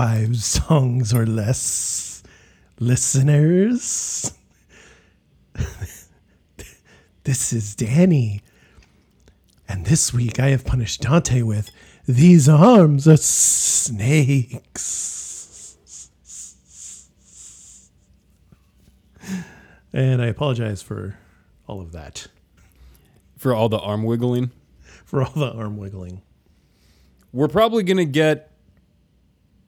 five songs or less listeners. this is Danny, and this week I have punished Dante with These Arms Are Snakes. And I apologize for all of that, for all the arm wiggling. for all the arm wiggling. We're probably going to get,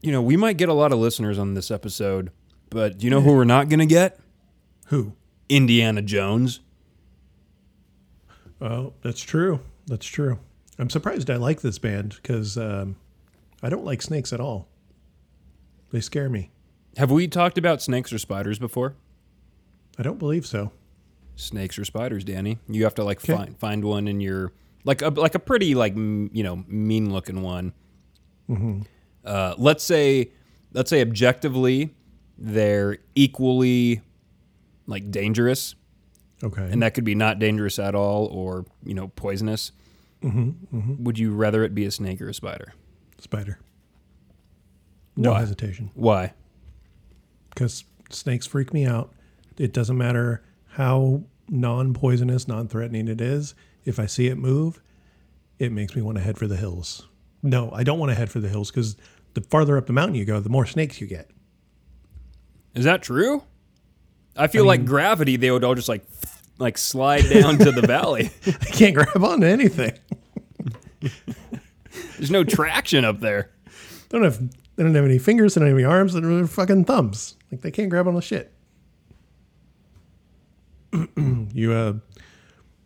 you know, we might get a lot of listeners on this episode, but do you know who we're not going to get? Who? Indiana Jones. Oh, that's true. That's true. I'm surprised I like this band because um, I don't like snakes at all. They scare me. Have we talked about snakes or spiders before? I don't believe so. Snakes or spiders, Danny? You have to like 'Kay. find find one in your like a like a pretty like m- you know mean looking one. Uh, let's say let's say objectively they're equally like dangerous, Okay. and that could be not dangerous at all or you know poisonous. Would you rather it be a snake or a spider? Spider. No Why? hesitation. Why? Because snakes freak me out. It doesn't matter how non poisonous, non threatening it is. If I see it move, it makes me want to head for the hills. No, I don't want to head for the hills because the farther up the mountain you go, the more snakes you get. Is that true? I feel like gravity they would all just like like slide down to the valley. I can't grab onto anything. There's no traction up there. They don't have they don't have any fingers, they don't have any arms, they don't have fucking thumbs. Like they can't grab on the shit. you uh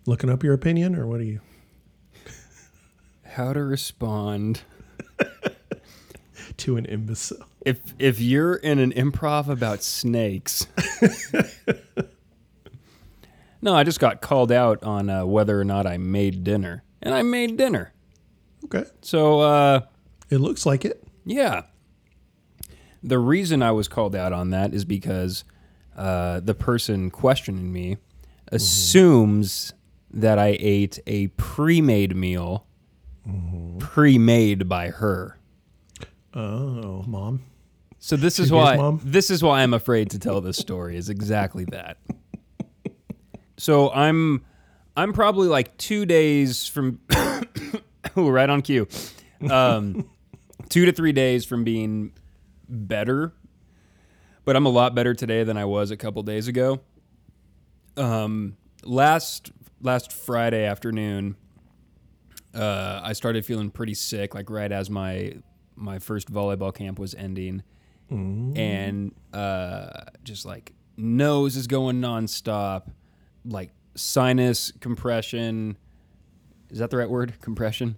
looking up your opinion or what are you How to respond to an imbecile? if if you're in an improv about snakes? no, I just got called out on uh, whether or not I made dinner, and I made dinner. Okay. So uh, It looks like it. yeah, the reason I was called out on that is because uh, the person questioning me assumes that I ate a pre-made meal, pre-made by her. Oh, mom. So this is She why is, Mom? this is why I'm afraid to tell this story is exactly that. so I'm I'm probably like two days from right on cue. Um, two to three days from being better, but I'm a lot better today than I was a couple days ago. Um, last last Friday afternoon, uh, I started feeling pretty sick, like right as my my first volleyball camp was ending, and uh, just like nose is going nonstop, like sinus compression. Is that the right word? Compression.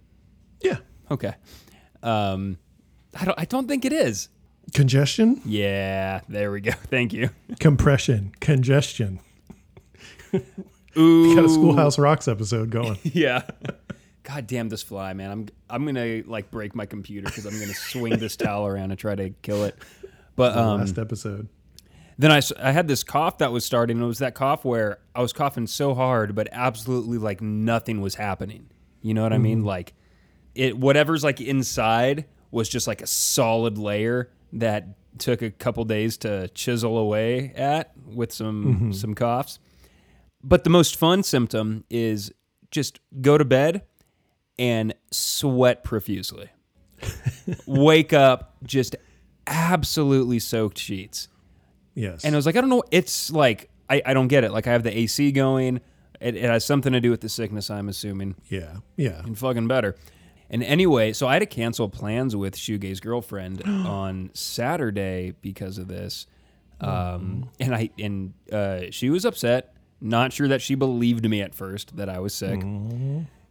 Yeah. Okay. Um, I don't. I don't think it is. Congestion, Yeah. There we go. Thank you. compression, congestion. Ooh. Got a Schoolhouse Rocks episode going. Yeah. God damn this fly, man. I'm I'm gonna like break my computer because I'm gonna swing this towel around and try to kill it. But um, Last episode. then I, I had this cough that was starting. And it was that cough where I was coughing so hard, but absolutely like nothing was happening. You know what I mean? Like it whatever's like inside was just like a solid layer that took a couple days to chisel away at with some some coughs. But the most fun symptom is just go to bed and sweat profusely. Wake up just absolutely soaked sheets. Yes. And I was like, I don't know. It's like, I, I don't get it. Like, I have the AC going. It, it has something to do with the sickness, I'm assuming, yeah. Yeah. and fucking better. And anyway, so I had to cancel plans with Shoegaze girlfriend on Saturday because of this. Um, and I and uh, she was upset. Not sure that she believed me at first that I was sick.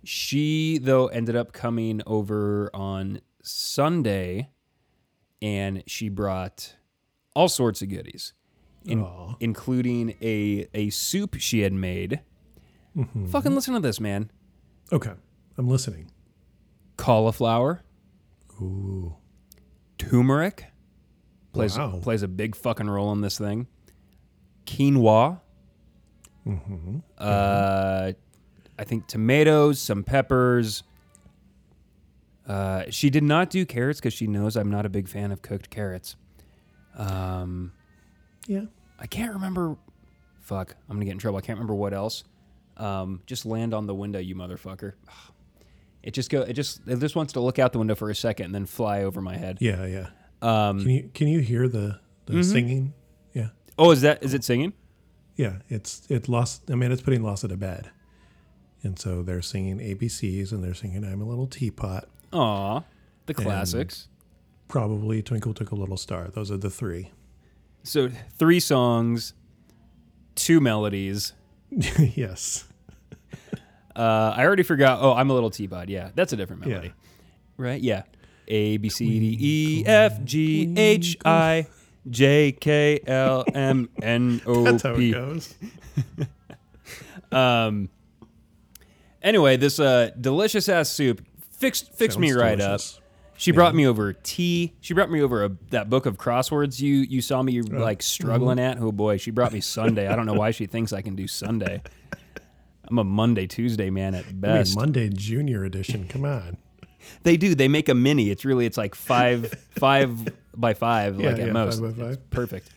She though ended up coming over on Sunday, and she brought all sorts of goodies, in- including a a soup she had made. Fucking listen to this, man. Okay. I'm listening. Cauliflower, Ooh. turmeric plays Wow. plays a big fucking role in this thing. Quinoa, uh, I think tomatoes, some peppers, Uh, she did not do carrots because she knows I'm not a big fan of cooked carrots. Um, Yeah. I can't remember. Fuck, I'm gonna get in trouble. I can't remember what else. Um, just land on the window, you motherfucker. It just go. It just. It just wants to look out the window for a second and then fly over my head. Yeah, yeah. Um, Can you can you hear the the Mm-hmm. singing? Yeah. oh, is that is it singing? Yeah, it's it lost. I mean, it's putting Lassa to bed, and so they're singing ABCs and they're singing "I'm a Little Teapot." Aw, the classics. Probably "Twinkle Twinkle Little Star." Those are the three. So three songs, two melodies. yes. Uh, I already forgot. Oh, I'm a little teapot. Yeah, that's a different Yeah. melody, right? Yeah. A B C D E F G H I J K L M N O That's how it goes. Um. Anyway, this uh delicious ass soup fixed fixed me Sounds right delicious. up. She brought me over tea. She brought me over a, that book of crosswords you you saw me like struggling at. Oh boy, she brought me Sunday. I don't know why she thinks I can do Sunday. I'm a Monday Tuesday man at I mean, best. Monday Junior Edition. Come on. They do. They make a mini. It's really it's like five five by five, like at yeah, most. five by It's five. perfect.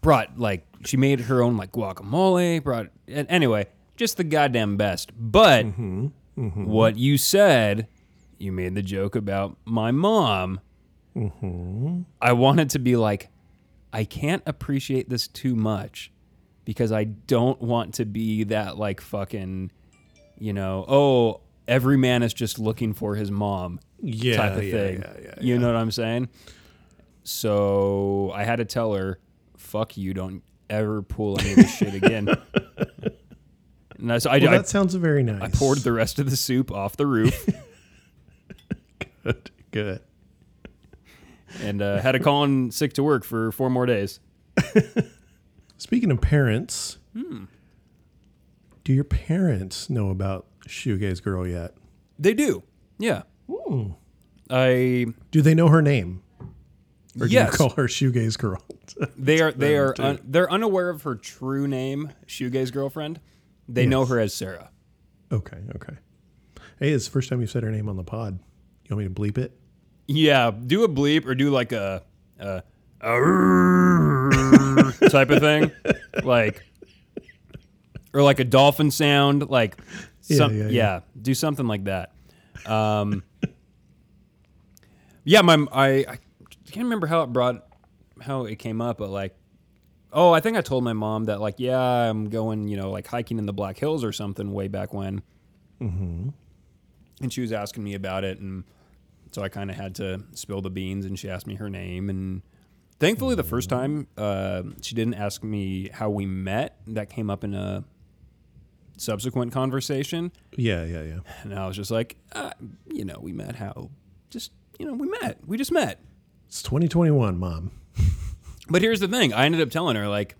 Brought like she made her own like guacamole. Brought and anyway, just the goddamn best. But Mm-hmm, what you said, you made the joke about my mom. Mm-hmm. I wanted to be like, I can't appreciate this too much because I don't want to be that like fucking, you know, oh, every man is just looking for his mom Yeah, type of yeah, thing. yeah, you know what I'm saying? So I had to tell her, "Fuck you! Don't ever pull any of this shit again." And I, so I, Well, I, that sounds very nice. I poured the rest of the soup off the roof good. Good. and uh, had to call in sick to work for four more days. Speaking of parents, Hmm. do your parents know about Shoegaze Girl yet? They do, yeah. Ooh. I Do they know her name? Or do yes, you call her Shoegaze Girl? they are they are un, they're unaware of her true name, Shoegaze girlfriend. They know her as Sarah. okay, okay. Hey, it's the first time you said her name on the pod. You want me to bleep it? Yeah, do a bleep or do like a, a, a type of thing, like or like a dolphin sound, like Yeah, yeah, yeah, yeah. do something like that. Um, yeah, my I, I can't remember how it brought how it came up, but like. Oh, I think I told my mom that, like, yeah, I'm going, you know, like hiking in the Black Hills or something way back when. Mm-hmm. And she was asking me about it, and so I kind of had to spill the beans, and she asked me her name. And thankfully, the first time uh, she didn't ask me how we met. That came up in a subsequent conversation, Yeah, yeah, yeah. and I was just like, uh, you know, we met how, just you know, we met, we just met. It's 2021, Mom. But here's the thing: I ended up telling her like,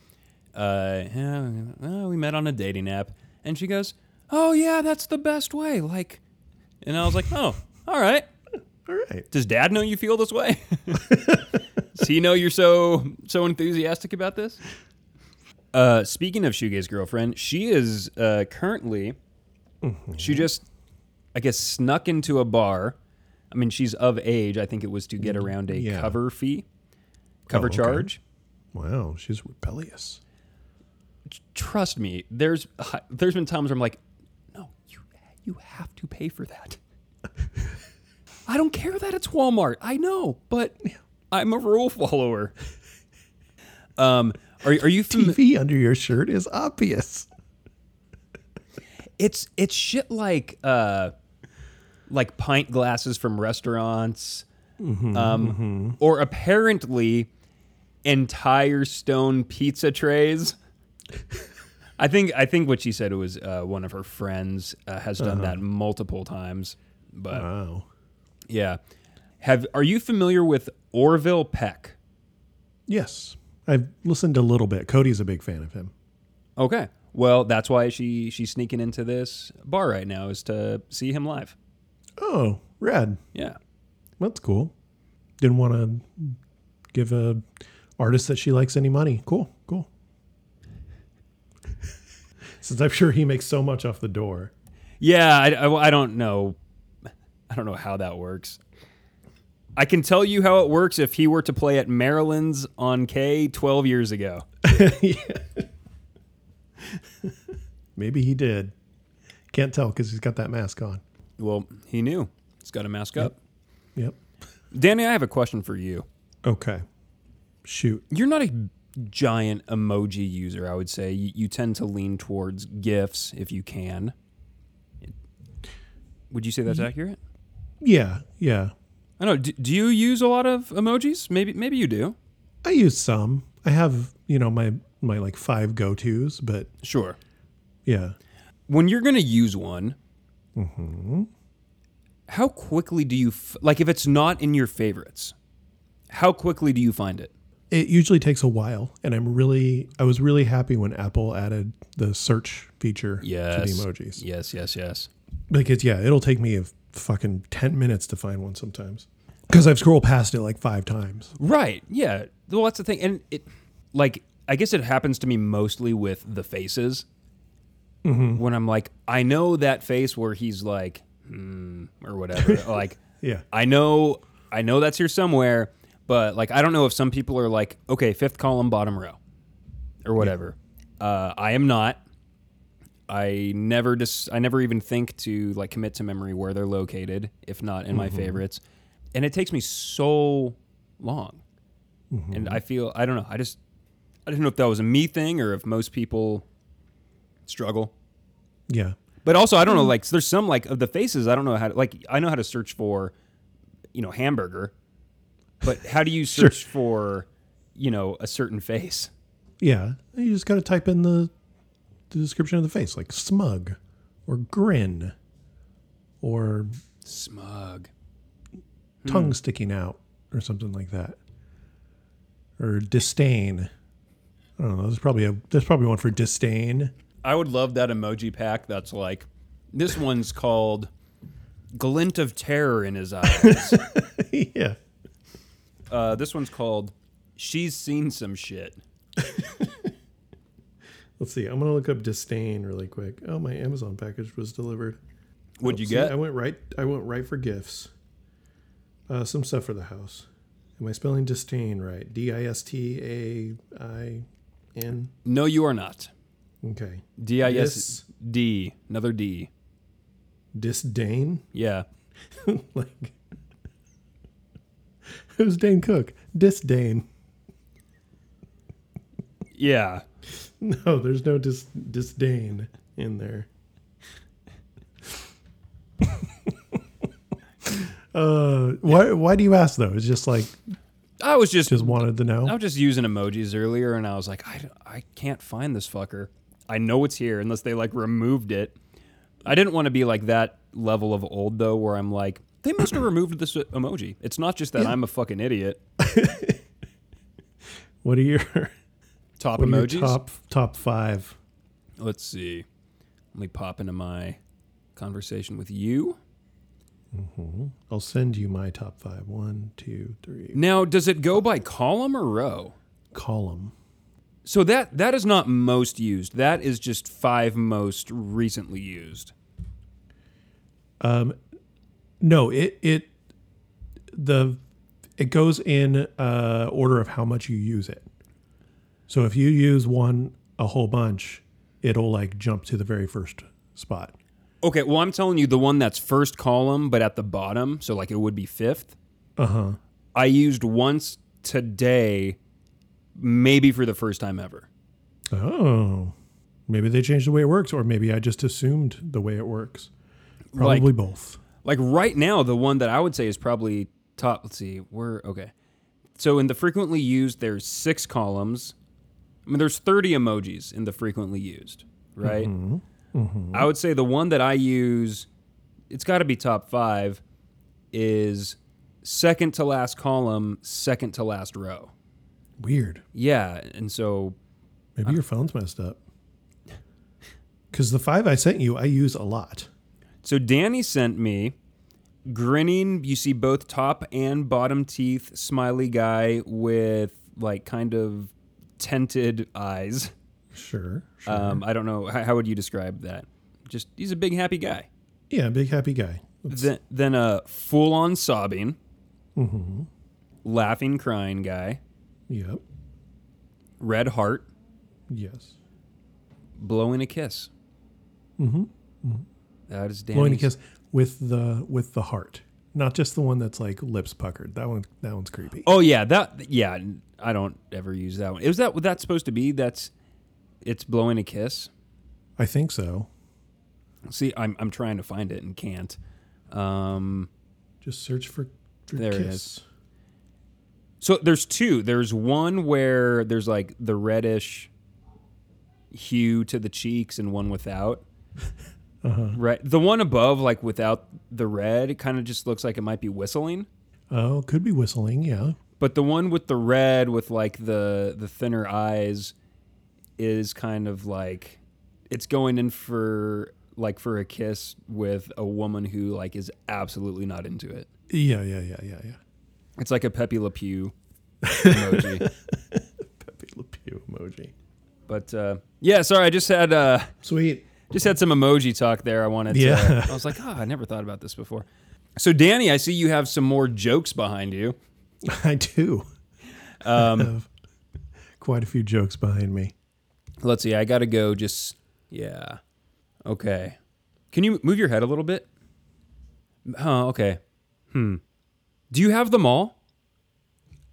uh, yeah, uh, we met on a dating app, and she goes, "Oh yeah, that's the best way." Like, and I was like, "Oh, all right." All right. Does Dad know you feel this way? Does he know you're so so enthusiastic about this? Uh, speaking of Shoegaze girlfriend, she is uh, currently. She just, I guess, snuck into a bar. I mean, she's of age. I think it was to get around a Yeah. cover fee, cover Oh, okay. charge. Wow, she's rebellious. trust me, there's there's been times where I'm like, no, you you have to pay for that. I don't care that it's Walmart. I know, but I'm a rule follower. Um, are are you fam- TV under your shirt is obvious. It's it's shit like uh, like pint glasses from restaurants, um, or apparently entire stone pizza trays. I think I think what she said was uh, one of her friends uh, has done that multiple times. But Wow. yeah, have are you familiar with Orville Peck? Yes. I've listened a little bit. Cody's a big fan of him. Okay, well that's why she she's sneaking into this bar right now is to see him live. Oh, rad. Yeah. That's cool. Didn't want to give a artist that she likes any money. Cool, cool. Since I'm sure he makes so much off the door. Yeah, I, I, I don't know. I don't know how that works. I can tell you how it works if he were to play at Maryland's on K 12 years ago. Maybe he did. Can't tell because he's got that mask on. Well, he knew. He's got a mask up. Yep. Danny, I have a question for you. Okay. Shoot. You're not a giant emoji user, I would say. You, you tend to lean towards GIFs if you can. Would you say that's accurate? Yeah. Yeah. I know. Do, do you use a lot of emojis? Maybe maybe you do. I use some. I have, you know, my my like five go tos, but Sure. yeah. When you're gonna use one, mm-hmm. how quickly do you f- like if it's not in your favorites? How quickly do you find it? It usually takes a while, and I'm really I was really happy when Apple added the search feature Yes. to the emojis. Yes, yes, yes. Because yeah, it'll take me a fucking 10 minutes to find one sometimes. Cuz I've scrolled past it like 5 times. Right. Yeah. Well, that's the thing, and it like I guess it happens to me mostly with the faces. When I'm like, I know that face where he's like, hmm, or whatever. like, Yeah. I know, I know that's here somewhere, but like, I don't know if some people are like, okay, fifth column, bottom row, or whatever. Uh, I am not. I never just, I never even think to like commit to memory where they're located, if not in my mm-hmm. favorites, and it takes me so long. Mm-hmm. And I feel, I don't know, I just, I didn't know if that was a me thing or if most people struggle. Yeah. But also, I don't know. Mm-hmm. Like, there's some like of the faces. I don't know how. To, like, I know how to search for, you know, hamburger, but how do you Sure. search for, you know, a certain face? Yeah. You just got to type in the the description of the face like smug or grin or Smug. tongue hmm. sticking out or something like that. Or disdain. I don't know. There's probably a there's probably one for disdain. I would love that emoji pack. That's like, this one's called glint of terror in his eyes. yeah. Uh, this one's called she's seen some shit. Let's see. I'm gonna look up disdain really quick. Oh, my Amazon package was delivered. What'd Oh, you see, get? I went right. I went right for gifts. Uh, some stuff for the house. Am I spelling disdain right? D i s t a i n. no, you are not. Okay. D I S D. Another D. Disdain. Yeah. like who's Dane Cook? Disdain. Yeah. No, there's no dis- disdain in there. uh, why? Why do you ask though? It's just like I was just just wanted to know. I was just using emojis earlier, and I was like, I, I can't find this fucker. I know it's here unless they like removed it. I didn't want to be like that level of old though, where I'm like, they must have removed this emoji. It's not just that Yeah. I'm a fucking idiot. What are your, Top what are your emojis. top top five? Let's see. Let me pop into my conversation with you. Mm-hmm. I'll send you my top five. One, two, three. Now, does it go by column or row? Column. So that that is not most used. That is just five most recently used. Um, No, it it the it goes in uh, order of how much you use it. So if you use one a whole bunch, it'll like jump to the very first spot. Okay, well, I'm telling you the one that's first column, but at the bottom, so like it would be fifth. Uh huh. I used once today, maybe for the first time ever. Oh, maybe they changed the way it works, or maybe I just assumed the way it works. Probably both. Like right now, the one that I would say is probably top. Let's see, we're okay. So in the frequently used, there's six columns. I mean, there's 30 emojis in the frequently used, right? Mm-hmm. Mm-hmm. I would say the one that I use, it's got to be top five, is second to last column, second to last row. Weird. Yeah, and so Maybe your phone's messed up. Because the five I sent you, I use a lot. So Danny sent me grinning. You see both top and bottom teeth, smiley guy with like kind of tinted eyes. Sure. sure. Um, I don't know how, how would you describe that. Just he's a big happy guy. yeah, big happy guy. Then then uh, full on sobbing. laughing, crying guy, Yep. red heart, Yes. blowing a kiss. Mm-hmm. That is Danny's. Blowing a kiss with the with the heart, not just the one that's like lips puckered. That one that one's creepy. Oh yeah, that yeah. I don't ever use that one. Is that what that's supposed to be? That's it's blowing a kiss. I think so. See, I'm I'm trying to find it and can't. Um, Just search for, for There it kiss. is. so there's two. There's one where there's like the reddish hue to the cheeks, and one without. Uh-huh. Right, the one above, like without the red, it kind of just looks like it might be whistling. Oh, could be whistling. Yeah. But the one with the red, with like the the thinner eyes, is kind of like it's going in for like for a kiss with a woman who like is absolutely not into it. Yeah. Yeah. Yeah. Yeah. Yeah. It's like a Pepe Le Pew emoji. Pepe Le Pew emoji. But uh, yeah, sorry, I just had uh, Sweet. Just had some emoji talk there. I wanted Yeah. to. I was like, oh, I never thought about this before. So Danny, I see you have some more jokes behind you. I do. Um, have quite a few jokes behind me. Let's see. I got to go. Just yeah. Okay. Can you move your head a little bit? Huh. Okay. Hmm. Do you have them all?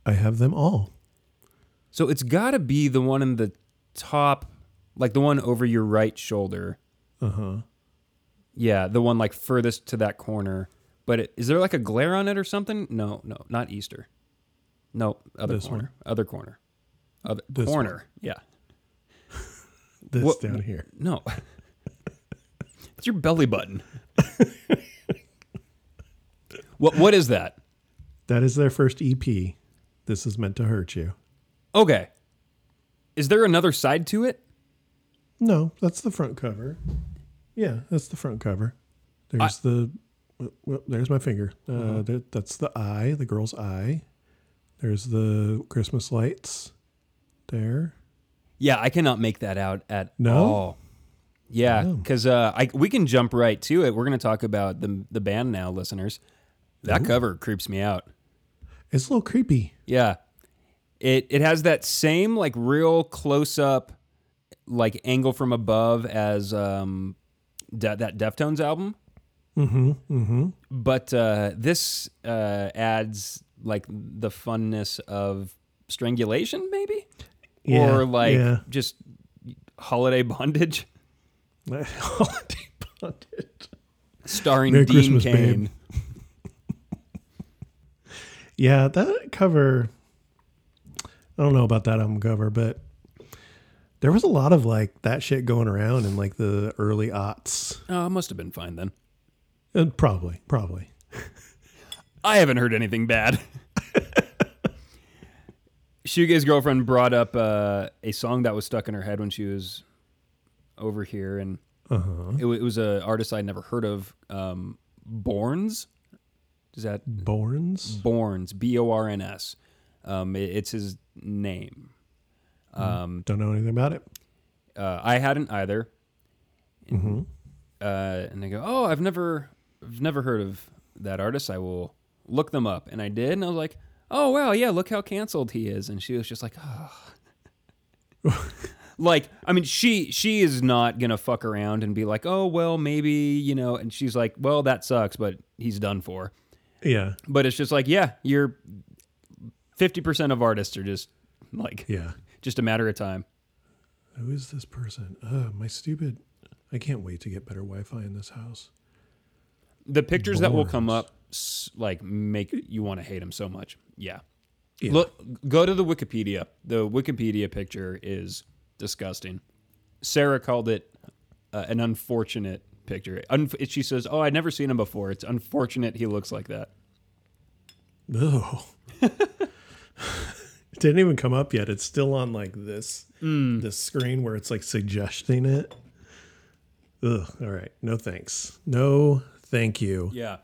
I have them all. So it's got to be the one in the top, like the one over your right shoulder. Uh huh. Yeah, the one like furthest to that corner. But it, is there like a glare on it or something? No, no, not Easter. No, other This corner. Other corner. Other This corner. Yeah. This What- down here. No. it's your belly button. what what is that? That is their first EP. This is meant to hurt you. Okay. Is there another side to it? No, that's the front cover. Yeah, that's the front cover. There's the. Well, there's my finger. Uh, Uh-huh. that, that's the eye, the girl's eye. There's the Christmas lights. There. Yeah, I cannot make that out at No? all. Yeah, because uh, I we can jump right to it. We're going to talk about the the band now, listeners. That cover creeps me out. It's a little creepy. Yeah. It it has that same like real close up like angle from above as um de- that Deftones album. Mm-hmm. Mm-hmm. But uh this uh adds like the funness of strangulation maybe Yeah, or like yeah. just holiday bondage Holiday bondage. starring Merry Dean Christmas, Kane. Yeah, that cover. I don't know about that album cover, but there was a lot of like that shit going around in like the early aughts. Oh, it must have been fine then. Uh, probably, probably. I haven't heard anything bad. Shoegaze girlfriend brought up uh, a song that was stuck in her head when she was over here, and Uh huh. it, it was an artist I'd never heard of. Um, Borns, is that Borns. Borns? B O R N S. Um, it- it's his name. Um, Don't know anything about it. uh, I hadn't either. Mm-hmm. uh, and I go, "Oh, I've never, I've never heard of that artist. I will look them up." And I did, and I was like, "Oh wow, yeah, look how canceled he is." And she was just like, "Oh." like, I mean, she she is not gonna fuck around and be like, "Oh well, maybe you know." And she's like, "Well, that sucks, but he's done for." Yeah, But it's just like, yeah, you're fifty percent of artists are just like yeah. Just a matter of time. Who is this person? Uh, my stupid. I can't wait to get better Wi-Fi in this house. The pictures that will come up s- like make you want to hate him so much. Yeah. Yeah. Look, go to the Wikipedia. The Wikipedia picture is disgusting. Sarah called it uh, an unfortunate picture. Unf- she says, "Oh, I'd never seen him before. It's unfortunate he looks like that." Oh. it didn't even come up yet. It's still on like this this screen where it's like suggesting it. Ugh. All right. No thanks. No thank you. Yeah,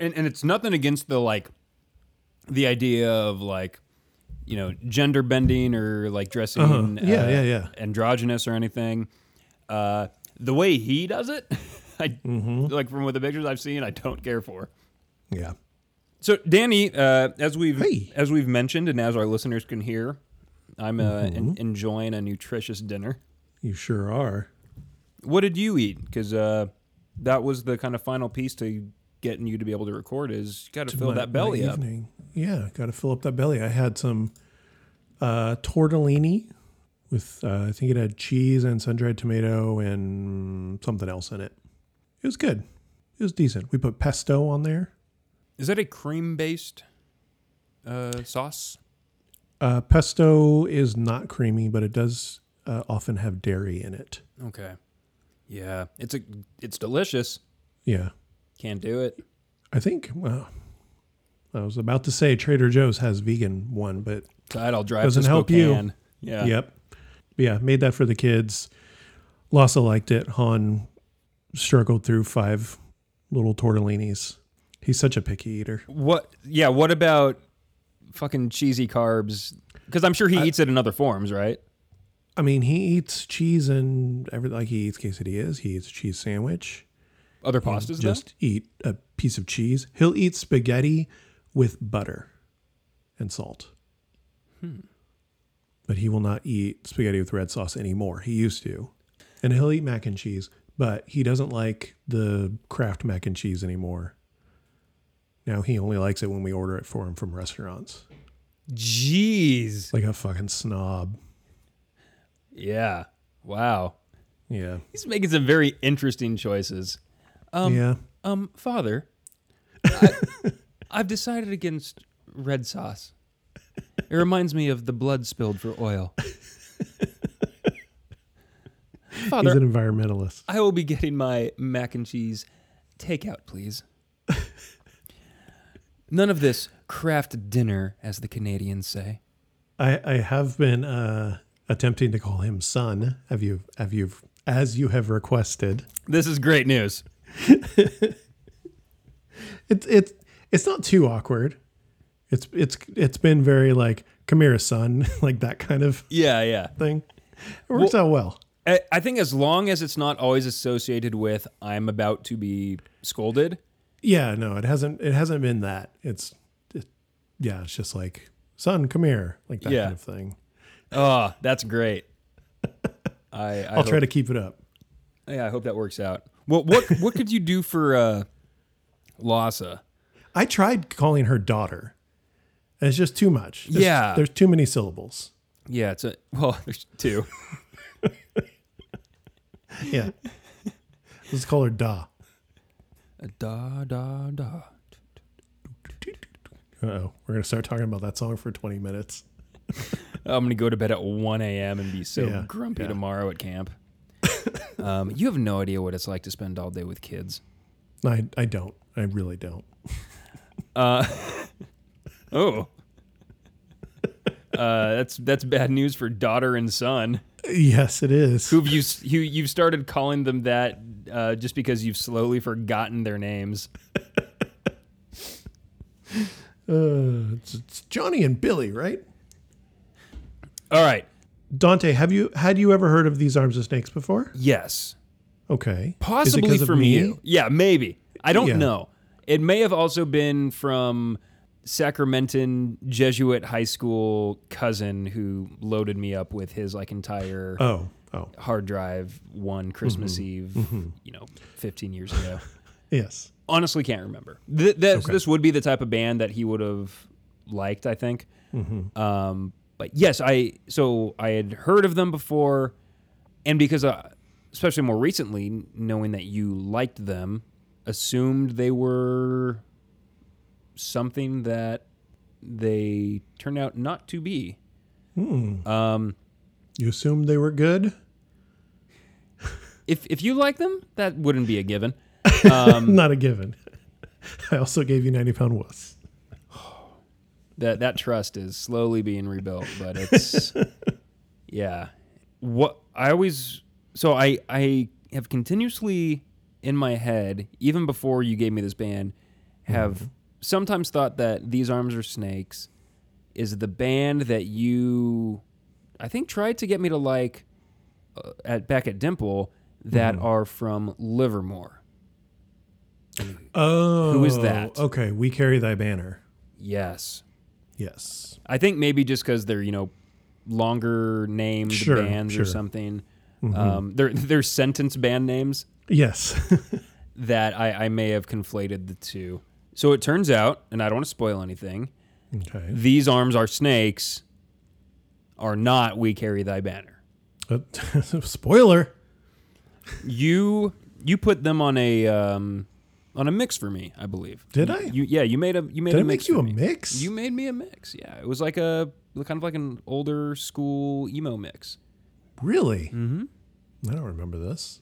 and and it's nothing against the like the idea of like you know gender bending or like dressing Uh-huh. Yeah, uh, yeah, yeah. androgynous or anything. Uh, the way he does it, I Mm-hmm. like from what the pictures I've seen, I don't care for. Yeah. So Danny, uh, as we've Hey. as we've mentioned, and as our listeners can hear, I'm uh, en- enjoying a nutritious dinner. You sure are. What did you eat? Because uh, that was the kind of final piece to getting you to be able to record. Is you got to fill My- that belly up. evening. Yeah, got to fill up that belly. I had some uh, tortellini with, uh, I think it had cheese and sun dried tomato and something else in it. It was good. It was decent. We put pesto on there. Is that a cream based uh, sauce? Uh, pesto is not creamy, but it does uh, often have dairy in it. Okay. Yeah, it's a it's delicious. Yeah. Can't do it. I think, well, I was about to say Trader Joe's has vegan one, but God, I'll drive Doesn't help you. Yeah. Yep. Yeah, made that for the kids. Lassa liked it. Han struggled through five little tortellinis. He's such a picky eater. What? Yeah. What about fucking cheesy carbs? Because I'm sure he eats it in other forms, right? I mean, he eats cheese and everything. Like he eats quesadillas. He eats a cheese sandwich. Other pastas, just eat a piece of cheese. He'll eat spaghetti with butter and salt. Hmm. But he will not eat spaghetti with red sauce anymore. He used to. And he'll eat mac and cheese, but he doesn't like the Kraft mac and cheese anymore. Now he only likes it when we order it for him from restaurants. Jeez. Like a fucking snob. Yeah. Wow. Yeah. He's making some very interesting choices. Um, yeah. Um, father, I, I've decided against red sauce. It reminds me of the blood spilled for oil. Father, He's an environmentalist. I will be getting my mac and cheese takeout, please. None of this Kraft dinner, as the Canadians say. I, I have been uh, attempting to call him son. Have you have you as you have requested? This is great news. It's it's it's not too awkward. It's it's it's been very like come here, son, like that kind of Yeah, yeah. thing. It works out well. I I think as long as it's not always associated with I'm about to be scolded. Yeah, no, it hasn't it hasn't been that. It's it, yeah, it's just like son, come here, like that Yeah. kind of thing. Oh, that's great. I, I I'll try to keep it up. Yeah, I hope that works out. Well, what what could you do for uh, Lhasa? I tried calling her daughter. And it's just too much. There's- Yeah. there's too many syllables. Yeah, it's a well. There's two. Yeah, let's call her Da. Da da da. oh, we're gonna start talking about that song for 20 minutes. I'm gonna go to bed at 1 a.m. and be so Yeah, grumpy yeah. tomorrow at camp. um, you have no idea what it's like to spend all day with kids. I I don't. I really don't. Uh, oh, uh, that's that's bad news for daughter and son. Yes, it is. Who've you who you've started calling them that uh, just because you've slowly forgotten their names. Uh, it's, it's Johnny and Billy, right? All right. Dante, have you had you ever heard of these arms of snakes before? Yes. Okay, Possibly from me? you. Yeah, maybe. I don't Yeah. know. It may have also been from Sacramentan Jesuit high school cousin who loaded me up with his like entire Oh, oh, hard drive one Christmas Mm-hmm. Eve, you know, 15 years ago. yes. Honestly, can't remember. Th- this, Okay. this would be the type of band that he would have liked, I think. Mm-hmm. Um, but yes, I so I had heard of them before, and because uh, especially more recently, knowing that you liked them, assumed they were something that they turned out not to be. Hmm. Um, You assumed they were good. if if you like them, that wouldn't be a given. Um, Not a given. I also gave you 90 pound wuss. that that trust is slowly being rebuilt but it's yeah what i always so i i have continuously in my head even before you gave me this band have mm-hmm. sometimes thought that these arms are snakes is the band that you i think tried to get me to like uh, at back at dimple that are from livermore Oh, Who is that? Okay, we carry thy banner. Yes. Yes. I think maybe just because they're you know longer named Sure, bands or sure. Mm-hmm. something. Um, they're they're sentence band names Yes. that I, I may have conflated the two. So it turns out, and I don't want to spoil anything. okay. These arms are snakes. Are not we carry thy banner. Uh, spoiler. You you put them on a um, on a mix for me, I believe. Did I? You yeah, you made a you made Did a I mix make you a me. mix? You made me a mix. Yeah, it was like a kind of like an older school emo mix. really? Mm-hmm. I don't remember this.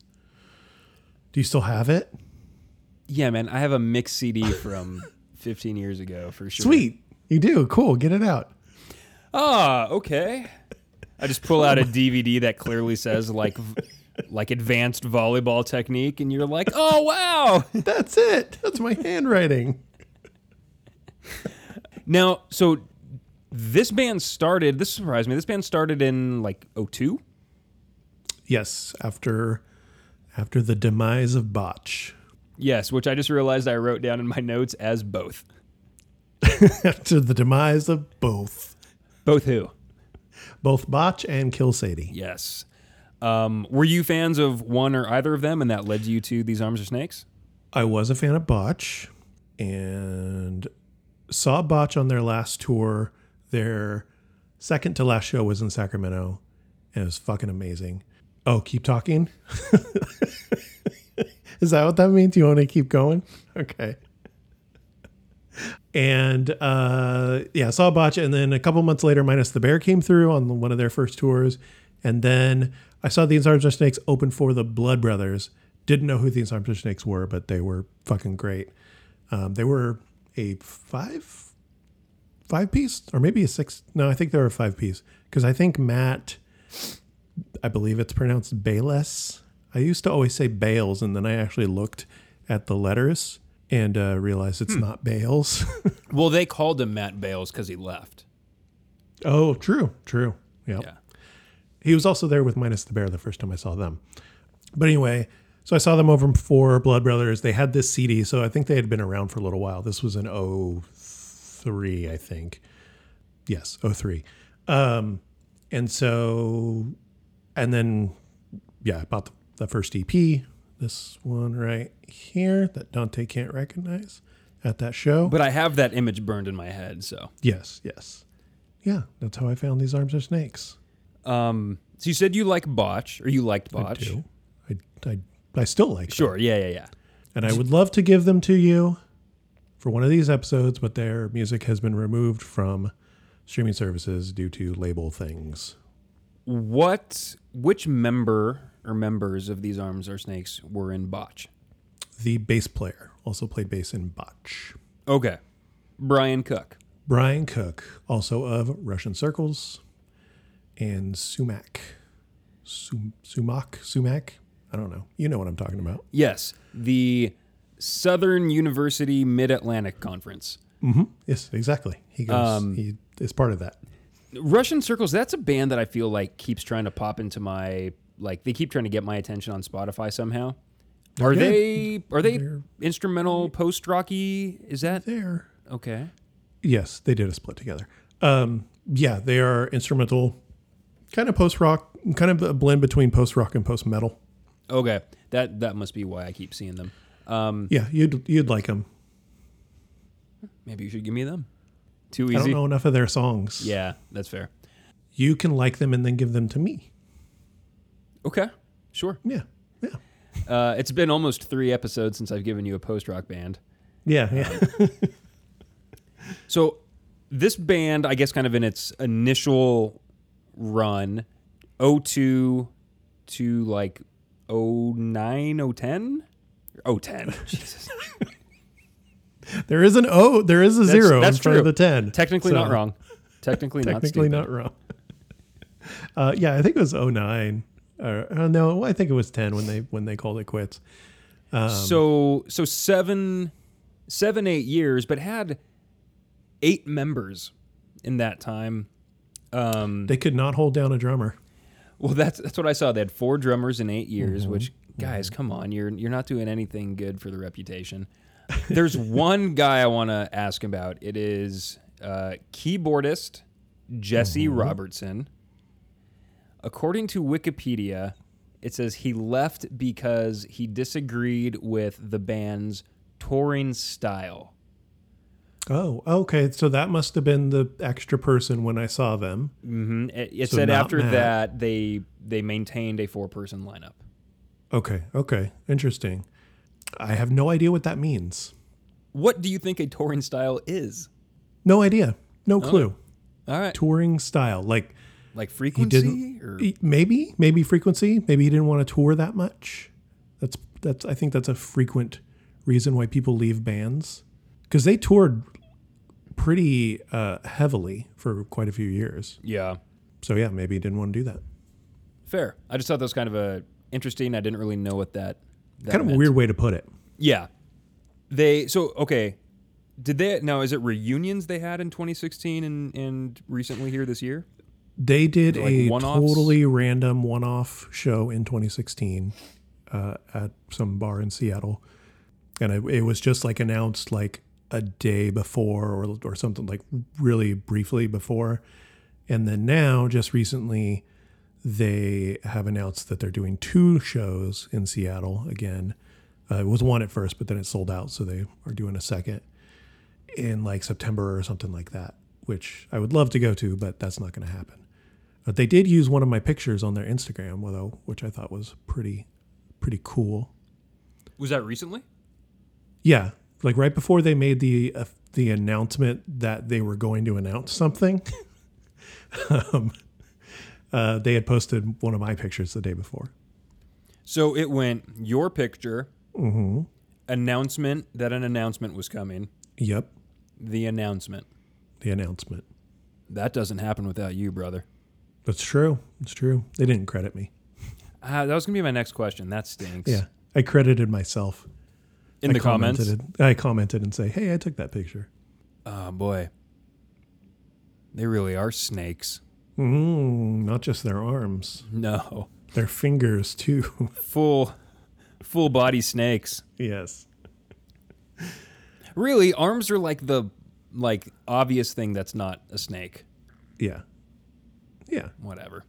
Do you still have it? Yeah, man, I have a mix CD from 15 years ago for sure. Sweet. You do. Cool. Get it out. Ah, okay. I just pull out a DVD that clearly says like like advanced volleyball technique and you're like, "Oh, wow." That's it. That's my handwriting. Now, so this band started, this surprised me. This band started in like 02? Yes. After after the demise of Botch. Yes, which I just realized I wrote down in my notes as both. after the demise of both. Both who? Both Botch and Kill Sadie. Yes. Um, were you fans of one or either of them and that led you to These Arms Are Snakes? I was a fan of Botch and saw Botch on their last tour. Their second to last show was in Sacramento and it was fucking amazing. Oh, keep talking? Is that what that means? You want to keep going? Okay. And uh, yeah, saw Botch, and then a couple months later, Minus the Bear came through on one of their first tours, and then I saw the Are Snakes open for the Blood Brothers. Didn't know who the Are Snakes were, but they were fucking great. Um, they were a five five piece, or maybe a six. No, I think they were a five piece because I think Matt, I believe it's pronounced Bayles. I used to always say Bales, and then I actually looked at the letters and uh, realized it's not Bales. Well, they called him Matt Bales because he left. oh, true, true. Yep. Yeah. He was also there with Minus the Bear the first time I saw them. But anyway, so I saw them over for Blood Brothers. They had this CD, so I think they had been around for a little while. This was in 03, I think. Yes, 03. Um, and so, and then, yeah, I bought the, the first EP, this one right here that Dante can't recognize at that show. But I have that image burned in my head, so. yes, yes. Yeah, that's how I found these arms are snakes. Um, so you said you like Botch, or you liked botch. I do. I, I, I still like them. Sure, yeah, yeah, yeah. And I would love to give them to you for one of these episodes, but their music has been removed from streaming services due to label things. What, which member or members of These Arms or Snakes were in Botch? The bass player also played bass in Botch. Okay. Brian Cook. Brian Cook, also of Russian Circles and Sumac. Sum, Sumac? Sumac? I don't know. You know what I'm talking about. Yes, the Southern University Mid Atlantic Conference. Mm-hmm. Yes, exactly. He goes. Um, he is part of that. Russian Circles, that's a band that I feel like keeps trying to pop into my like they keep trying to get my attention on Spotify somehow. are good. they are they They're- instrumental post rocky? Is that There. okay? Yes, they did a split together. Um, yeah, they are instrumental, kind of post rock, kind of a blend between post rock and post metal. Okay. That that must be why I keep seeing them. Um, Yeah, you'd you'd like them. maybe you should give me them. Too easy. I don't know enough of their songs. Yeah, that's fair. you can like them and then give them to me. Okay. Sure. Yeah, yeah, Uh, it's been almost three episodes since I've given you a post rock band. yeah, yeah. So this band, I guess, kind of in its initial run, 02 to like 09, 010? 010. Jesus. there is an O. There is a That's- zero that's in front of the ten. Technically So, not wrong. Technically, not Technically not not wrong. Uh, yeah, I think it was 09. Or, uh, no, I think it was ten when they when they called it quits. Um, so so seven seven eight years, but had eight members in that time. Um, They could not hold down a drummer. well, that's that's what I saw. They had four drummers in eight years, which guys, come on, you're you're not doing anything good for the reputation. There's one guy I want to ask about. It is uh, keyboardist Jesse Robertson. According to Wikipedia, it says he left because he disagreed with the band's touring style. Oh, okay. So that must have been the extra person when I saw them. hmm It, it So said after Matt. that they they maintained a four person lineup. Okay, okay. Interesting. I have no idea what that means. What do you think a touring style is? No idea. No clue. All right, Touring style. Like like frequency or maybe, maybe frequency. Maybe he didn't want to tour that much. That's that's I think that's a frequent reason why people leave bands. Because they toured pretty uh, heavily for quite a few years. yeah, So yeah, maybe he didn't want to do that. fair. I just thought that was kind of a interesting. I didn't really know what that. that Kind of a meant. weird way to put it. Yeah, they so okay. Did they now? Is it reunions they had in 2016 and and recently here this year? They did Like a one-offs? totally random one-off show in 2016 uh, at some bar in Seattle, and it, it was just like announced like a day before or or something like really briefly before, and then now just recently they have announced that they're doing two shows in Seattle again. Uh, it was one at first, but then it sold out, so they are doing a second in like September or something like that, which I would love to go to, but that's not going to happen. But they did use one of my pictures on their Instagram, though, which I thought was pretty, pretty cool. Was that recently? Yeah, like right before they made the uh, the announcement that they were going to announce something, um, uh, they had posted one of my pictures the day before. So it went your picture, Mm-hmm. announcement that an announcement was coming, Yep, the announcement. the announcement. That doesn't happen without you, brother. That's true. It's true. They didn't credit me. Uh, that was gonna be my next question. That stinks. Yeah, I credited myself. In I the comments. commented, I commented and say, "Hey, I took that picture." Oh boy. They really are snakes. Mm, not just their arms, No. their fingers too. Full full body snakes. yes. Really, arms are like the like obvious thing that's not a snake. Yeah. Yeah. Whatever.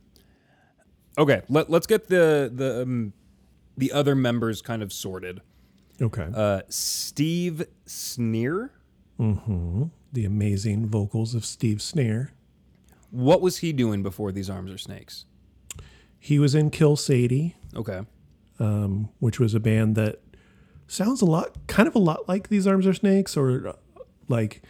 Okay, let, let's get the the um, the other members kind of sorted. Okay. Uh, Steve Snere. mm-hmm. The amazing vocals of Steve Snere. What was he doing before these arms are snakes? He was in Kill Sadie, Okay. um, which was a band that sounds a lot, kind of a lot like These Arms Are Snakes, or uh, like,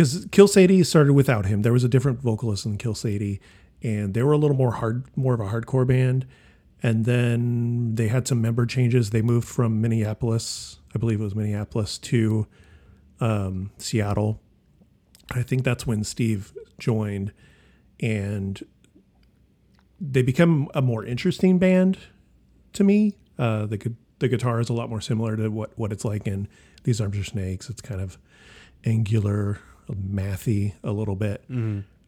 because Kill Sadie started without him. There was a different vocalist in Kill Sadie, and they were a little more hard, more of a hardcore band. And then they had some member changes. They moved from Minneapolis, I believe it was Minneapolis, to um, Seattle. I think that's when Steve joined, and they become a more interesting band to me. Uh, the the guitar is a lot more similar to what what it's like in These Arms Are Snakes. It's kind of angular, mathy a little bit.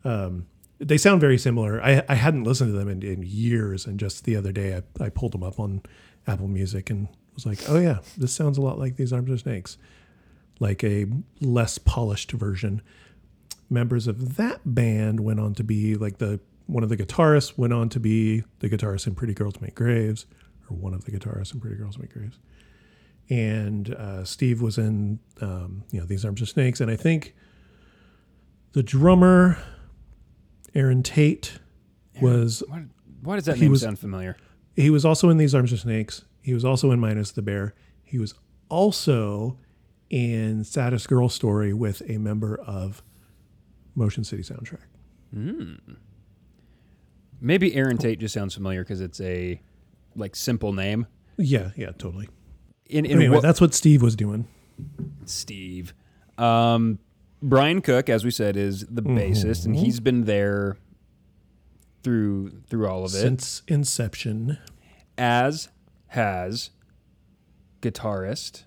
Um, they sound very similar. I, I hadn't listened to them in, in years, and just the other day I, I pulled them up on Apple Music and was like, oh yeah, this sounds a lot like These Arms of Snakes, like a less polished version. Members of that band went on to be like the one of the guitarists went on to be the guitarist in Pretty Girls Make Graves, or one of the guitarists in Pretty Girls Make Graves. And uh, Steve was in, um, you know, These Arms of Snakes, and I think the drummer, Erin Tate, was Why, why does that He name was- sound familiar? he was also in These Arms Are Snakes. He was also in Minus the Bear. He was also in Saddest Girl Story with a member of Motion City Soundtrack. Maybe Erin Tate just sounds familiar because it's a like simple name. Yeah, yeah, totally. In, in Anyway, what, that's what Steve was doing. Steve. Um, Brian Cook, as we said, is the bassist, and he's been there through through all of it. Since inception. as has guitarist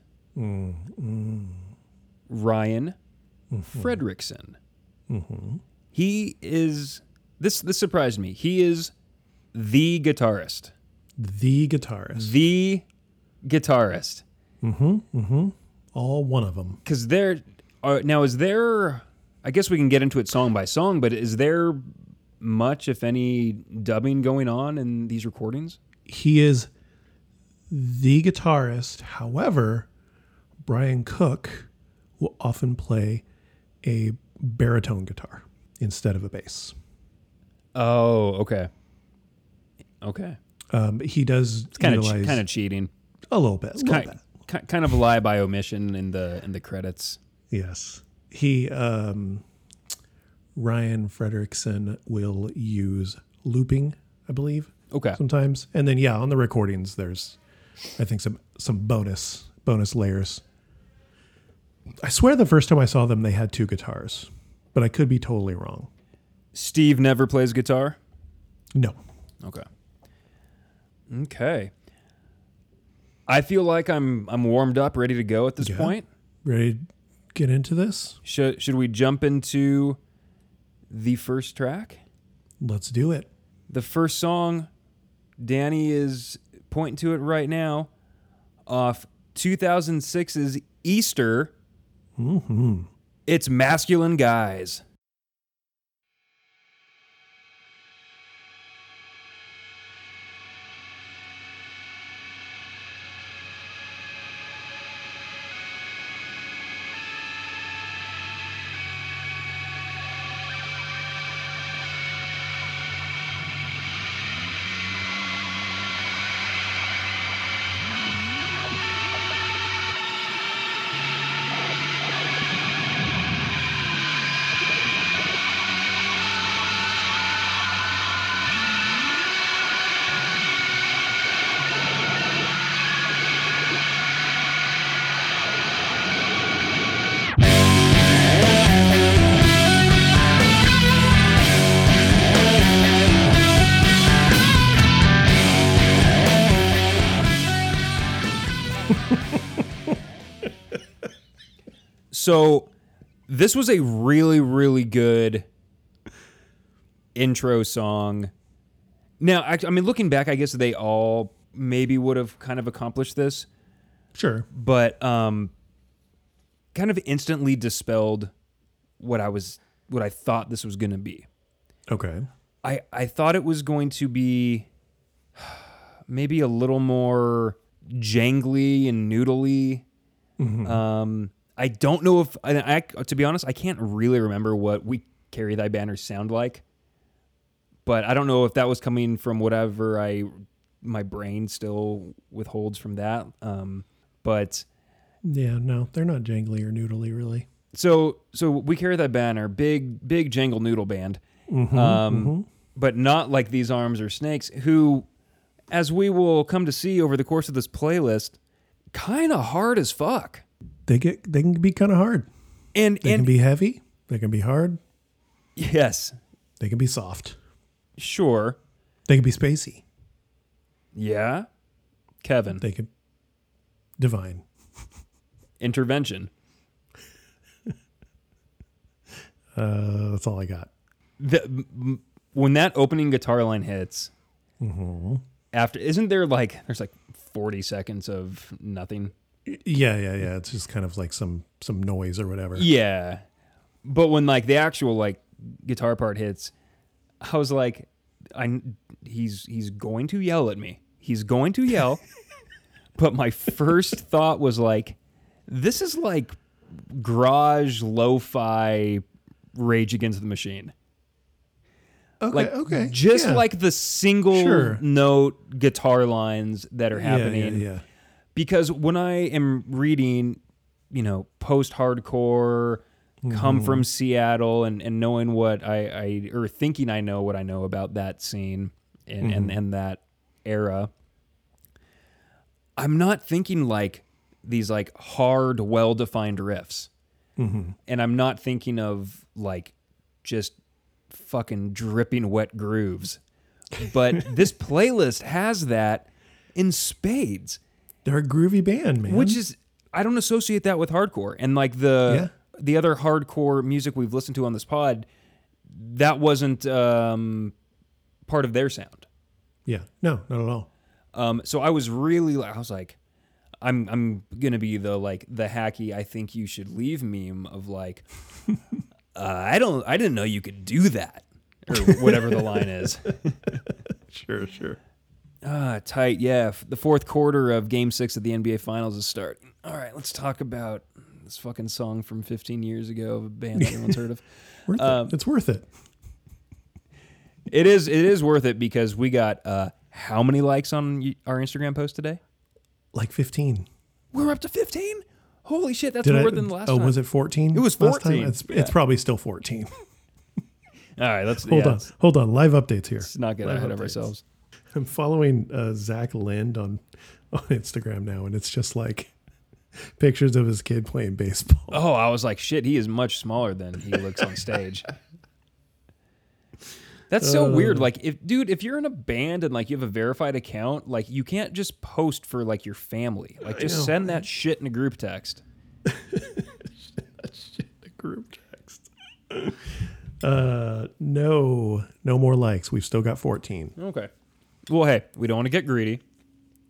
Ryan Fredrickson. He is this. This surprised me. He is the guitarist. The guitarist. The guitarist. Mm-hmm. Mm-hmm. All one of them. Because there, are, now is there? I guess we can get into it song by song, but is there much, if any, dubbing going on in these recordings? He is the guitarist. However, Brian Cook will often play a baritone guitar instead of a bass. Oh, okay, okay. Um, he does Kind of, kind of cheating. a little bit. a little Kind, bit. kind of a lie by omission in the in the credits. Yes. He um Ryan Frederickson will use looping, I believe, Okay. sometimes. And then yeah, on the recordings there's I think some some bonus bonus layers. I swear the first time I saw them they had two guitars, but I could be totally wrong. Steve never plays guitar. No. Okay. Okay. I feel like I'm I'm warmed up, ready to go at this Yeah. point. Ready get into this? Should should we jump into the first track? Let's do it. The first song, Danny is pointing to it right now, off 2006's Easter. Mm-hmm. It's Masculine Guys. So this was a really, really good intro song. Now, I, I mean, looking back, I guess they all maybe would have kind of accomplished this, Sure. but um, kind of instantly dispelled what I was, what I thought this was going to be. Okay. I, I thought it was going to be maybe a little more jangly and noodly. Um, I don't know if I, I to be honest, I can't really remember what we carry thy banners sound like. But I don't know if that was coming from whatever I my brain still withholds from that. Um, but Yeah, no, they're not jangly or noodly really. so so we carry that banner, big big jangle noodle band, um, but not like these arms or snakes. Who, as we will come to see over the course of this playlist, kind of hard as fuck. They get they can be kind of hard. And They and can be heavy. They can be hard. yes, They can be soft. sure, They can be spacey. yeah, Kevin They can divine. intervention. Uh, that's all I got. The, when that opening guitar line hits, after isn't there like there's like forty seconds of nothing. Yeah, yeah, yeah. It's just kind of like some some noise or whatever. Yeah. But when like the actual like guitar part hits, I was like I he's he's going to yell at me. He's going to yell. but my first thought was like this is like garage lo-fi rage against the machine. Okay, Like okay. just yeah. like the single Sure. note guitar lines that are happening Yeah, yeah. Because when I am reading, you know, post hardcore, come from mm-hmm. Seattle, and, and knowing what I, I or thinking I know what I know about that scene and, and, mm-hmm. and that era, I'm not thinking like these like hard, well defined riffs. Mm-hmm. And I'm not thinking of like just fucking dripping wet grooves. But this playlist has that in spades They're a groovy band, man. which is I don't associate that with hardcore and like the Yeah. the other hardcore music we've listened to on this pod that wasn't um, part of their sound. yeah, no, not at all. Um, so I was really, I was like, I'm I'm gonna be the like the hacky. I think you should leave meme of like, uh, I don't, I didn't know you could do that, or whatever the line is. Sure, sure. Ah, tight. Yeah, the fourth quarter of Game Six of the NBA Finals is starting. All right, let's talk about this fucking song from 15 years ago of a band that everyone's heard of. Worth Um, it. It's worth it. It is. It is worth it because we got uh, how many likes on our Instagram post today? Like 15. We're up to 15. Holy shit, that's Did more I, than the last oh, time. was it 14? It was last time? 14, It's, yeah. it's probably still 14. All right, let's hold yeah, on. Hold on. Live updates here. let's not get Live ahead of ourselves. I'm following uh, Zach Lind on, on Instagram now, and it's just like pictures of his kid playing baseball. Oh, I was like, shit, he is much smaller than he looks on stage. That's so weird. Like, if dude, if you're in a band and like you have a verified account, like you can't just post for like your family. Like, just send that shit in a group text. the group text. uh, no, no more likes. We've still got 14. Okay. Well, hey, we don't want to get greedy.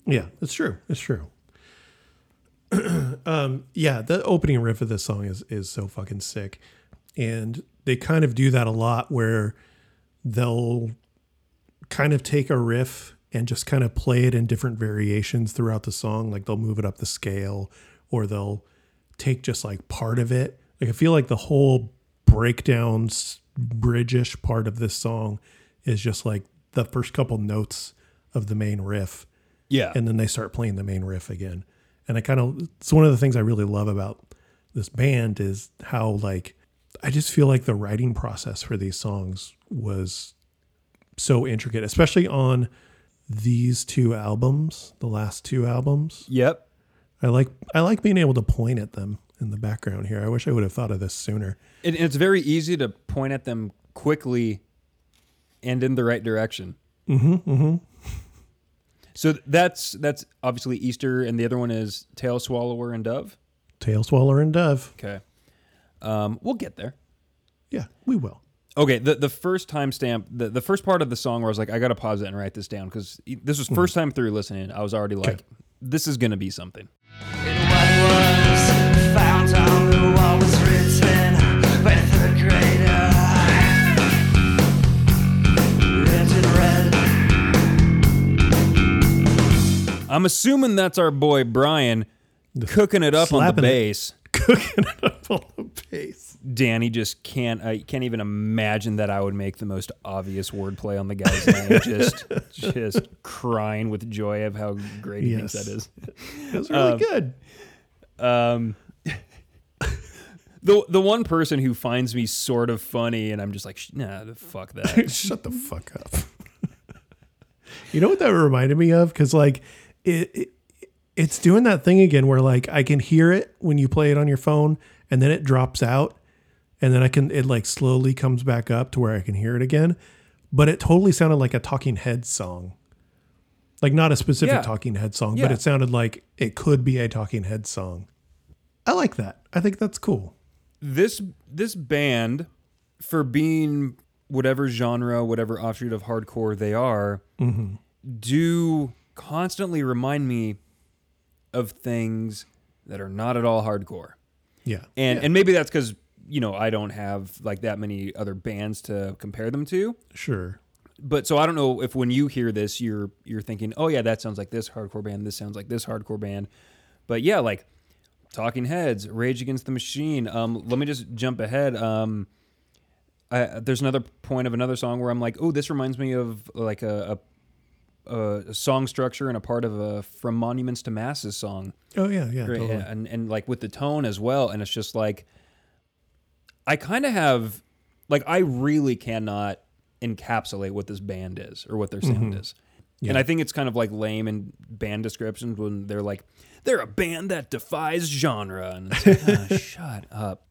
Yeah, it's true. It's true. um, yeah, the opening riff of this song is is so fucking sick, and they kind of do that a lot where they'll kind of take a riff and just kind of play it in different variations throughout the song. Like they'll move it up the scale, or they'll take just like part of it. Like I feel like the whole breakdowns bridge-ish part of this song is just like the first couple notes of the main riff Yeah. and then they start playing the main riff again. And I kind of it's one of the things I really love about this band is how like I just feel like the writing process for these songs was so intricate, especially on these two albums, the last two albums. yep. I like I like being able to point at them in the background here. I wish I would have thought of this sooner. And it's very easy to point at them quickly and in the right direction. Mm-hmm. Mm-hmm. So that's that's obviously Easter, and the other one is Tail Swallower and Dove. Tail Swallower and Dove. Okay. Um, we'll get there. Yeah, we will. Okay, the the first timestamp, the, the first part of the song where I was like, I gotta pause it and write this down because this was first time through listening. I was already like, this is gonna be something. I'm assuming that's our boy Brian cooking it up on the slapping it. bass. Cooking it up on the bass. Danny just can't. I can't even imagine that I would make the most obvious wordplay on the guy's name. Just, just crying with joy of how great he Yes. thinks that is. It was really good. Um, the the one person who finds me sort of funny, and I'm just like, "Sh- nah, fuck that. Shut the fuck up. you know what that reminded me of? Because like it, it, it's doing that thing again where like I can hear it when you play it on your phone, and then it drops out, and then I can it like slowly comes back up to where I can hear it again. But it totally sounded like a Talking Heads song. Like not a specific Yeah. Talking Head song, Yeah. but it sounded like it could be a Talking Head song. I like that. I think that's cool. this this band, for being whatever genre, whatever offshoot of hardcore they are, mm-hmm. do constantly remind me of things that are not at all hardcore. Yeah. And and maybe that's because you know I don't have like that many other bands to compare them to. Sure. But so I don't know if when you hear this, you're you're thinking, oh yeah, that sounds like this hardcore band. This sounds like this hardcore band. But yeah, like Talking Heads, Rage Against the Machine. Um, let me just jump ahead. Um, I, there's another point of another song where I'm like, oh, this reminds me of like a, a, a song structure and a part of a From Monuments to Masses song. Oh yeah, yeah, Right, totally. and and like with the tone as well and it's just like i kind of have like i really cannot encapsulate what this band is or what their sound is and i think it's kind of like lame in band descriptions when they're like they're a band that defies genre and it's like, "Ah, shut up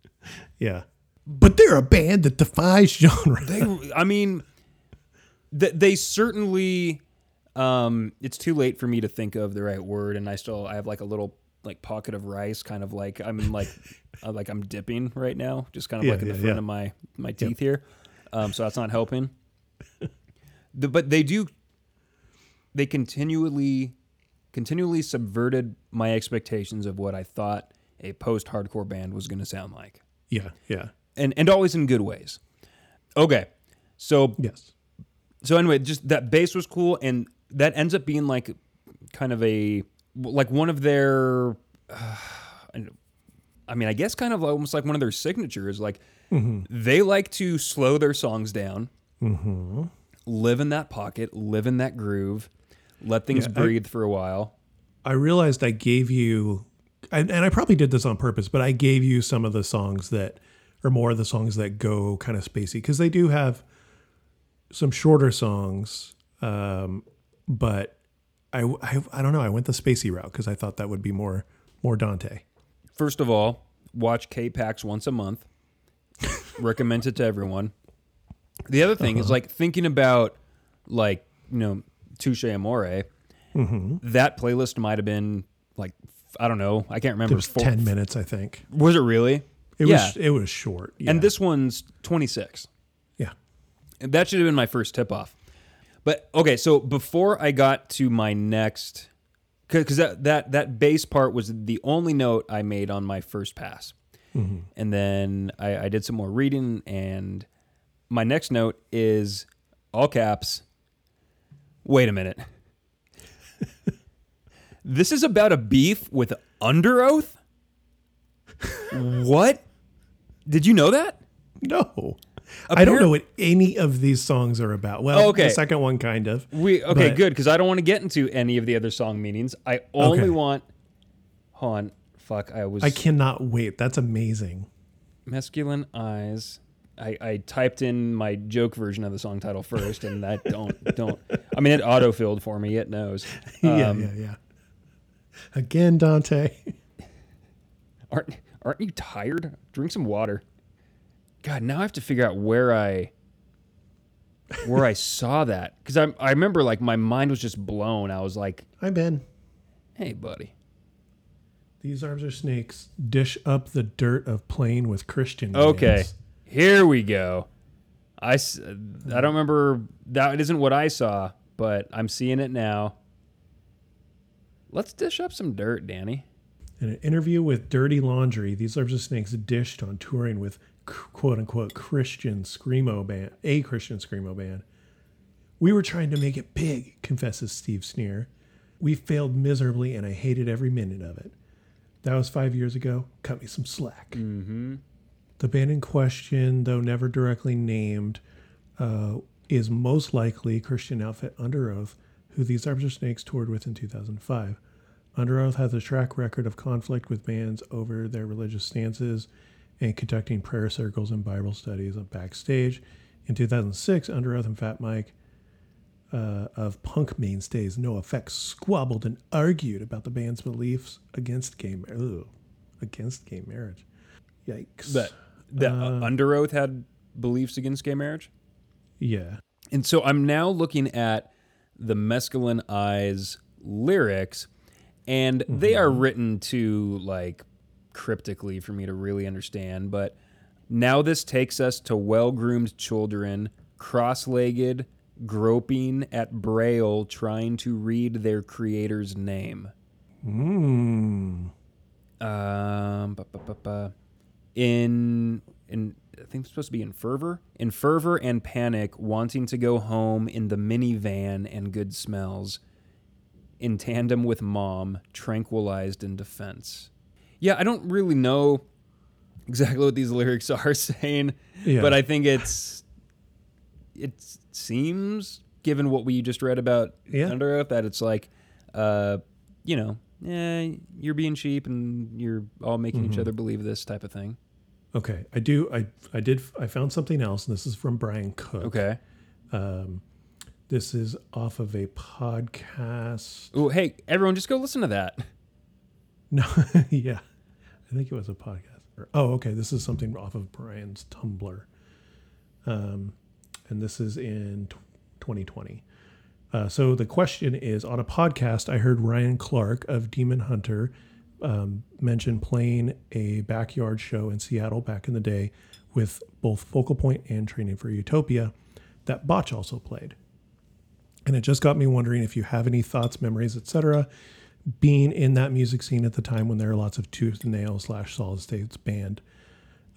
Yeah. But they're a band that defies genre. they i mean th- they certainly um it's too late for me to think of the right word and i still i have like a little like pocket of rice kind of like i'm like uh, like i'm dipping right now just kind of Yeah, like in the yeah, front yeah. of my my teeth here um so that's not helping the, but they do they continually continually subverted my expectations of what I thought a post-hardcore band was going to sound like. Yeah, yeah, And and always in good ways. Okay. So yes. so anyway, just that bass was cool, and that ends up being like kind of a like one of their. Uh, I mean, I guess kind of almost like one of their signatures. Like they like to slow their songs down, live in that pocket, live in that groove, let things Yeah, I- breathe for a while. I realized I gave you, and, and I probably did this on purpose, but I gave you some of the songs that, or more of the songs that go kind of spacey because they do have some shorter songs, um, but I, I I don't know. I went the spacey route because I thought that would be more more Dante. First of all, watch K-Pax once a month. Recommend it to everyone. The other thing is uh-huh. like thinking about like, you know, Touche Amore. Mm-hmm. That playlist might have been like I don't know. I can't remember. It was Four- ten minutes, I think. Was it really? It yeah. was it was short. Yeah. And this one's 26. yeah. And That should have been my first tip off. But okay, so before I got to my next because that, that that bass part was the only note I made on my first pass. Mm-hmm. And then I, I did some more reading and my next note is all caps. Wait a minute. this is about a beef with Underoath? what? Did you know that? No. I don't know what any of these songs are about. Well, Oh, okay. the second one kind of. We okay, But- good because I don't want to get into any of the other song meanings. I only Okay. want. Hold on, fuck. I was I cannot wait. That's amazing. masculine eyes. I, I typed in my joke version of the song title first, and that don't don't. I mean, it autofilled for me. It knows. yeah, Um, yeah, yeah. Again, Dante. Aren't aren't you tired? Drink some water. God, now I have to figure out where I where I saw that because I I remember like my mind was just blown. I was like, Hi, Ben. hey, buddy. These arms are snakes. Dish up the dirt of playing with Christian. Okay, bands. here we go. I I don't remember that isn't what I saw, but I'm seeing it now. Let's dish up some dirt, Danny. In an interview with Dirty Laundry, these arms are snakes dished on touring with quote unquote Christian screamo band, a Christian screamo band. We were trying to make it big, confesses Steve Snere. We failed miserably, and I hated every minute of it. That was five years ago. Cut me some slack. Mm-hmm. The band in question, though never directly named, uh, is most likely Christian outfit Underoath, who these Are Snakes toured with in 2005. Underoath has a track record of conflict with bands over their religious stances and conducting prayer circles and Bible studies backstage. In 2006, Underoath and Fat Mike uh, of punk mainstays NOFX squabbled and argued about the band's beliefs against gay marriage. Against gay marriage. Yikes. That that uh, Under Oath had beliefs against gay marriage. yeah. And so I'm now looking at the Mescaline Eyes lyrics, and they are written to like cryptically for me to really understand. But now this takes us to well groomed children, cross legged, groping at Braille, trying to read their creator's name. Mm. Um, ba, ba, ba, ba. in in I think it's supposed to be in fervor, in fervor and panic, wanting to go home in the minivan and good smells, in tandem with mom, tranquilized in defense. Yeah, I don't really know exactly what these lyrics are saying, Yeah. but I think it's it seems given what we just read about Yeah. Underoath that it's like, uh, you know, eh, you're being cheap and you're all making Mm-hmm. each other believe this type of thing. Okay. I do. I, I did. I found something else, and this is from Brian Cook. Okay. Um, this is off of a podcast. Oh, hey, everyone, just go listen to that. No, yeah. I think it was a podcast. Oh, okay. This is something off of Brian's Tumblr. Um, and this is in 2020. Uh, so the question is on a podcast, I heard Ryan Clark of Demon Hunter um, mention playing a backyard show in Seattle back in the day with both Focal Point and Training for Utopia that Botch also played. And it just got me wondering if you have any thoughts, memories, etc., being in that music scene at the time when there are lots of tooth and nail slash solid states band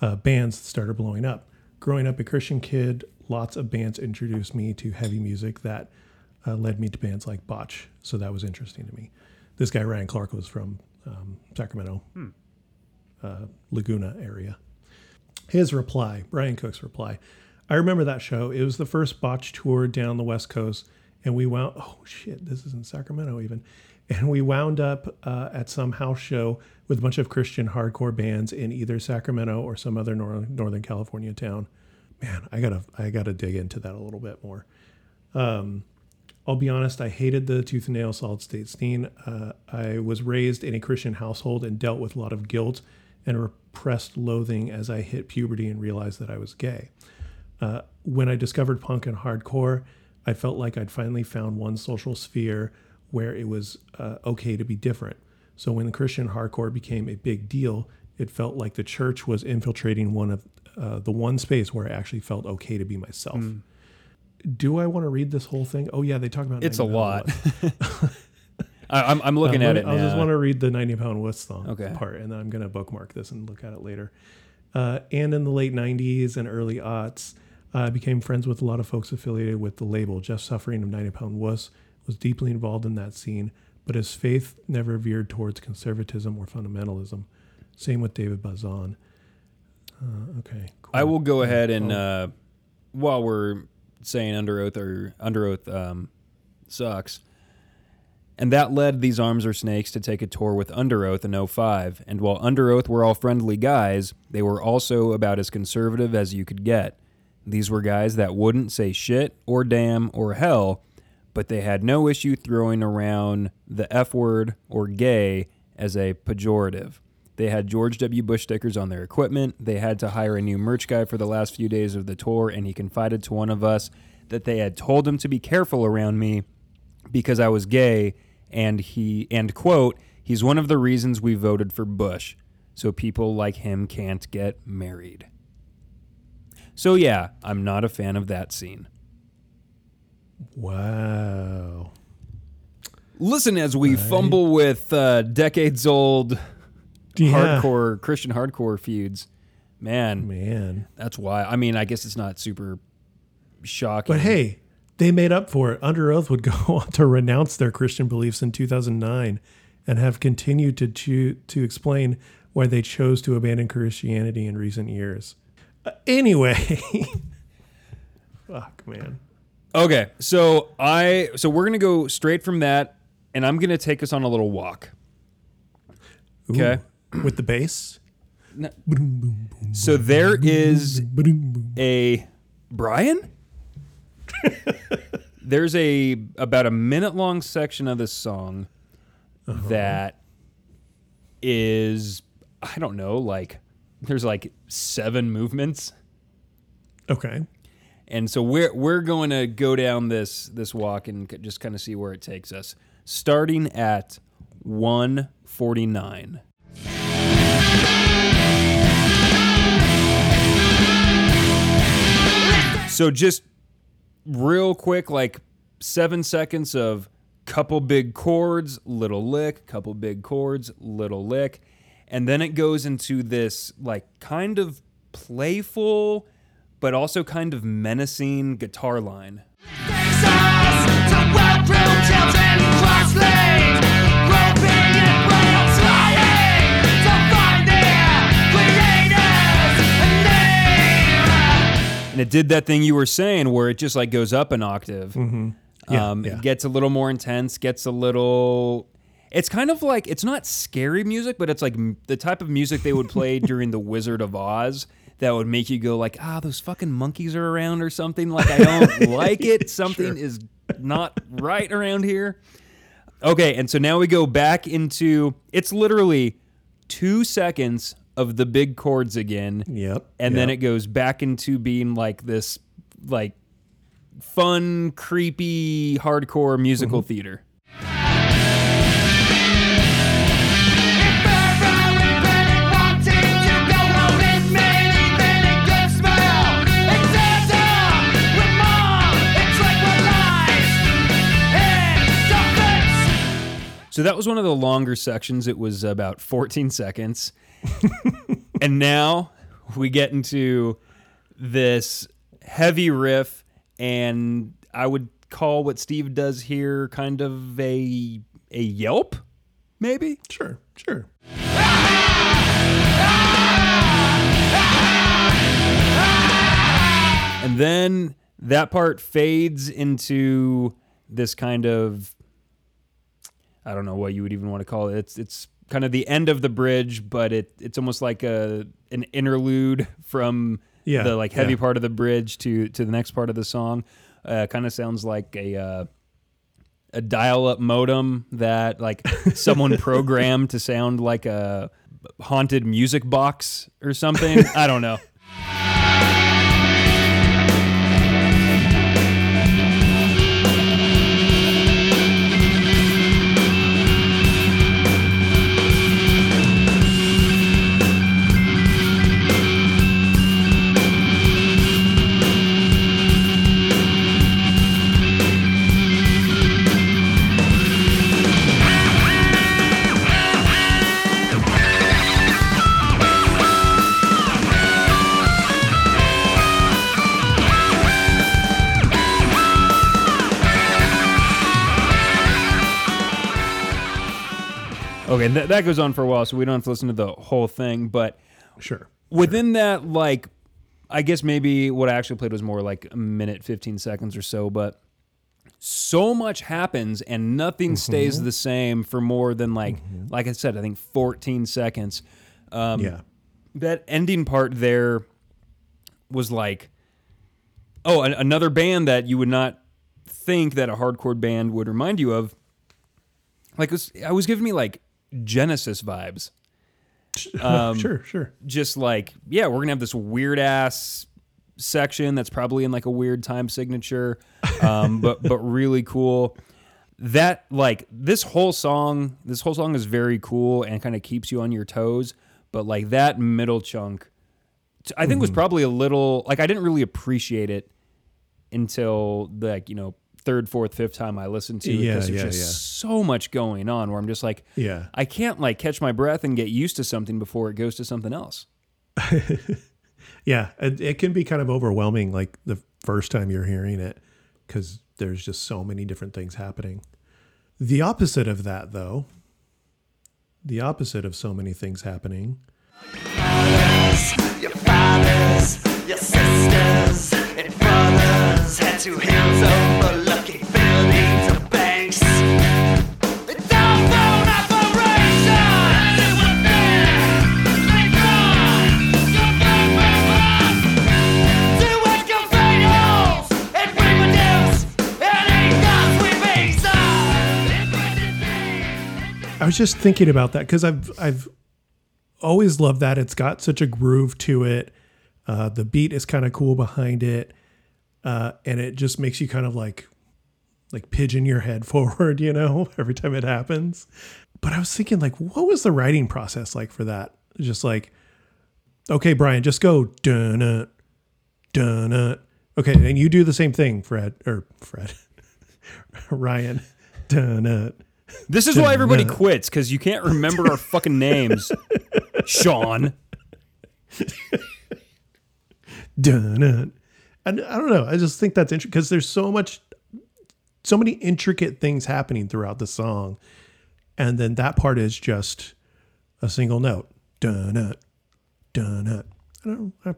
uh, bands that started blowing up. Growing up a Christian kid, lots of bands introduced me to heavy music that uh, led me to bands like Botch. So that was interesting to me. This guy Ryan Clark was from um, Sacramento, uh, Laguna area. His reply, Brian Cook's reply. I remember that show. It was the first Botch tour down the West Coast, and we went. Oh shit, this is in Sacramento even, and we wound up uh, at some house show with a bunch of Christian hardcore bands in either Sacramento or some other nor- Northern California town. Man, I gotta I gotta dig into that a little bit more. Um, I'll be honest, I hated the tooth and nail solid state scene. Uh, I was raised in a Christian household and dealt with a lot of guilt and repressed loathing as I hit puberty and realized that I was gay. Uh, when I discovered punk and hardcore, I felt like I'd finally found one social sphere where it was uh, okay to be different. So when the Christian hardcore became a big deal, it felt like the church was infiltrating one of uh, the one space where I actually felt okay to be myself. Do I want to read this whole thing? Oh yeah, they talk about It's a lot. I, I'm, I'm looking uh, at it I just want to read the 90 pound wuss song Okay. part, and then I'm going to bookmark this and look at it later. Uh, and in the late 90s and early aughts, I became friends with a lot of folks affiliated with the label. Jeff Suffering of 90 Pound Wuss was deeply involved in that scene, but his faith never veered towards conservatism or fundamentalism. Same with David Bazan. Uh, okay. Cool. I will go ahead and uh, while we're saying under oath or under oath um, sucks, and that led these arms or snakes to take a tour with Underoath in 05. And while Underoath were all friendly guys, they were also about as conservative as you could get. These were guys that wouldn't say shit or damn or hell, but they had no issue throwing around the F word or gay as a pejorative. They had George W. Bush stickers on their equipment. They had to hire a new merch guy for the last few days of the tour, and he confided to one of us that they had told him to be careful around me because I was gay, and he and quote, he's one of the reasons we voted for Bush, so people like him can't get married. So yeah, I'm not a fan of that scene. Wow. Listen as we fumble with uh, decades old Yeah. hardcore Christian hardcore feuds. Man, Man. that's why. I mean, I guess it's not super shocking. But hey, they made up for it. Underoath would go on to renounce their Christian beliefs in 2009 and have continued to choo- to explain why they chose to abandon Christianity in recent years. Uh, anyway, fuck, man. Okay, so I so we're gonna go straight from that, and I'm gonna take us on a little walk. Okay. With the bass. So there is a Brian. There's a about a minute long section of this song that is I don't know like there's like seven movements Okay. And so we're we're going to go down this this walk and just kind of see where it takes us. Starting at 149 so just real quick like 7 seconds of couple big chords little lick couple big chords little lick. And then it goes into this like kind of playful but also kind of menacing guitar line Takes us to well-groomed children cross lanes, groping in braille, trying to find their creators a name. and it did that thing you were saying where it just like goes up an octave Yeah, um, yeah. it gets a little more intense gets a little it's kind of like it's not scary music but it's like m- the type of music they would play during the wizard of oz that would make you go like ah those fucking monkeys are around or something like i don't like it. Something is not right around here. Okay and so now we go back into it's literally two seconds of the big chords again. Yep. and then it goes back into being like this like fun creepy hardcore musical Mm-hmm. theater So that was one of the longer sections. It was about 14 seconds. and now we get into this heavy riff, and I would call what Steve does here kind of a a yelp, maybe. Sure, sure. And then that part fades into this kind of I don't know what you would even want to call it. It's it's kind of the end of the bridge, but it it's almost like a an interlude from Yeah, the like heavy yeah. part of the bridge to to the next part of the song. Uh, kind of sounds like a uh, a dial-up modem that like someone programmed to sound like a haunted music box or something. I don't know. Okay, th- that goes on for a while, so we don't have to listen to the whole thing. But Sure. within that, like, I guess maybe what I actually played was more like a minute, 15 seconds or so. But so much happens and nothing stays the same for more than, like, like I said, I think 14 seconds. Um, yeah. that ending part there was like oh an- another band that you would not think that a hardcore band would remind you of like it was, I was giving me like genesis vibes Um, sure, sure. just like yeah we're gonna have this weird ass section that's probably in like a weird time signature um, but but really cool that like this whole song this whole song is very cool and kind of keeps you on your toes but like that middle chunk i Mm-hmm. think was probably a little like i didn't really appreciate it until the like you know third fourth fifth time i listen to it Yeah, because there's yeah, just yeah. so much going on where i'm just like Yeah. i can't like catch my breath and get used to something before it goes to something else Yeah, it, it can be kind of overwhelming like the first time you're hearing it because there's just so many different things happening. The opposite of that, though, the opposite of so many things happening, Your fathers, your sisters, and brothers had two hands overlooking was just thinking about that because I've I've always loved that it's got such a groove to it. Uh, the beat is kind of cool behind it, uh, and it just makes you kind of like like pigeon your head forward, you know, every time it happens. But I was thinking, like, what was the writing process like for that? Just like, okay, Brian, just go dun it, dun it. Okay, and you do the same thing, Fred or Fred, Ryan, dun it. This is why everybody quits because you can't remember our fucking names. Sean. dun, dun. And I don't know. I just think that's interesting because there's so much, so many intricate things happening throughout the song, and then that part is just a single note. Dun dun dun. dun. I don't. I,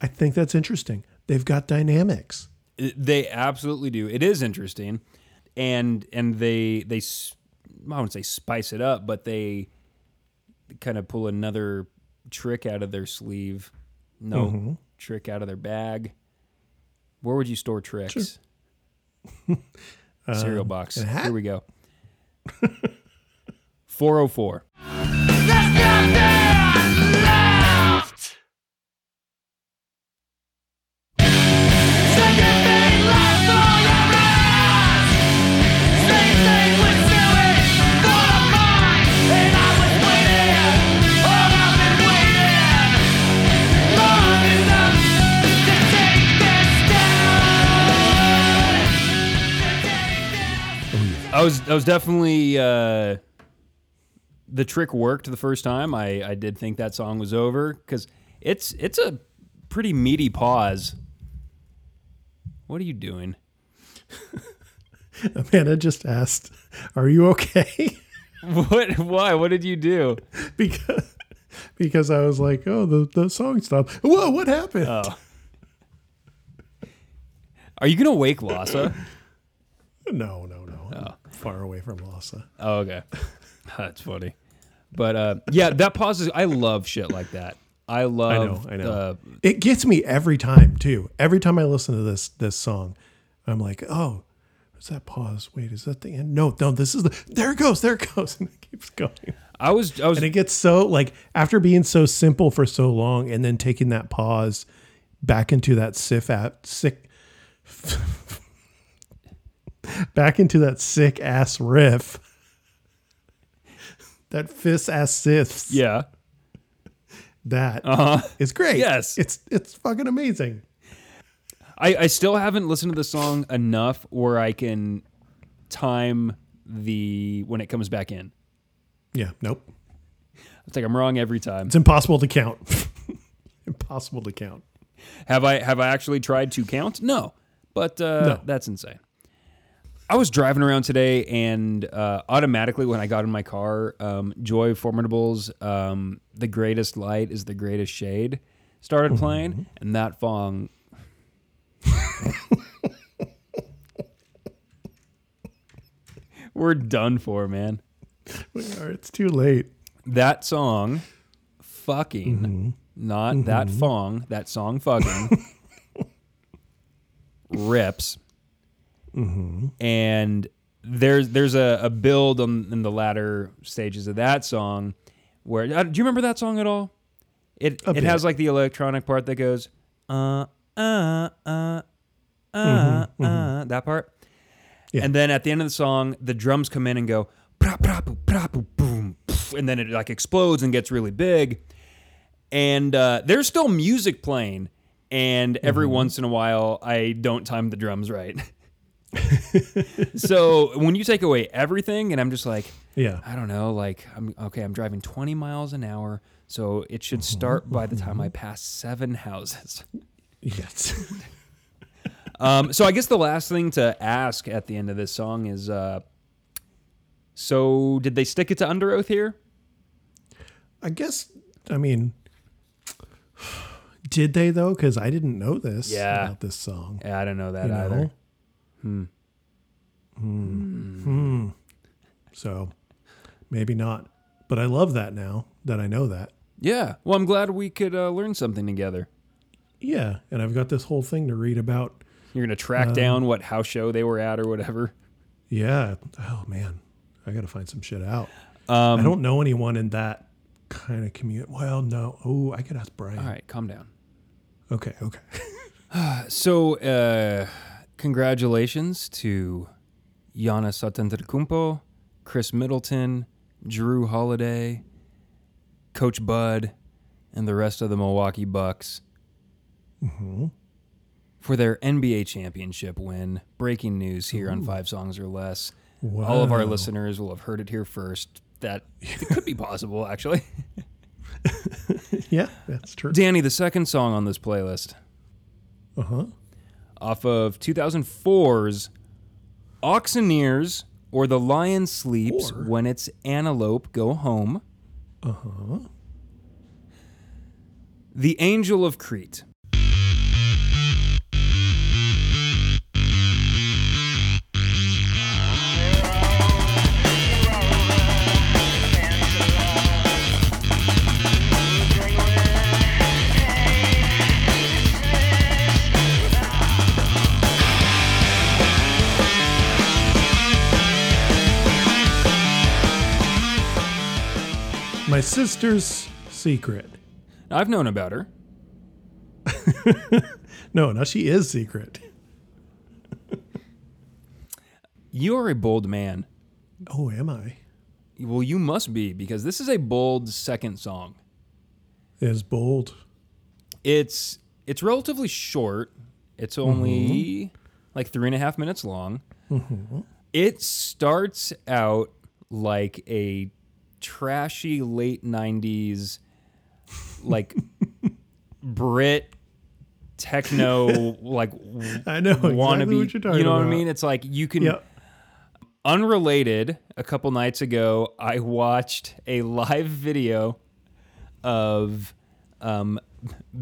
I think that's interesting. They've got dynamics. They absolutely do. It is interesting, and and they they s- I wouldn't say spice it up, but they kind of pull another trick out of their sleeve. No Mm-hmm. trick out of their bag. Where would you store tricks? Cereal box. Um, in a hat? Here we go. Four oh four. Left. Second I was I was definitely uh, the trick worked the first time. I I did think that song was over because it's it's a pretty meaty pause. What are you doing? Amanda just asked, "Are you okay?" What? Why? What did you do? because because I was like, "Oh, the the song stopped." Whoa, what happened? Oh. Are you gonna wake Lhasa? no, no, Far away from Lhasa. Oh, okay. That's funny. But uh, yeah, that pause is. I love shit like that. I love. I know, I know. Uh, It gets me every time too. Every time I listen to this this song, I'm like, "Oh, what's that pause? Wait, is that the end? No, no, this is the. There it goes. There it goes, and it keeps going. I was. I was. And it gets so like after being so simple for so long, and then taking that pause back into that sick at sick. Back into that sick ass riff. That fist ass sifs. yeah. That Uh-huh. is great. Yes. It's it's fucking amazing. I, I still haven't listened to the song enough where I can time the when it comes back in. Yeah, nope. It's like I'm wrong every time. It's impossible to count. impossible to count. Have I have I actually tried to count? No, but uh, No. that's insane. I was driving around today, and uh, automatically when I got in my car, um, Joy Formidable's um, "The Greatest Light is the Greatest Shade" started playing, and that song. We're done for, man. We are. It's too late. That song, fucking, not that fong, that song, fucking, rips. And there's there's a, a build on in the latter stages of that song where uh, do you remember that song at all? It A it bit. has like the electronic part that goes uh uh uh uh uh that part. Yeah. And then at the end of the song, the drums come in and go pra pra poo, pra poo, boom, and then it like explodes and gets really big. And uh, there's still music playing, and every once in a while, I don't time the drums right. so when you take away everything, and I'm just like, Yeah. I don't know, like I'm okay. I'm driving 20 miles an hour, so it should start by the time I pass seven houses. Yes. Um, so I guess the last thing to ask at the end of this song is, uh, so did they stick it to Underoath here? I guess. I mean, did they though? Because I didn't know this Yeah. about this song. Yeah, I don't know that you either. know? Hmm. Hmm. So maybe not. But I love that now that I know that. Yeah. Well, I'm glad we could uh, learn something together. Yeah, and I've got this whole thing to read about. You're gonna track down what house show they were at or whatever. Yeah. Oh man, I got to find some shit out. I don't know anyone in that kind of community. Well, no. Oh, I could ask Brian. All right, calm down. Okay. Okay. So, uh, congratulations to Giannis Antetokounmpo, Khris Middleton, Jrue Holiday, Coach Bud, and the rest of the Milwaukee Bucks for their NBA championship win. Breaking news here on Five Songs or Less. All of our listeners will have heard it here first. That it could be possible, actually. yeah, that's true. Danny, the second song on this playlist. Uh huh. Off of 2004's Oxeneers or The Lion Sleeps Or- When Its Antelope Go Home. Uh huh. The Angel of Crete. Sister's secret. I've known about her. No, now she is secret. You are a bold man. Oh, am I? Well, you must be because this is a bold second song. Is bold. It's it's relatively short. It's only mm-hmm. like three and a half minutes long. Mm-hmm. It starts out like a trashy late 90s like Brit techno like I know exactly wannabe what you're talking you know what I mean? It's like you can Yeah. unrelated a couple nights ago I watched a live video of um,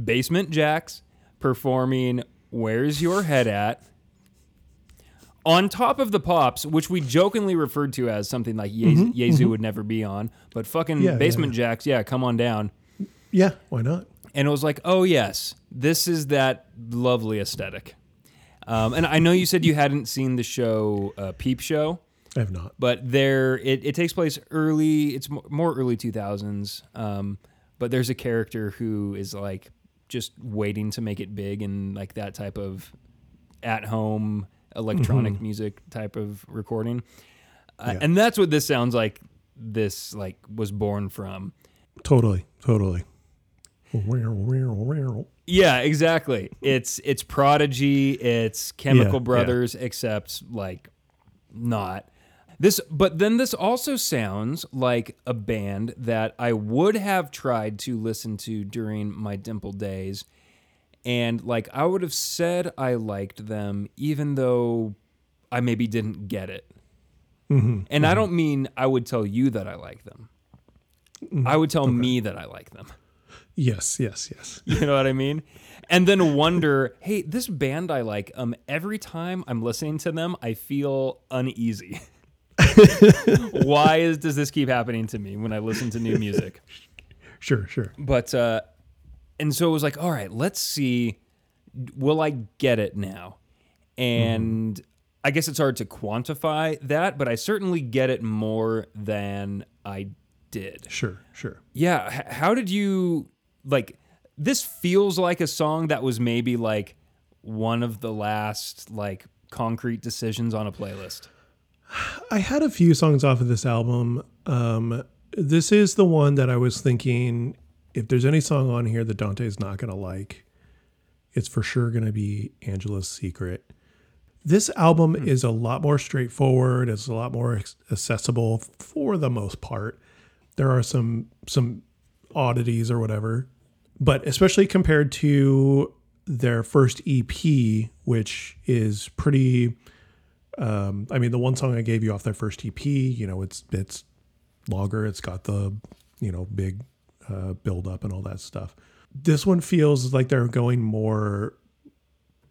Basement Jaxx performing Where's Your Head At on top of the pops, which we jokingly referred to as something like Ye- Jesu would never be on, but fucking Mm-hmm, Yeah, Basement Jaxx, yeah, come on down. Yeah, why not? And it was like, oh yes, this is that lovely aesthetic. Um, and I know you said you hadn't seen the show uh, Peep Show, I have not. but there it, it takes place early. It's more early two thousands. Um, but there's a character who is like just waiting to make it big and like that type of at home electronic music type of recording. Uh, Yeah. And that's what this sounds like. This like was born from. Totally, totally. Yeah, exactly. It's it's Prodigy, it's Chemical Yeah, Brothers, except like not. This but then this also sounds like a band that I would have tried to listen to during my dimple days. And like I would have said I liked them even though I maybe didn't get it. And I don't mean I would tell you that I like them. I would tell me that I like them. Yes, yes, yes. You know what I mean? And then wonder, hey, this band I like, um, every time I'm listening to them, I feel uneasy. Why is does this keep happening to me when I listen to new music? Sure, sure. But uh and so it was like, all right, let's see will I get it now? And I guess it's hard to quantify that, but I certainly get it more than I did. Sure, sure. Yeah. How did you like? This feels like a song that was maybe like one of the last like concrete decisions on a playlist. I had a few songs off of this album. Um, this is the one that I was thinking if there's any song on here that Dante's not going to like, it's for sure going to be Angela's Secret. This album is a lot more straightforward. It's a lot more accessible for the most part. There are some some oddities or whatever, but especially compared to their first EP, which is pretty um, I mean, the one song I gave you off their first EP, you know, it's it's longer. It's got the you know big uh, build up and all that stuff. This one feels like they're going more,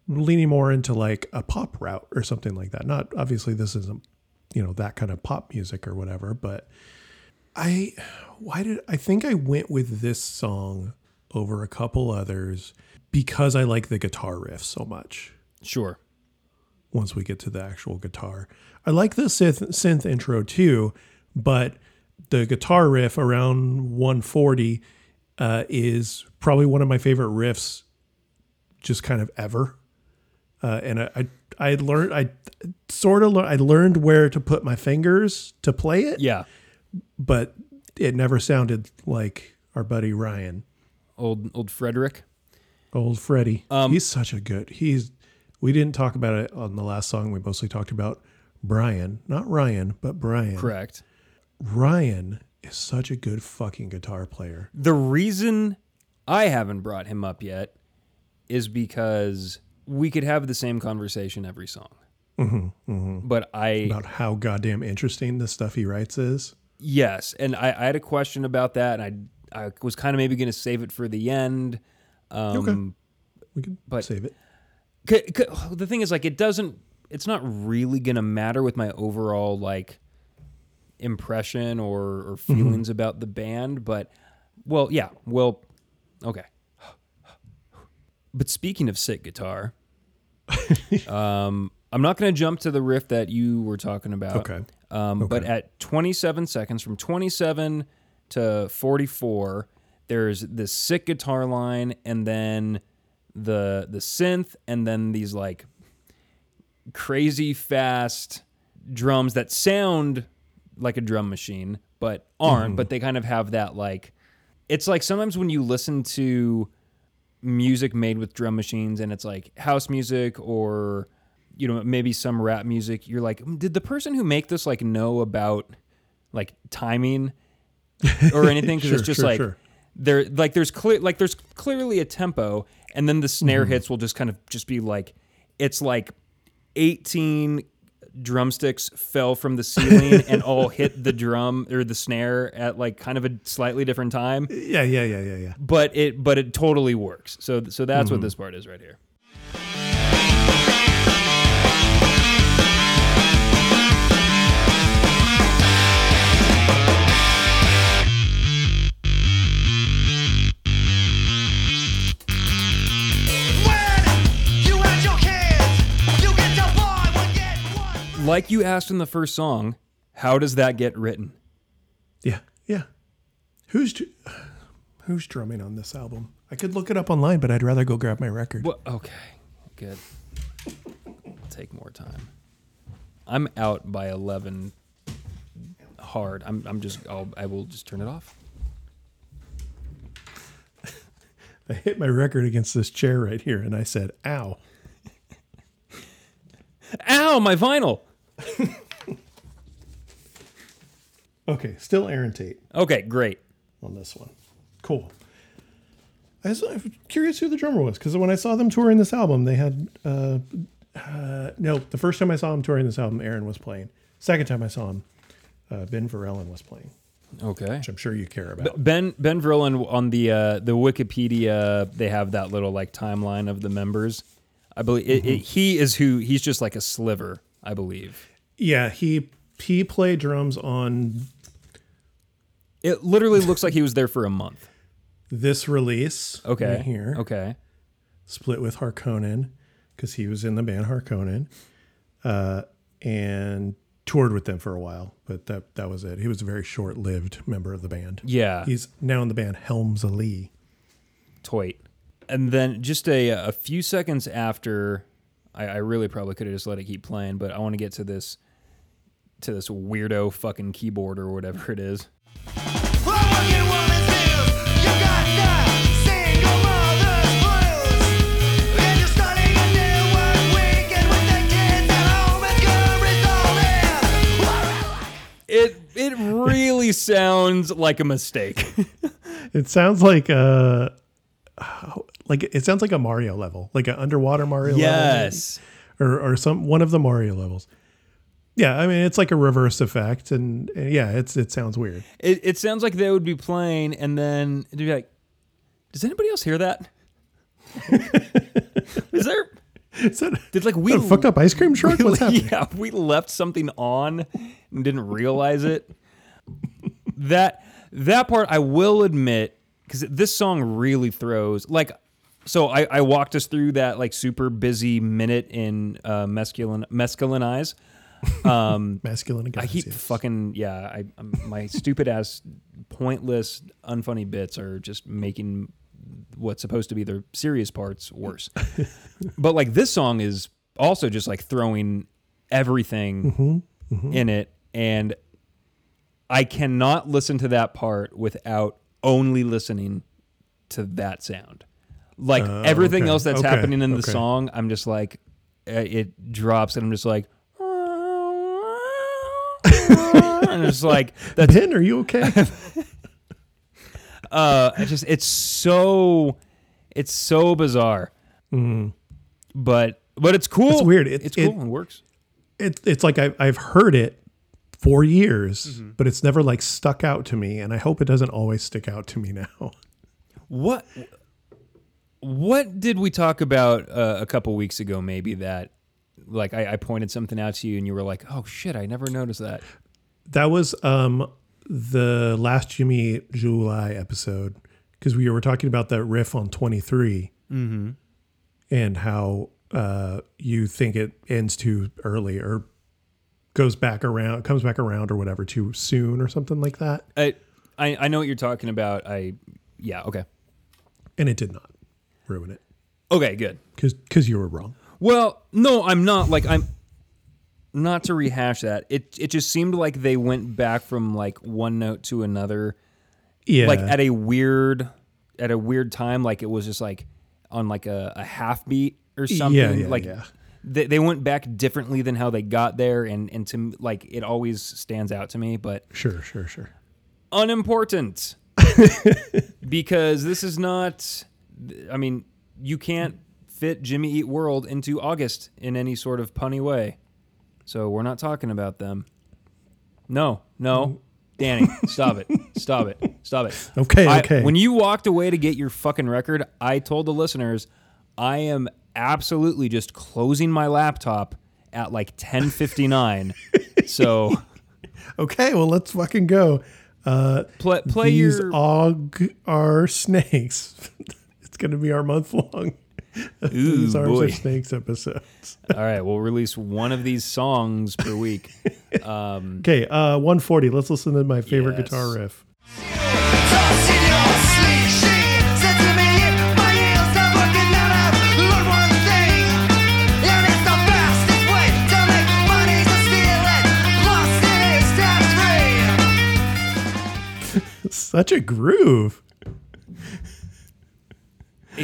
leaning more into like a pop route or something like that. Not obviously this isn't you know that kind of pop music or whatever, but I why did I think I went with this song over a couple others because I like the guitar riff so much Sure. once we get to the actual guitar. I like the synth, synth intro too, but the guitar riff around 140 uh, is probably one of my favorite riffs, just kind of ever. Uh, and I, I, I learned, I sort of, lear- I learned where to put my fingers to play it, Yeah. but it never sounded like our buddy Ryan, Old old Frederick. old Freddie. he's such a good. He's. We didn't talk about it on the last song. We mostly talked about Brian, not Ryan, but Brian. Correct. Ryan is such a good fucking guitar player. The reason I haven't brought him up yet is because we could have the same conversation every song. But I About how goddamn interesting the stuff he writes is. Yes, and I, I had a question about that, and I I was kind of maybe going to save it for the end. Um, We can But- save it. c- c- the thing is, like, it doesn't. It's not really going to matter with my overall like impression or or feelings about the band, but well, yeah, well, okay. But speaking of sick guitar, um, I'm not going to jump to the riff that you were talking about. Okay. Um, But at 27 seconds, from 27 to 44, there's this sick guitar line, and then the the synth, and then these like crazy fast drums that sound like a drum machine, but aren't. But they kind of have that like. It's like sometimes when you listen to music made with drum machines, and it's like house music or you know maybe some rap music you're like "Mm, did the person who make this like know about like timing or anything because Sure, it's just sure, like sure. there like there's clear like there's clearly a tempo and then the snare Mm-hmm. hits will just kind of just be like it's like 18 drumsticks fell from the ceiling and all hit the drum or the snare at like kind of a slightly different time Yeah, yeah, yeah, yeah, yeah. but it but it totally works so so that's Mm-hmm. what this part is right here like you asked in the first song how does that get written Yeah, yeah. Who's dr- who's drumming on this album? I could look it up online, but I'd rather go grab my record. Well, okay, good. Take more time. I'm out by eleven. Hard. I'm. I'm just. I'll, I will just turn it off. I hit my record against this chair right here, and I said, "Ow!" Ow! My vinyl. Okay, still Erin Tate Okay, great. on this one. Cool. I was I'm curious who the drummer was because when I saw them touring this album, they had uh, uh, no. The first time I saw them touring this album, Erin was playing. Second time I saw him, uh, Ben Verellen was playing, Okay. which I'm sure you care about. Ben Ben Verellen on the uh, the Wikipedia they have that little like timeline of the members. I believe it, it, he is who he's just like a sliver. I believe yeah, he he played drums on it literally looks like he was there for a month. this release. Okay. right here. Okay. split with Harkonnen because he was in the band Harkonnen, uh, and toured with them for a while. But that that was it. He was a very short lived member of the band. Yeah. He's now in the band Helms Alee. Toit. And then just a, a few seconds after, I, I really probably could have just let it keep playing, but I want to get to this to this weirdo fucking keyboard or whatever it is. Well, what you want is this. You got that single mother's blues. And you're starting a new work weekend with the kids at home and good results. It it really sounds like a mistake. It sounds like uh like it sounds like a Mario level, like an underwater Mario yes. level, or or some one of the Mario levels. Yeah, I mean it's like a reverse effect, and, and yeah, it's it sounds weird. It, it sounds like they would be playing and then it'd be like, does anybody else hear that? Is there Is that, did like we a fucked up ice cream truck? What's happening? yeah, we left something on and didn't realize it. that that part I will admit because this song really throws like. So I, I walked us through that like super busy minute in uh, mescaline mescaline eyes. Um, Masculine and I keep yes. fucking yeah. I I'm, my stupid ass, pointless, unfunny bits are just making what's supposed to be their serious parts worse. but like this song is also just like throwing everything Mm-hmm, in it, and I cannot listen to that part without only listening to that sound. Like everything Uh, okay, else that's okay, happening in the song, I'm just like, uh, it drops, and I'm just like. and it's like that's Ben, are you okay? uh I just it's so it's so bizarre but but it's cool. It's weird. It- it's cool it- and works it, it's like I've, I've heard it for years, Mm-hmm. but it's never like stuck out to me. And I hope it doesn't always stick out to me now. what what did we talk about uh, a couple weeks ago maybe that like I, I pointed something out to you and you were like oh shit i never noticed that That was um, the last Jimmy July episode because we were talking about that riff on 23 Mm-hmm. and how uh, you think it ends too early or goes back around, comes back around or whatever too soon or something like that. I, I i know what you're talking about i yeah okay And it did not ruin it okay good because you were wrong. Well, no, I'm not. Like I'm not to rehash that. It it just seemed like they went back from like one note to another, Yeah. like at a weird at a weird time. Like it was just like on like a, a half beat or something. yeah, like yeah. they, they went back differently than how they got there, and and to like it always stands out to me. But Sure, sure, sure. unimportant because this is not. I mean, you can't fit Jimmy Eat World into August in any sort of punny way. So we're not talking about them. No, no. Danny, stop it. Stop it. Stop it. Okay, I- okay. when you walked away to get your fucking record, I told the listeners I am absolutely just closing my laptop at like 10:59. so Okay, well let's fucking go. Uh, play play these your og are snakes. it's gonna be our month long. These arms boy. snakes episodes. All right, we'll release one of these songs per week. Um, Okay, uh, 140. Let's listen to my favorite Yes. guitar riff. Tossed in your sleep, she said to me, "My ears are working out. I've learned one thing, and it's the fastest way to make money to steal it. Plus, it is tax free." Such a groove.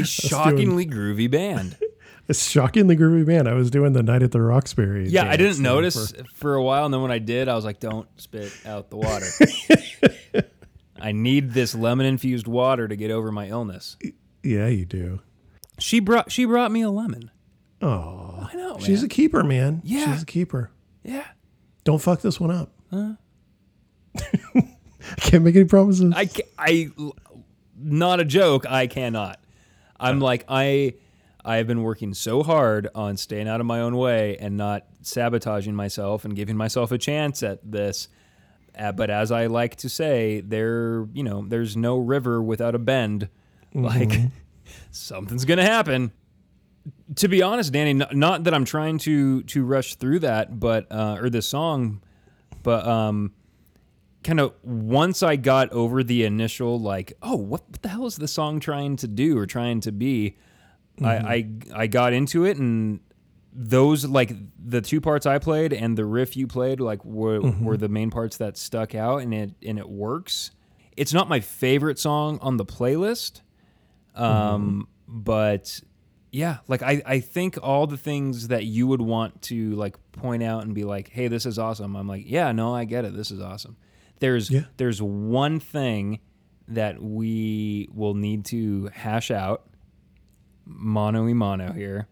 A shockingly groovy band. A shockingly groovy band. I was doing the Night at the Roxbury. Yeah, I didn't notice for- for a while, and then when I did, I was like, "Don't spit out the water." I need this lemon infused water to get over my illness. yeah, you do. She brought she brought me a lemon. Oh, I know. she's a keeper, man. Yeah. she's a keeper. yeah. Don't fuck this one up. I can't make any promises. I, I, not a joke. I cannot. I'm like I, I have been working so hard on staying out of my own way and not sabotaging myself and giving myself a chance at this. Uh, but as I like to say, there, you know, there's no river without a bend. Like something's gonna happen. To be honest, Danny, not, not that I'm trying to to rush through that, but uh, or this song, but um, kind of once I got over the initial like, oh, what, what the hell is the song trying to do or trying to be? I, mm-hmm. I I got into it and those like the two parts I played and the riff you played like were, were mm-hmm. the main parts that stuck out and it and it works. It's not my favorite song on the playlist, um, mm-hmm. but yeah, like I, I think all the things that you would want to like point out and be like, hey, this is awesome. I'm like, yeah, no, I get it. This is awesome. There's Yeah. there's one thing that we will need to hash out, mono y mono here,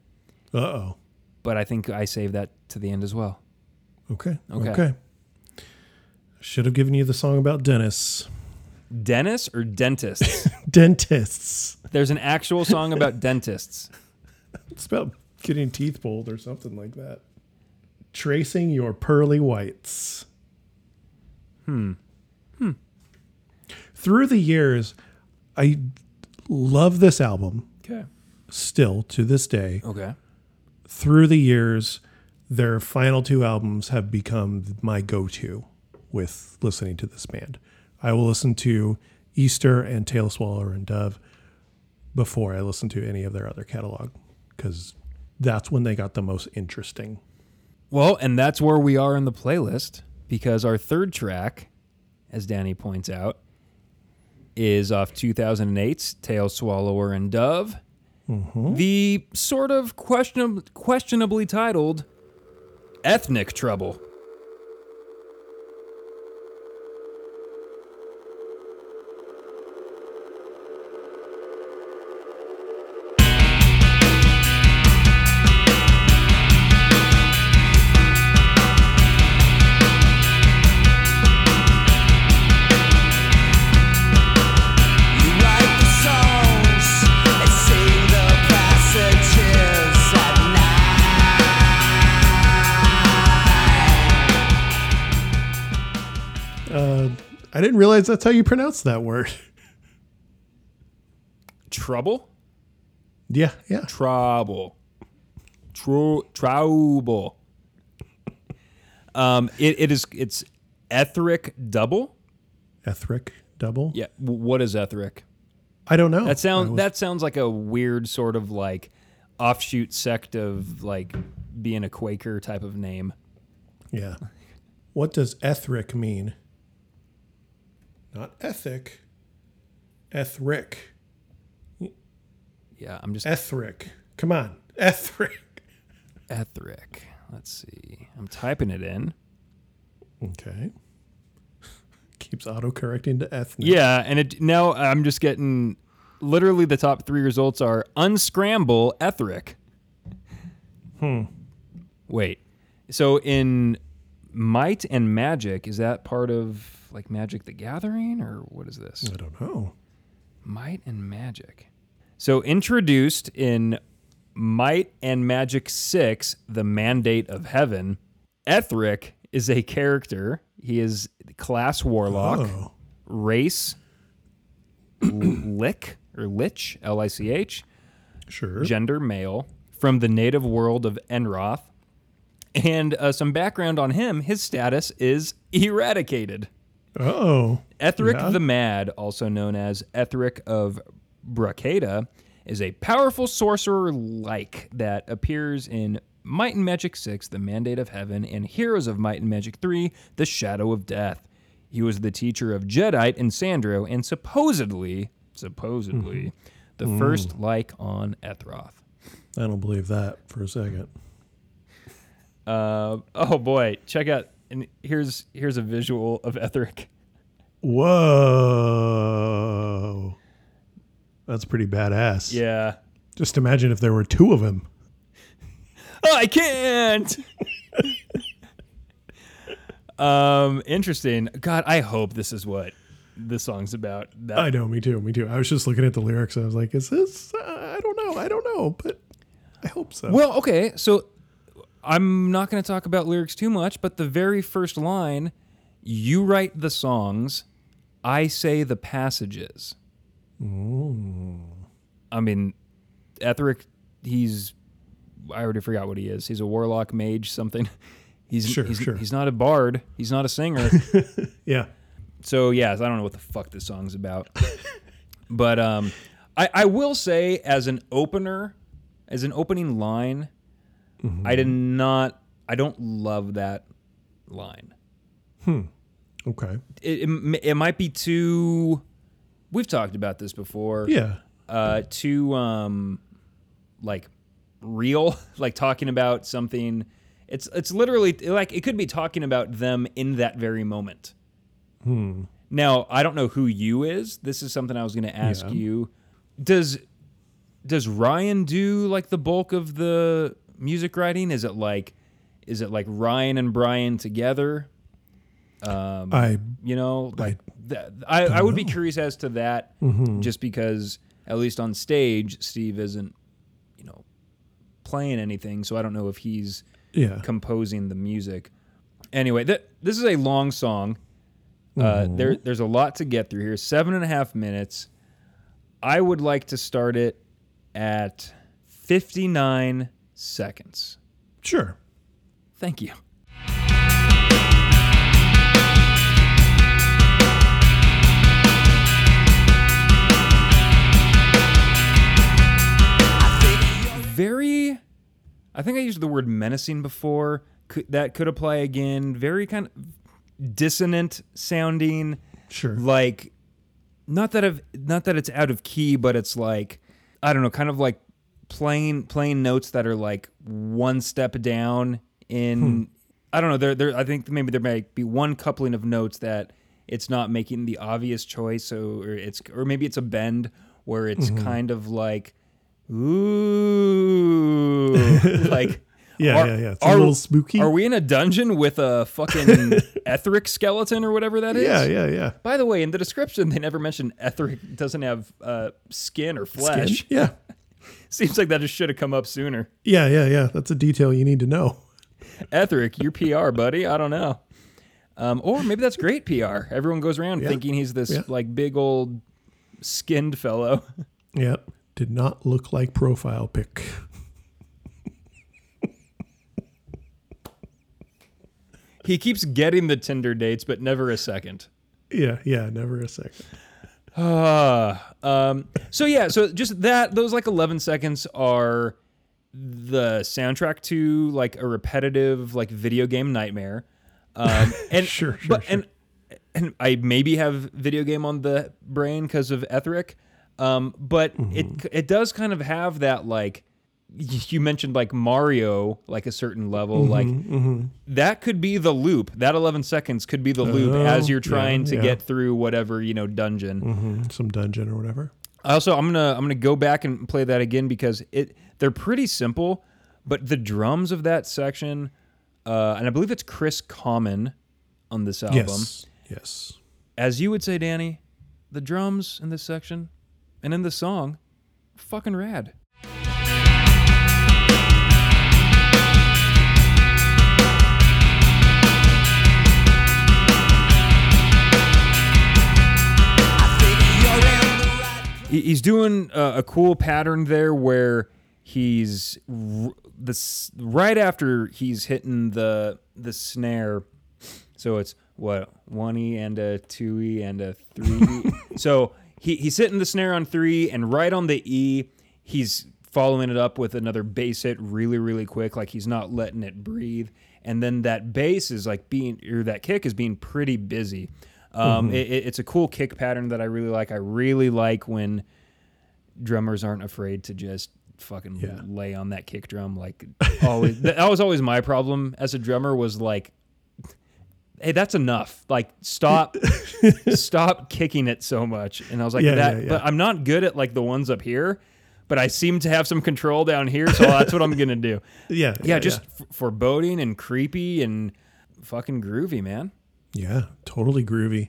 Uh oh. but I think I saved that to the end as well. Okay. Okay. Okay. Should have given you the song about Dennis. Dentists or dentists? Dentists. There's an actual song about dentists. It's about getting teeth pulled or something like that. Tracing your pearly whites. Hmm. Hmm. Through the years, I love this album Okay. still to this day. Okay. Through the years, their final two albums have become my go to with listening to this band. I will listen to Easter and Tail Swallower and Dove before I listen to any of their other catalog because that's when they got the most interesting. Well, and that's where we are in the playlist because our third track, as Danny points out, is off 2008's Tail Swallower and Dove. Mm-hmm. The sort of question, questionably titled Ethnic Trouble. Realize that's how you pronounce that word. Trouble? yeah, yeah. Trouble. Trou trouble. Um, it, it is it's etheric double. Ethric double. Yeah. What is etheric? I don't know. That sounds that sounds like a weird sort of like offshoot sect of like being a Quaker type of name. Yeah. What does ethric mean? Not ethic. Ethric. Yeah, I'm just Ethric. Come on. Ethric. Ethric. Let's see. I'm typing it in. Okay. Keeps auto correcting to ethnic. Yeah, and it now I'm just getting literally the top three results are unscramble Ethric. Hmm. Wait. So in Might and Magic, is that part of like Magic the Gathering or what is this? I don't know. Might and Magic. So introduced in Might and Magic 6, The Mandate of Heaven, Ethric is a character. He is class warlock, Oh. race Lick or Lich, L I C H, Sure. gender male, from the native world of Enroth. And uh, some background on him his status is eradicated. oh. Ethric Yeah. the Mad, also known as Ethric of Bracada, is a powerful sorcerer like that appears in Might and Magic 6, The Mandate of Heaven, and Heroes of Might and Magic 3, The Shadow of Death. He was the teacher of Jedi and Sandro, and supposedly, supposedly, the first like on Enroth. I don't believe that for a second. Uh, oh boy, check out and here's here's a visual of Ethric. Whoa. That's pretty badass. Yeah. Just imagine if there were two of him. I can't. um, interesting. God, I hope this is what the song's about. That I know, me too, me too. I was just looking at the lyrics. I was like, is this? Uh, I don't know. I don't know, but I hope so. well, okay. So I'm not going to talk about lyrics too much, but the very first line, "You write the songs, I say the passages." I mean, Ethric, he's I already forgot what he is. He's a warlock, mage, something. He's Sure, he's, sure. he's not a bard. He's not a singer. yeah. So yes, I don't know what the fuck this song's about. but um I, I will say as an opener, as an opening line, I did not I don't love that line. Hmm. Okay. It, it, it might be too we've talked about this before. Yeah. Uh too um like real, like talking about something it's it's literally like it could be talking about them in that very moment. Hmm. Now, I don't know who you is. This is something I was going to ask Yeah. you. Does does Ryan do like the bulk of the music writing? Is it like is it like Ryan and Brian together? Um, I you know, I like I, I would be curious as to that, just because at least on stage, Steve isn't, you know, playing anything, so I don't know if he's yeah. composing the music. Anyway, th- this is a long song. Uh, there, there's a lot to get through here. Seven and a half minutes. I would like to start it at 59 seconds. Sure. Thank you. Very, I think I used the word menacing before. Could, that could apply again. Very kind of dissonant sounding Sure. like not that of not that it's out of key, but it's like I don't know, kind of like playing playing notes that are like one step down in I don't know, there there I think maybe there might be one coupling of notes that it's not making the obvious choice, so or it's or maybe it's a bend where it's kind of like ooh like Yeah, are- yeah, yeah. It's a are- little spooky. Are we in a dungeon with a fucking etheric skeleton or whatever that is? yeah, yeah, yeah. By the way, in the description, they never mention Etheric doesn't have uh, skin or flesh. Skin? Yeah. Seems like that just should have come up sooner. Yeah, yeah, yeah. That's a detail you need to know. Etheric, you're PR, buddy. I don't know. Um, or maybe that's great PR. Everyone goes around Yeah. thinking he's this Yeah. like big old skinned fellow. Yep. Did not look like profile pic. he keeps getting the Tinder dates, but never a second. Yeah, yeah. Never a second. Uh, um, so yeah, so just that those like 11 seconds are the soundtrack to like a repetitive like video game nightmare. Um, and Sure, sure, but sure. and and I maybe have video game on the brain because of Etheric. Um, but Mm-hmm. it it does kind of have that like you mentioned like Mario, like a certain level, Mm-hmm, like that could be the loop. That 11 seconds could be the loop Oh, as you're yeah, trying to yeah. get through whatever you know dungeon. Mhm, some dungeon or whatever. Also, I'm gonna I'm gonna go back and play that again because it they're pretty simple, but the drums of that section, uh, and I believe it's Chris Common on this album. Yes. Yes. As you would say, Danny, the drums in this section and in the song, fucking rad. He's doing a, a cool pattern there where he's r- this right after he's hitting the the snare. So it's what one e and a two e and a three. so he he's hitting the snare on three, and right on the e, he's following it up with another bass hit really really quick, like he's not letting it breathe. And then that bass is like being or that kick is being pretty busy. Um, it, it- it's a cool kick pattern that I really like. I really like when drummers aren't afraid to just fucking Yeah. lay on that kick drum. Like always, that was always my problem as a drummer. Was like, hey, that's enough. Like stop, stop kicking it so much. And I was like, Yeah, that. yeah, yeah. But I'm not good at like the ones up here. But I seem to have some control down here, so that's what I'm gonna do. Yeah. Yeah, just f- foreboding and creepy and fucking groovy, man. Yeah, totally groovy.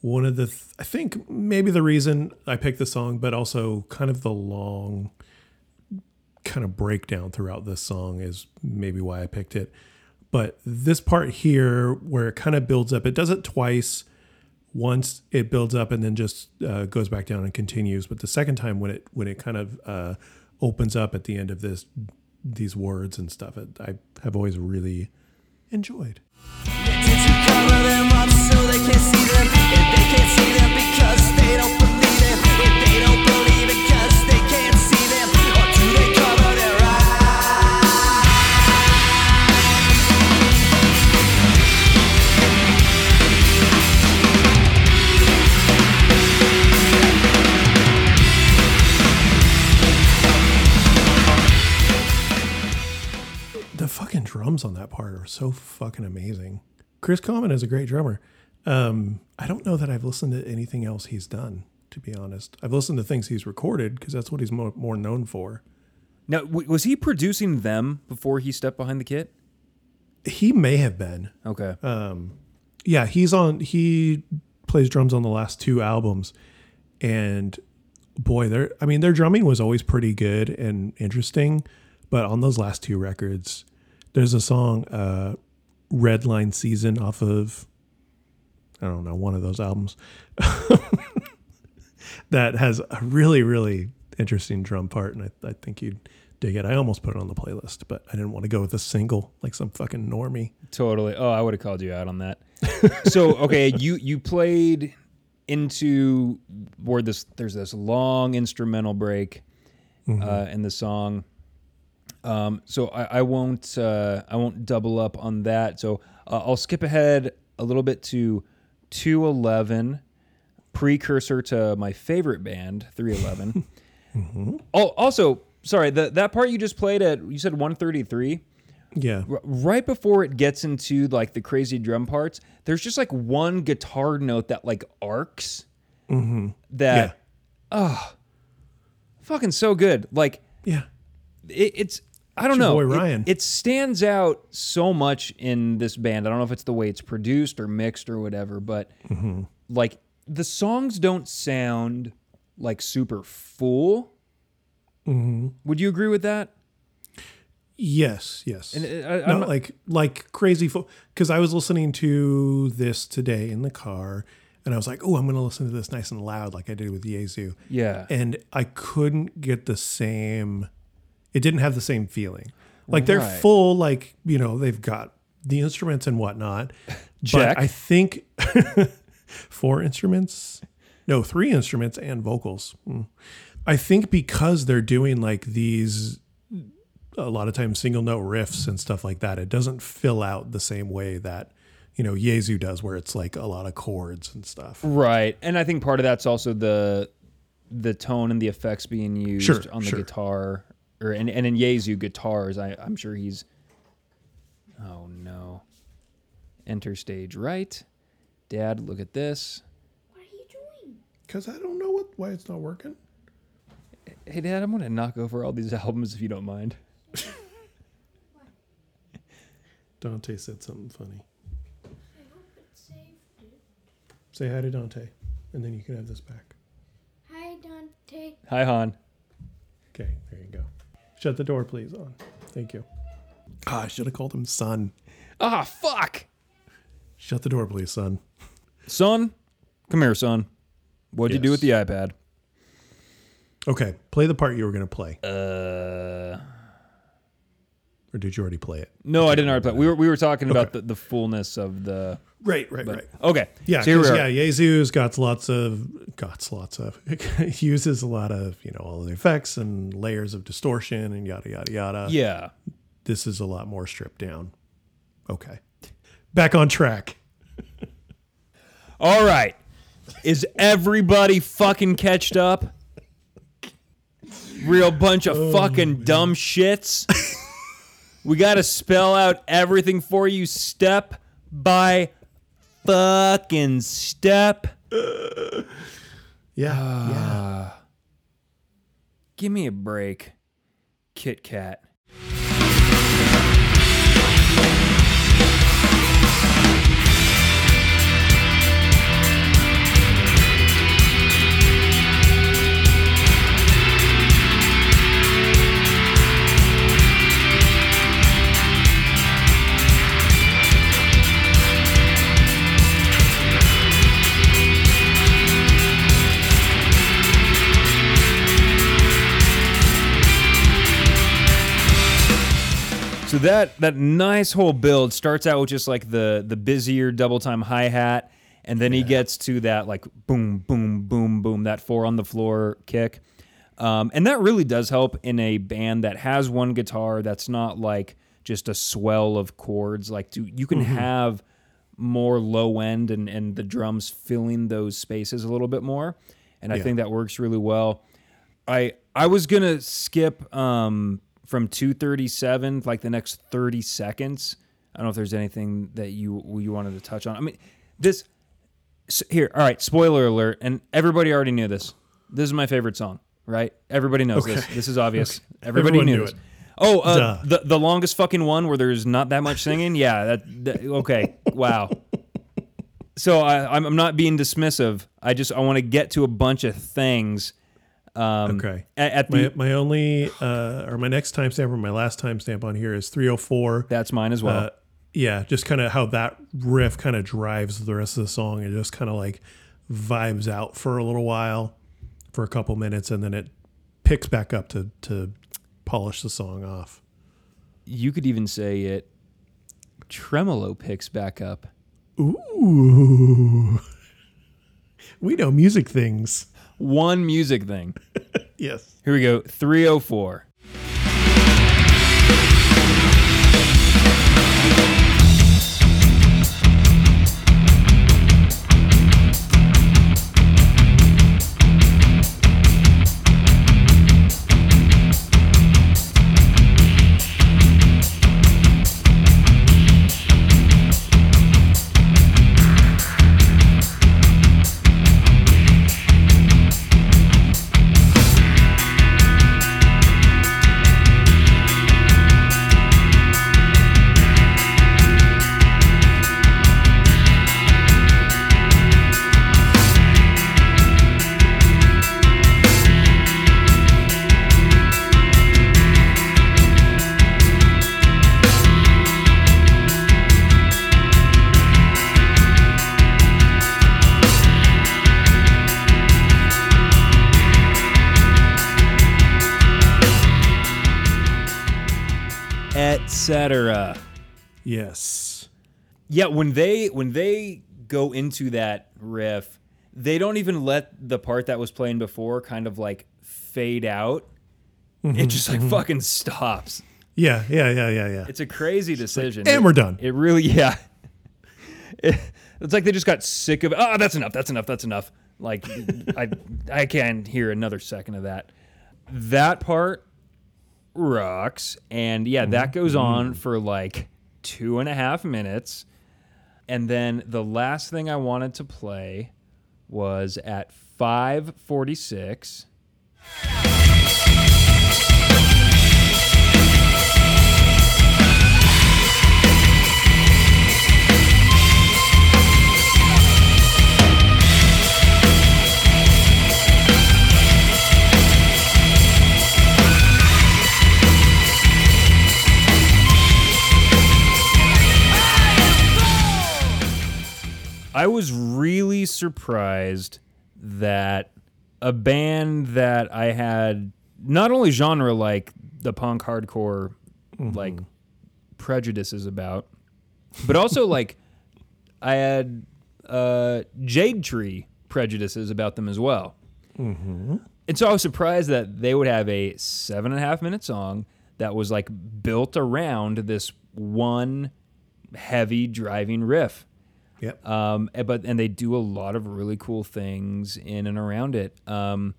One of the, th- I think maybe the reason I picked the song, but also kind of the long kind of breakdown throughout this song is maybe why I picked it. But this part here, where it kind of builds up, it does it twice. Once it builds up and then just uh, goes back down and continues. But the second time, when it when it kind of uh, opens up at the end of this these words and stuff, it, I have always really enjoyed. The fucking drums on that part are so fucking amazing. Chris Common is a great drummer. Um, I don't know that I've listened to anything else he's done, to be honest. I've listened to things he's recorded because that's what he's more, more known for. Now, w- was he producing them before he stepped behind the kit? He may have been. Okay. Yeah, he's on. He plays drums on the last two albums, and boy, their I mean, their drumming was always pretty good and interesting, but on those last two records, there's a song, uh, "Red Line Season" off of I don't know one of those albums that has a really really interesting drum part, and I, I think you'd dig it. I almost put it on the playlist, but I didn't want to go with a single like some fucking normie. Totally. Oh, I would have called you out on that. so, okay, you you played into where this there's this long instrumental break uh, in the song. Um, so I, I won't uh, I won't double up on that. So uh, I'll skip ahead a little bit to 211, precursor to my favorite band, 311. Oh, also, sorry, the, that part you just played at you said 133 Yeah, r- right before it gets into like the crazy drum parts, there's just like one guitar note that like arcs. That yeah, fucking so good. Like yeah. it, it's I don't know. boy It- Ryan. It, stands out so much in this band. I don't know if it's the way it's produced or mixed or whatever, but Mm-hmm. like the songs don't sound like super full. Mm-hmm. Would you agree with that? Yes, yes. And uh, I, not- like like crazy full. because I was listening to this today in the car and I was like, oh, I'm going to listen to this nice and loud like I did with Jesu. yeah. And I couldn't get the same. It didn't have the same feeling. Like they're Right. full, like you know, they've got the instruments and whatnot. Check. But I think four instruments, no, three instruments and vocals. Hmm. I think because they're doing like these a lot of times single note riffs and stuff like that, it doesn't fill out the same way that, you know, Jesu does, where it's like a lot of chords and stuff. Right, and I think part of that's also the the tone and the effects being used Sure, on the sure. guitar or and, and in Jesu guitars, I, I'm sure he's. Oh no. Enter stage right. Dad, look at this. What are you doing? Because I don't know what why it's not working. Hey, Dad, I'm gonna knock over all these albums if you don't mind. Dante said something funny. I hope it saved it. Say hi to Dante, and then you can have this back. Hi, Dante. Hi, Han. Okay, there you go. Shut the door, please. On. Thank you. Ah, I should have called him son. Ah, fuck. Shut the door, please, son. Son, come here, son. What'd you do with the iPad? Okay, play the part you were going to play, Uh, or did you already play it? no, I didn't already play. We were we were talking about the, the fullness of the. Right, right, But, right. Okay. Yeah, So here we 'cause, are. yeah, Jesu's got lots of got lots of uses a lot of you know all the effects and layers of distortion and yada yada yada. Yeah. this is a lot more stripped down. Okay, back on track. All right. Is everybody fucking catched up? Real bunch of oh, fucking dumb shits. we got to spell out everything for you step by fucking step. Yeah, Ah. yeah. Give me a break, Kit Kat. So that that nice whole build starts out with just like the the busier double time hi hat, and then he gets to that like boom boom boom boom that four on the floor kick, um, and that really does help in a band that has one guitar that's not like just a swell of chords. Like to you can have more low end and and the drums filling those spaces a little bit more, and I think that works really well. I I was gonna skip um from 237 like the next 30 seconds. I don't know if there's anything that you you wanted to touch on. I mean, this s- here. All right, spoiler alert, and everybody already knew this. This is my favorite song, right? Everybody knows this. Okay. This is obvious. Everybody Everyone knew, knew this. it. Oh, uh, the the longest fucking one where there's not that much singing. Yeah, that, that okay. Wow. So I, I'm I'm not being dismissive. I just I want to get to a bunch of things. Um, Okay. At, at My, the my only uh, or my next timestamp or my last timestamp on here is 304. that's mine as well. Uh, yeah, just kind of how that riff kind of drives the rest of the song. It just kind of like vibes out for a little while, for a couple minutes, and then it picks back up to to polish the song off. you could even say it tremolo picks back up. Ooh, we know music things. One music thing. Yes. Here we go. 304. Yes. Yeah, when they when they go into that riff, they don't even let the part that was playing before kind of like fade out. It mm-hmm, just like mm-hmm. fucking stops. Yeah. Yeah. Yeah. Yeah. Yeah. It's a crazy decision. and we're done. It really, yeah. It- it's like they just got sick of. Oh, that's enough. That's enough. That's enough. Like I, I can't hear another second of that. That part rocks. And yeah, that mm-hmm, goes on for like two and a half minutes. And then the last thing I wanted to play was at 546. I was really surprised that a band that I had not only genre like the punk hardcore like prejudices about, but also like I had uh, Jade Tree prejudices about them as well. And so I was surprised that they would have a seven and a half minute song that was like built around this one heavy driving riff. Yep. Um, eh, but and they do a lot of really cool things in and around it. Um,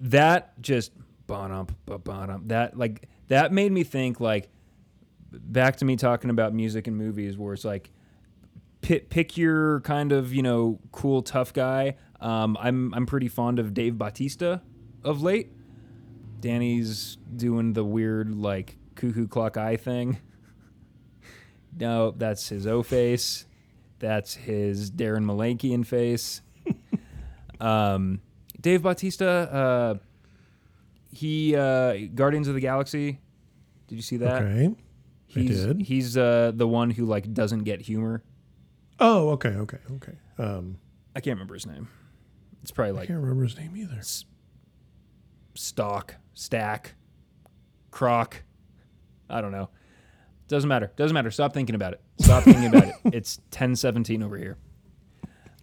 that just bottom, bottom. That like that made me think like back to me talking about music and movies, where it's like pick, pick your kind of you know cool tough guy. Um, I'm I'm pretty fond of Dave Bautista of late. Danny's doing the weird like cuckoo clock eye thing. No, that's his O face. That's his Daron Malakian face. um, Dave Bautista, uh, he uh, Guardians of the Galaxy. Did you see that? Okay. I did. He's uh, the one who like doesn't get humor. Oh, okay, okay, okay. Um, I can't remember his name. It's probably like I can't remember his name either. Stock, Stack, Croc. I don't know. Doesn't matter. Doesn't matter. Stop thinking about it. Stop thinking about it. It's 1017 over here.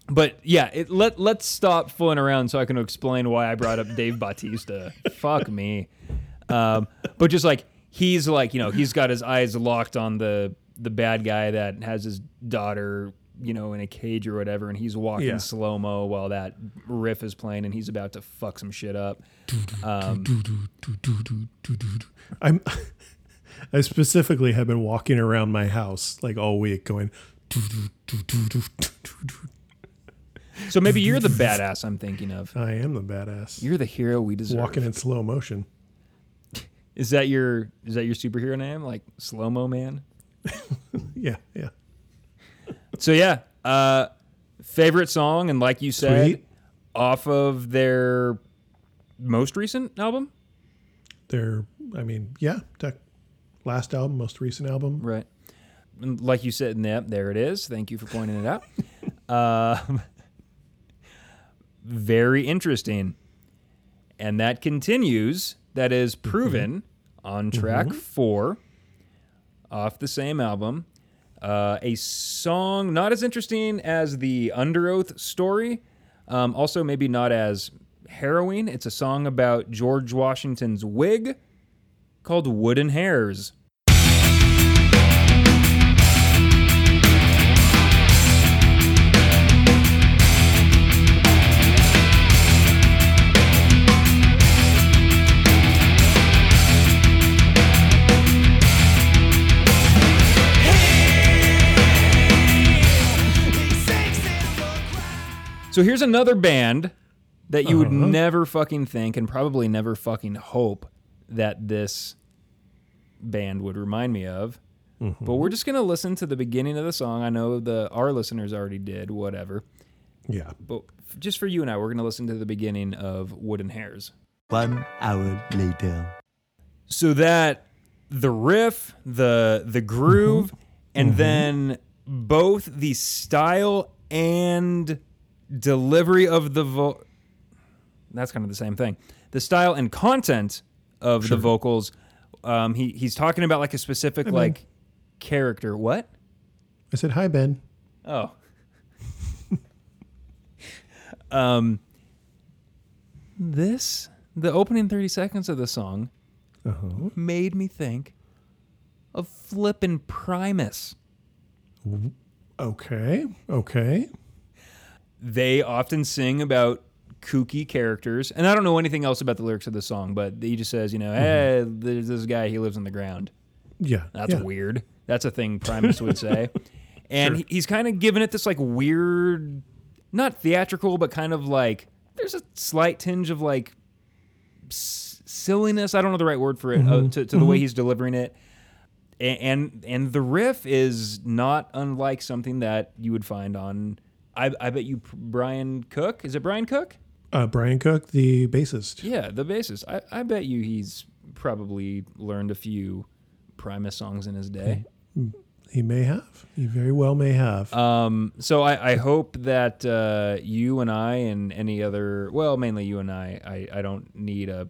But yeah, it, let let's stop fooling around so I can explain why I brought up Dave Bautista. Fuck me. Um, but just like he's like you know he's got his eyes locked on the the bad guy that has his daughter you know in a cage or whatever, and he's walking Yeah. slow mo while that riff is playing, and he's about to fuck some shit up. Um, I'm. I specifically have been walking around my house like all week, going. so maybe you're the badass I'm thinking of. I am the badass. You're the hero we deserve. walking in slow motion. Is that your is that your superhero name? Like slow mo man? Yeah, yeah. So yeah, uh, favorite song, and like you said, Sweet. off of their most recent album, They're. I mean, yeah. Tech, last album, most recent album. right? And like you said, yep, there it is. Thank you for pointing it out. um, very interesting, and that continues. That is proven on track four, off the same album. Uh, a song not as interesting as the Underoath story. Um, also, maybe not as harrowing. It's a song about George Washington's wig called Woolen Heirs. So here's another band that you would uh-huh. never fucking think and probably never fucking hope that this band would remind me of. Mm-hmm. But we're just gonna listen to the beginning of the song. I know the our listeners already did, whatever. Yeah. But f- just for you and I, we're gonna listen to the beginning of Woolen Heirs. One hour later. So that the riff, the the groove, mm-hmm. and mm-hmm. then both the style and delivery of the vo- that's kind of the same thing. The style and content of the vocals. Um, he he's talking about like a specific man. like character. What? I said, "Hi, Ben." Oh. um this the opening 30 seconds of the song Uh-huh. made me think of flippin' Primus. Okay. Okay. They often sing about kooky characters. And I don't know anything else about the lyrics of the song, but he just says, you know, mm-hmm. hey, there's this guy, he lives on the ground. Yeah. That's yeah. weird. That's a thing Primus would say. And he- he's kind of giving it this like weird, not theatrical, but kind of like there's a slight tinge of like s- silliness. I don't know the right word for it uh, mm-hmm. to, to the way mm-hmm. he's delivering it. A- And and the riff is not unlike something that you would find on. I, I bet you Brian Cook. Is it Brian Cook? Uh, Brian Cook, the bassist. Yeah, the bassist. I, I bet you he's probably learned a few Primus songs in his day. He may have. He very well may have. Um, so I, I hope that uh, you and I and any other, well, mainly you and I, I, I don't need a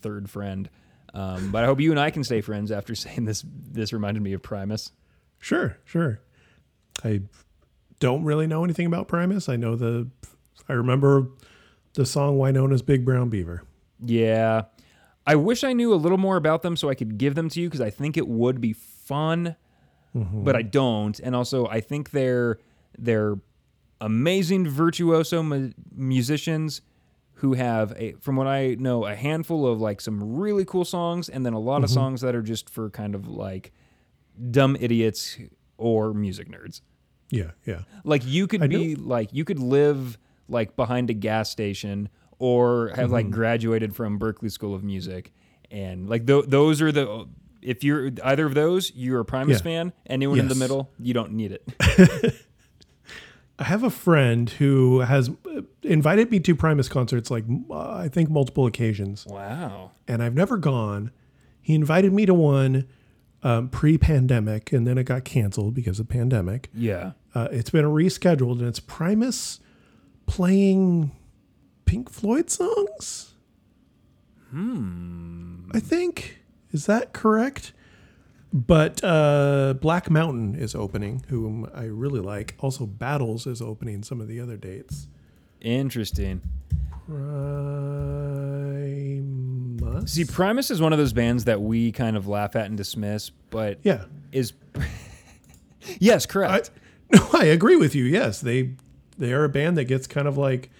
third friend, um, but I hope you and I can stay friends after saying this. This reminded me of Primus. Sure, sure. I don't really know anything about Primus. I know the. I remember the song Wynona's Big Brown Beaver. Yeah, I wish I knew a little more about them so I could give them to you because I think it would be fun, mm-hmm. but I don't. And also, I think they're they're amazing virtuoso mu- musicians who have a from what I know a handful of like some really cool songs and then a lot of mm-hmm. songs that are just for kind of like dumb idiots or music nerds. Yeah, yeah. Like you could I be like you could live like behind a gas station or have Mm-hmm. like graduated from Berklee School of Music and like th- those are the if you're either of those you're a Primus Yeah. fan anyone in the middle you don't need it. I have a friend who has uh, invited me to Primus concerts like uh, I think multiple occasions, wow. and I've never gone. He invited me to one um, pre-pandemic, and then it got canceled because of pandemic. Yeah. Uh, it's been rescheduled, and it's Primus playing Pink Floyd songs. Hmm. I think is that correct? But uh, Black Mountain is opening, whom I really like. Also, Battles is opening some of the other dates. Interesting. Primus. See Primus is one of those bands that we kind of laugh at and dismiss but yeah, is Yes, I, correct. no, I agree with you. Yes, they they are a band that gets kind of like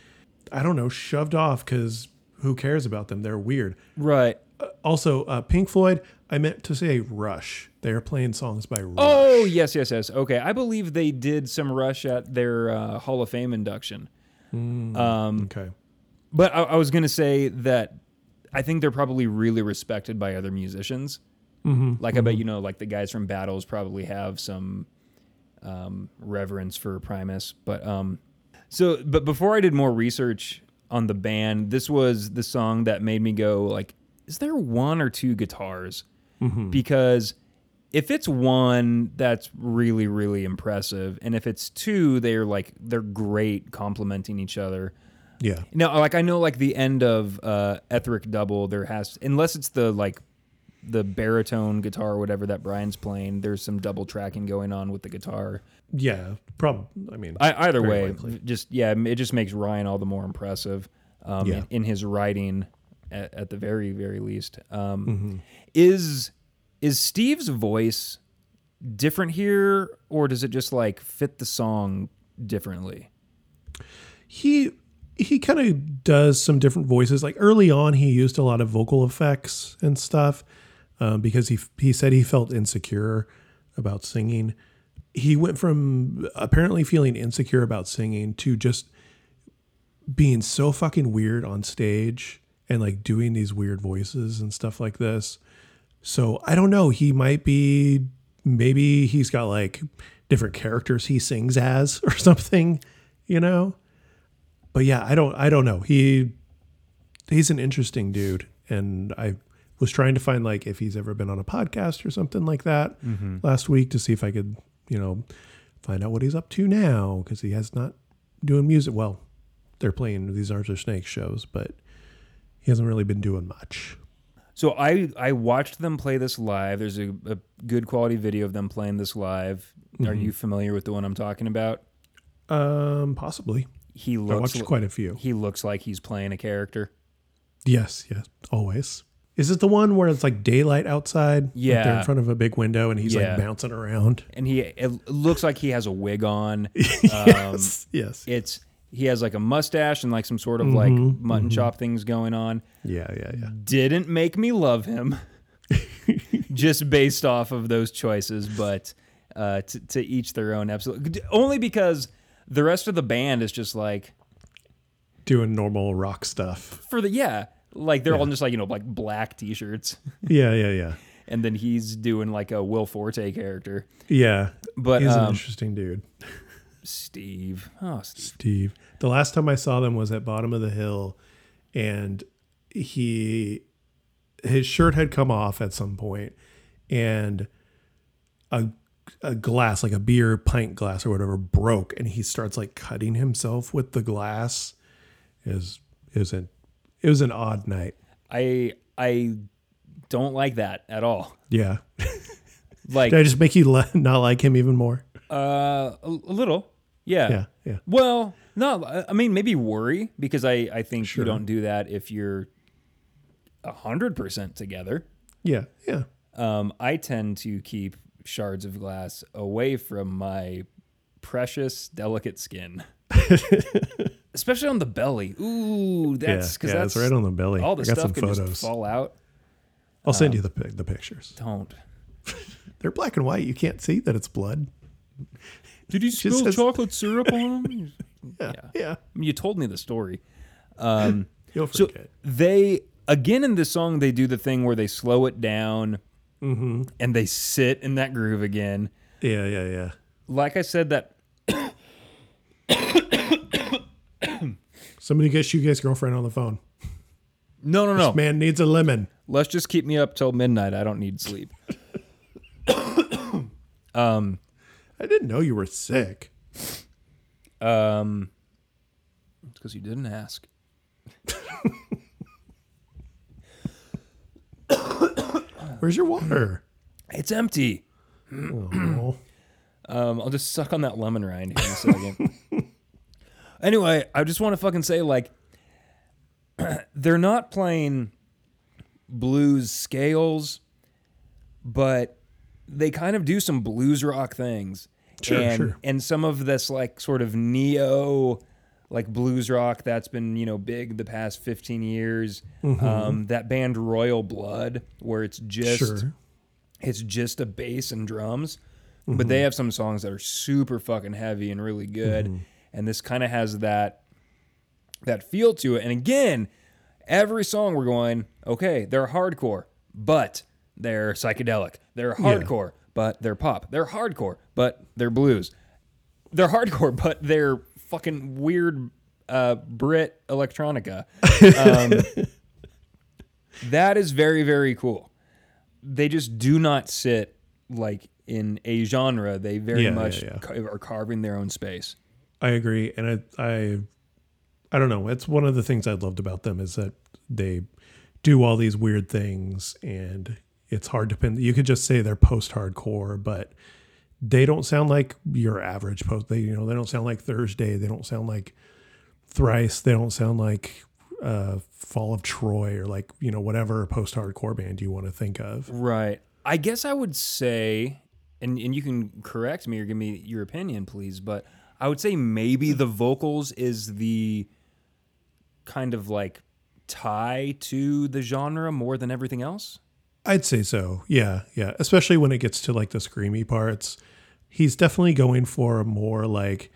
I don't know shoved off because who cares about them? They're weird. right. Also, uh, Pink Floyd. I meant to say Rush. They are playing songs by Rush. Oh, yes, yes, yes. Okay. I believe they did some Rush at their uh, Hall of Fame induction. Um, okay. But I, I was going to say that I think they're probably really respected by other musicians. Mm-hmm, like, I bet, you know, like the guys from Battles probably have some um, reverence for Primus. But, um, so, but before I did more research on the band, this was the song that made me go, like, is there one or two guitars? Because if it's one, that's really, really impressive. And if it's two, they're like, they're great complementing each other. Yeah. No, like I know, like the end of uh, Ethric Double, there has unless it's the like the baritone guitar or whatever that Brian's playing. There's some double tracking going on with the guitar. Yeah. Probably. I mean, I, either way, likely. just yeah, it just makes Ryan all the more impressive um, Yeah. in, in his writing, at, at the very very least. Um, Mm-hmm. Is is Steve's voice different here, or does it just like fit the song differently? he he kind of does some different voices. Like early on, he used a lot of vocal effects and stuff um, because he he said he felt insecure about singing. He went from apparently feeling insecure about singing to just being so fucking weird on stage and like doing these weird voices and stuff like this. So I don't know. He might be maybe he's got like different characters he sings as or something, you know? But yeah, I don't I don't know. He he's an interesting dude and I was trying to find like if he's ever been on a podcast or something like that last week to see if I could, you know, find out what he's up to now because he has not doing music. Well, they're playing these Arthur Snake shows, but he hasn't really been doing much. So I I watched them play this live. There's a, a good quality video of them playing this live. Are Mm-hmm. you familiar with the one I'm talking about? Um, possibly. He I looks watched li- quite a few. he looks like he's playing a character. Yes, yes, always. Is it the one where it's like daylight outside? Like they're in front of a big window and he's Yeah. like bouncing around. And he it looks like he has a wig on. Um, yes, yes. it's he has like a mustache and like some sort of like mutton chop things going on. Yeah, yeah, yeah. Didn't make me love him, just based off of those choices. But uh, to, to each their own. Absolutely, only because the rest of the band is just like Doing normal rock stuff. for the yeah, like they're all just like you know like black t-shirts, Yeah, yeah, yeah. and then he's doing like a Will Forte character. Yeah. But he's an um, interesting dude. Steve, oh Steve, Steve. The last time I saw them was at Bottom of the Hill, and he his shirt had come off at some point, and a a glass like a beer pint glass or whatever broke, and he starts like cutting himself with the glass. Is is an it was an odd night. I I don't like that at all. Yeah. Like Did I just make you le- not like him even more? uh, a, a little, yeah. Yeah, yeah. Well, no, I- I mean maybe worry because I I think Sure. you don't do that if you're a hundred percent together. Yeah, yeah. Um, I tend to keep shards of glass away from my precious, delicate skin, especially on the belly. Ooh, that's yeah, because yeah, that's it's right on the belly. all the I got stuff some can photos. just fall out. I'll send you the the pictures. Don't. They're black and white. You can't see that it's blood. Did you spill says- chocolate syrup on them? Yeah, yeah. yeah. you told me the story. Um, You'll forget. so they again in this song they do the thing where they slow it down Mm-hmm. and they sit in that groove again. yeah, yeah, yeah. Like I said, that Somebody get you guys girlfriend on the phone. no, no, no. This man needs a lemon. Let's just keep me up till midnight. I don't need sleep. um, I didn't know you were sick. Um, it's because you didn't ask. Where's your water? It's empty. oh, Um, I'll just suck on that lemon rind here in a second. anyway, I just want to fucking say, like, they're not playing blues scales, but they kind of do some blues rock things. Sure, and, sure. And some of this, like, sort of neo, like blues rock that's been, you know, big the past 15 years. Mm-hmm. Um, that band Royal Blood, where it's just sure. it's just a bass and drums but mm-hmm. they have some songs that are super fucking heavy and really good mm-hmm. And this kind of has that that feel to it. And again every song we're going okay they're hardcore but they're psychedelic. They're hardcore but they're pop. They're hardcore but they're blues. They're hardcore but they're fucking weird uh, brit electronica. Um, that is very very cool. They just do not sit like in a genre. They very Yeah, yeah, much yeah. ca- are carving their own space. I agree, and I, I, I don't know. It's one of the things I loved about them is that they do all these weird things, and it's hard to pin. You could just say they're post-hardcore, but they don't sound like your average post. They, you know, they don't sound like Thursday. They don't sound like Thrice. They don't sound like uh, Fall of Troy or like you know whatever post-hardcore band you want to think of. Right. I guess I would say, and and you can correct me or give me your opinion, please. But I would say maybe the vocals is the kind of like tie to the genre more than everything else. I'd say so. Yeah, yeah. Especially when it gets to like the screamy parts. He's definitely going for a more like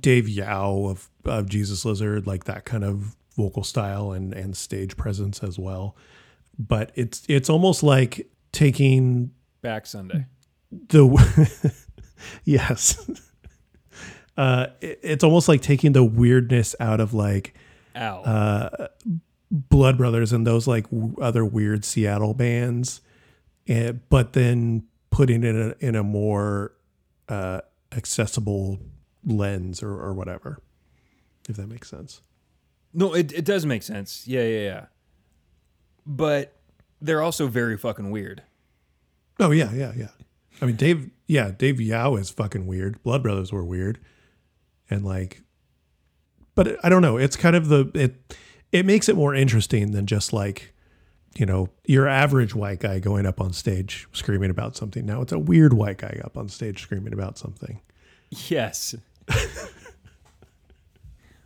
Dave Yow of, of Jesus Lizard, like that kind of vocal style and, and stage presence as well. But it's it's almost like taking Back Sunday. the yes. Uh, it- it's almost like taking the weirdness out of like Ow. Uh, Blood Brothers and those like w- other weird Seattle bands, and, but then putting it in a, in a more uh, accessible lens or, or whatever, if that makes sense. no, it it does make sense. Yeah, yeah, yeah. But they're also very fucking weird. Oh yeah, yeah, yeah. I mean, Dave, yeah, Dave Yow is fucking weird. Blood Brothers were weird, and like, but I don't know. It's kind of the it. It makes it more interesting than just like, you know, your average white guy going up on stage screaming about something. Now it's a weird white guy up on stage screaming about something. Yes.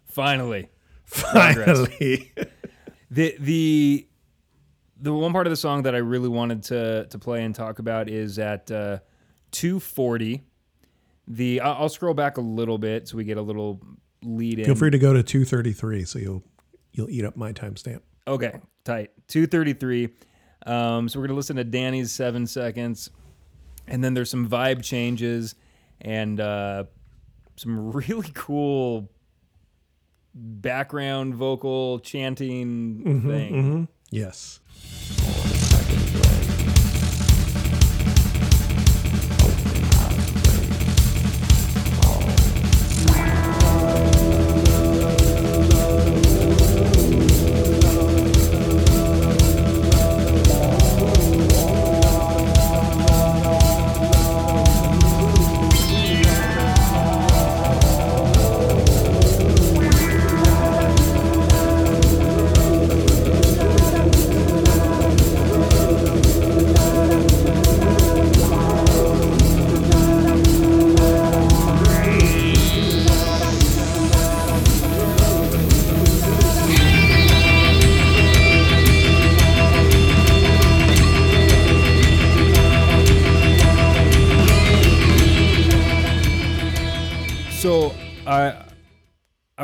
Finally. Finally. The the the one part of the song that I really wanted to to play and talk about is at uh, 240. The I'll I'll scroll back a little bit so we get a little lead in. Feel free to go to 233 so you'll you'll eat up my timestamp. Okay, tight. 233. Um, so we're going to listen to Danny's seven seconds. And then there's some vibe changes and uh, some really cool background vocal chanting mm-hmm, thing. Yes.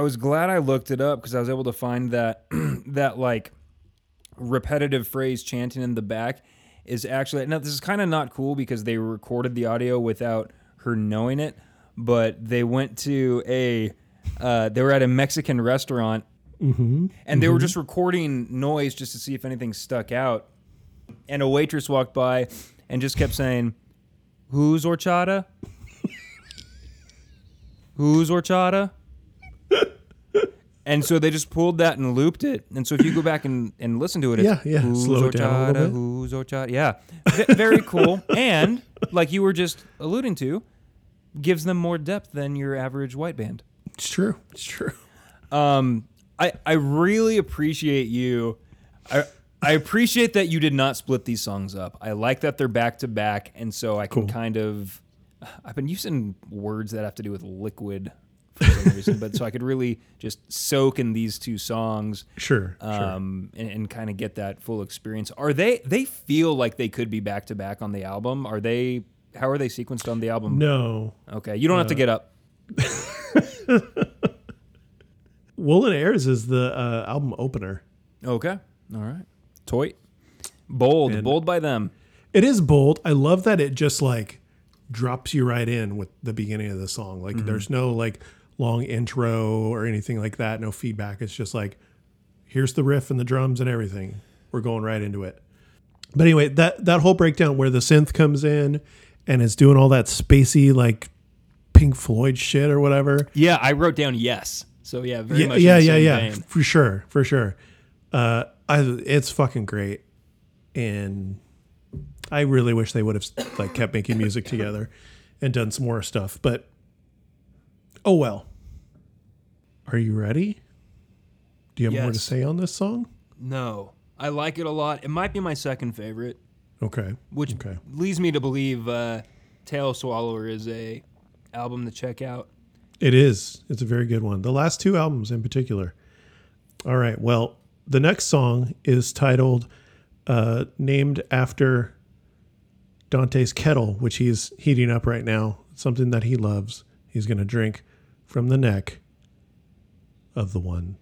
Was glad I looked it up because I was able to find that that like repetitive phrase chanting in the back is actually now this is kind of not cool because they recorded the audio without her knowing it, but they went to a uh, they were at a Mexican restaurant and they were just recording noise just to see if anything stuck out. And a waitress walked by and just kept saying, "Who's horchata? Who's horchata?" And so they just pulled that and looped it. And so if you go back and, and listen to it, it's Yeah, yeah. Who's Slow down a little bit. Who's horchata? Yeah, V- very cool. And like you were just alluding to, gives them more depth than your average white band. It's true. It's true. Um, I I really appreciate you. I I appreciate that you did not split these songs up. I like that they're back to back, and so I can Cool. kind of. I've been using words that have to do with liquid for some reason, but so I could really just soak in these two songs. Sure. sure. Um, and, and kind of get that full experience. Are they? They feel like they could be back to back on the album. Are they? How are they sequenced on the album? No. Okay, you don't have to get up. Woolen Heirs is the uh, album opener. Okay, all right. Toy, bold, And- bold by them. It is bold. I love that it just like drops you right in with the beginning of the song. Like there's no like long intro or anything like that. No feedback. It's just like here's the riff and the drums and everything. We're going right into it. But anyway, that that whole breakdown where the synth comes in and it's doing all that spacey like Pink Floyd shit or whatever. Yeah, I wrote down yes. So yeah, very yeah, much. yeah, yeah, yeah, vein. for sure, for sure. Uh, I, it's fucking great, and I really wish they would have like kept making music together and done some more stuff. But oh well. Are you ready? Do you have more to say on this song? No, I like it a lot. It might be my second favorite, Okay. which Okay. leads me to believe uh, Tail Swallower is a album to check out. It is. It's a very good one. The last two albums in particular. All right. Well, the next song is titled uh, named after Dante's kettle, which he's heating up right now. Something that he loves. He's going to drink from the neck of the one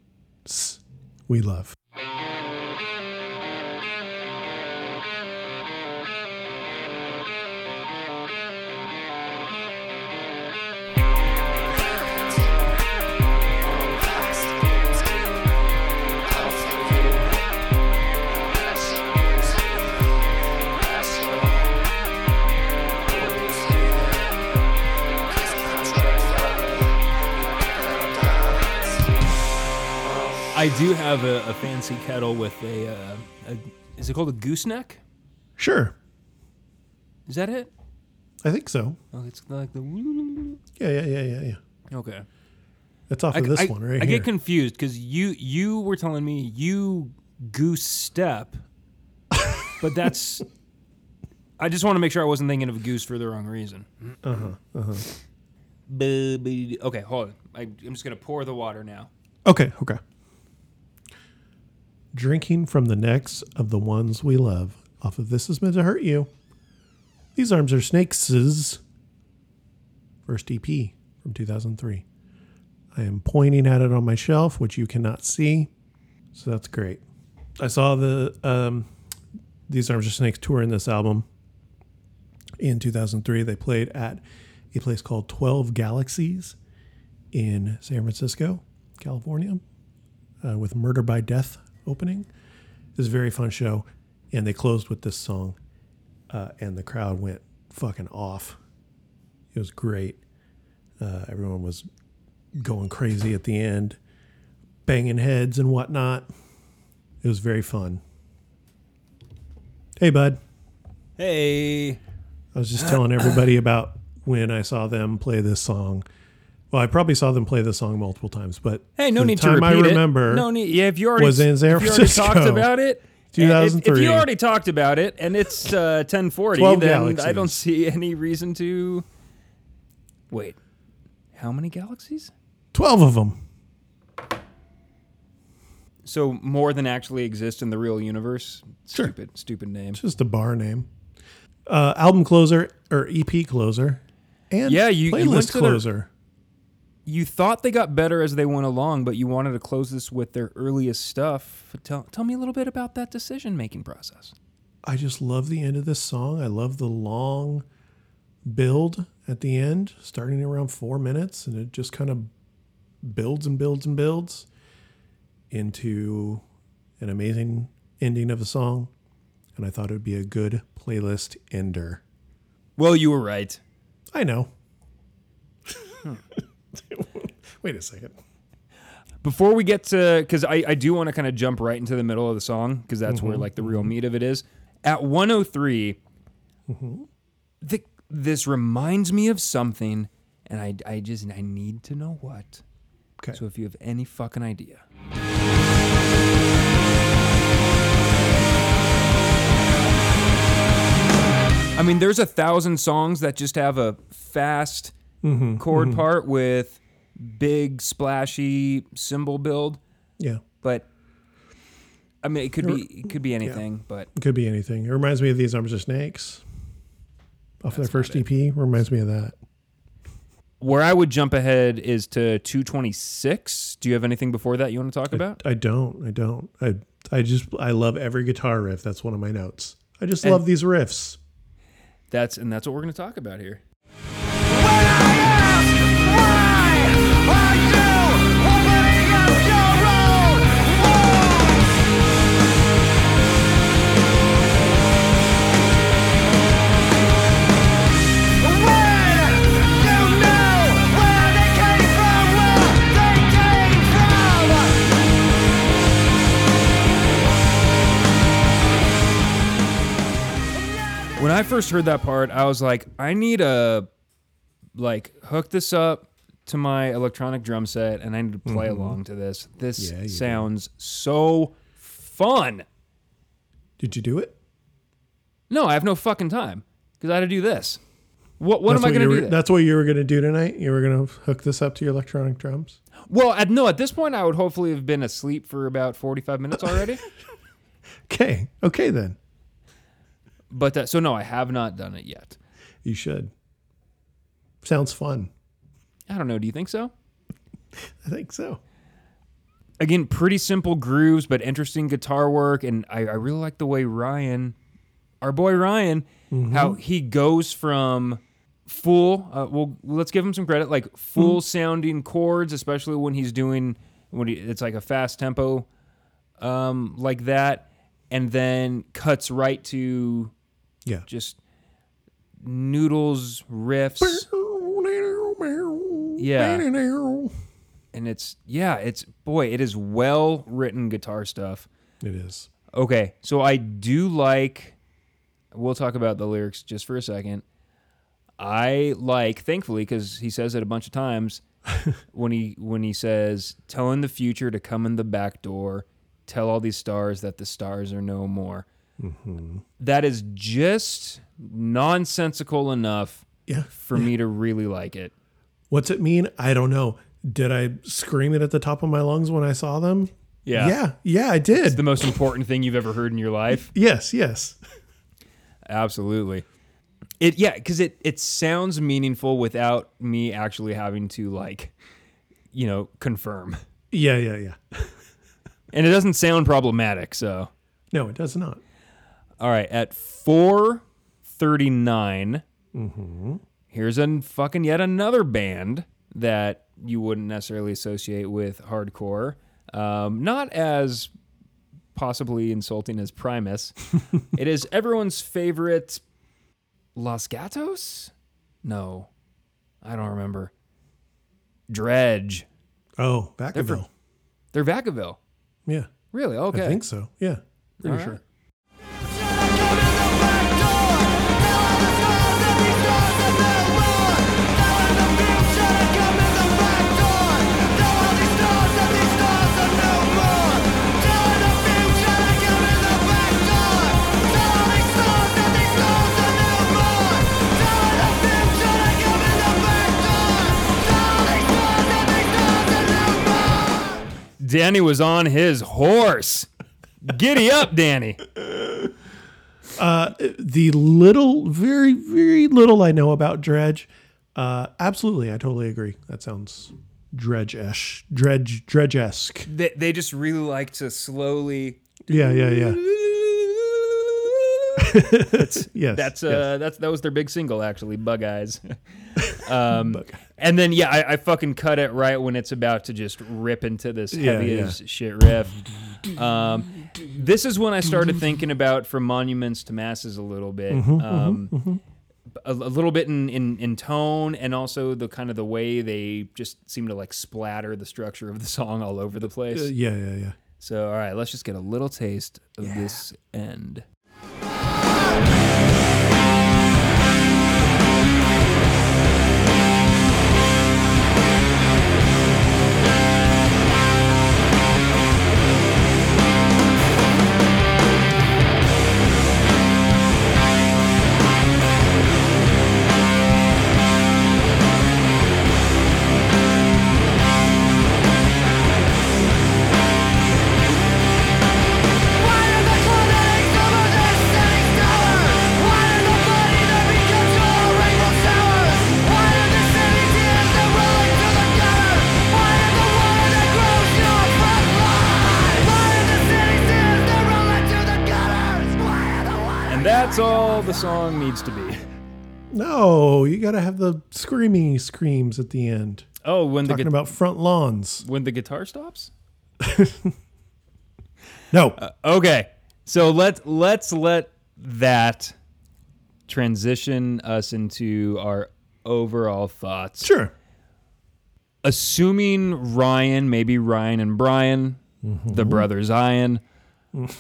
we love. I do have a, a fancy kettle with a, uh, a. Is it called a gooseneck? Sure. Is that it? I think so. Oh, it's like the. Yeah, yeah, yeah, yeah, yeah. Okay. That's off I, of this I- one right I here. get confused because you you were telling me you goose step, but that's. I just want to make sure I wasn't thinking of a goose for the wrong reason. uh huh. Uh huh. Okay, hold on. I, I'm just gonna pour the water now. Okay, okay. Drinking from the necks of the ones we love. Off of This Is Meant to Hurt You. These Arms Are Snakes' first EP from 2003. I am pointing at it on my shelf, which you cannot see. So that's great. I saw the um, These Arms Are Snakes tour in this album in 2003. They played at a place called 12 Galaxies in San Francisco, California, uh, with Murder by Death opening. It was a very fun show, and they closed with this song, uh, and the crowd went fucking off. It was great. Uh, everyone was going crazy at the end, banging heads and whatnot. It was very fun. Hey, bud. Hey. I was just telling everybody about when I saw them play this song. Well, I probably saw them play the song multiple times, but Hey, no need to repeat I it. remember. No need. Yeah, if you already was in San if you already talked about it, if- If, you already talked about it and it's uh, 1040, 12 then I don't see any reason to. Wait, how many galaxies? Twelve of them. So more than actually exist in the real universe. Sure. Stupid, stupid name. Just a bar name. Uh, album closer or EP closer, and Yeah, you- you playlist their- closer. You thought they got better as they went along, but you wanted to close this with their earliest stuff. Tell, tell me a little bit about that decision making process. I just love the end of this song. I love the long build at the end, starting around four minutes, and it just kind of builds and builds and builds into an amazing ending of a song. And I thought it would be a good playlist ender. Well, you were right. I know. Hmm. Wait a second. Before we get to, because I, I do want to kind of jump right into the middle of the song, because that's Mm-hmm. where like the real meat of it is. At 103, Mm-hmm. the, this reminds me of something, and I, I just I need to know what. Okay. So if you have any fucking idea. I mean, there's a thousand songs that just have a fast Mm-hmm. chord part with big splashy cymbal build, Yeah. but I mean, it could be it could be anything, but It could be anything. It reminds me of These Arms Are Snakes. Off their first EP. Reminds me of that. where I would jump ahead is to 226. Do you have anything before that you want to talk about? I don't. I don't. I I just I love every guitar riff. That's one of my notes. I just And- love these riffs. That's and that's what we're going to talk about here. When I first heard that part, I was like, I need a like hook this up to my electronic drum set and I need to play along to this. This Mm-hmm. Yeah, sounds so fun. Did you do it? No, I have no fucking time because I had to do this. What what that's am I going to do? That's what you were going to do tonight. You were going to hook this up to your electronic drums. Well, at, no, at this point, I would hopefully have been asleep for about 45 minutes already. Okay. Okay then. But so, no, I have not done it yet. You should. Sounds fun. I don't know. Do you think so? I think so. Again, pretty simple grooves, but interesting guitar work. And I, I really like the way Ryan, our boy Ryan, how he goes from full, uh, well, let's give him some credit, like full sounding chords, especially when he's doing, when he, it's like a fast tempo um, like that. And then cuts right to Yeah. just noodles riffs Yeah. and it's yeah it's boy it is well written guitar stuff It is. okay so i do like we'll talk about the lyrics just for a second i like thankfully because he says it a bunch of times when he when he says telling the future to come in the back door tell all these stars that the stars are no more Mm-hmm. That is just nonsensical enough Yeah. for me to really like it What's it mean? I don't know. Did I scream it at the top of my lungs when I saw them? Yeah. Yeah. Yeah, I did. The most important thing you've ever heard in your life. yes, yes. Absolutely. It yeah, because it it sounds meaningful without me actually having to like, you know, confirm. Yeah, yeah, yeah. And it doesn't sound problematic, so No, it does not. All right, at four thirty here's a fucking yet another band that you wouldn't necessarily associate with hardcore. Um, not as possibly insulting as Primus. it is everyone's favorite Los Gatos? No. I don't remember. Dredg. Oh, They're, Vacaville. from- they're Vacaville. Yeah. Really? Okay. I think so. Yeah. Pretty All sure. right. Danny was on his horse. Giddy up, Danny. Uh, The little, very, very little I know about Dredg, uh, absolutely, I totally agree. That sounds dredge-ish, dredge, dredge-esque. They, they just really like to slowly. Yeah, yeah, yeah. that's, yes. That's uh, yes. that's that was their big single actually, Bug Eyes. um, and then yeah, I, I fucking cut it right when it's about to just rip into this heavy yeah. as shit riff. Um, this is when I started thinking about from monuments to masses a little bit. Mm-hmm, um, A, a little bit in, in, in tone and also the kind of the way they just seem to like splatter the structure of the song all over the place. Uh, yeah, yeah, yeah. So, all right, let's just get a little taste of this end. The song needs to be. No, you got to have the screaming screams at the end. Oh, when the Talking gu- about front lawns. when the guitar stops? No, uh, Okay. So let's let's let that transition us into our overall thoughts. sure. Assuming Ryan, maybe Ryan and Brian, mm-hmm. the brothers Ian.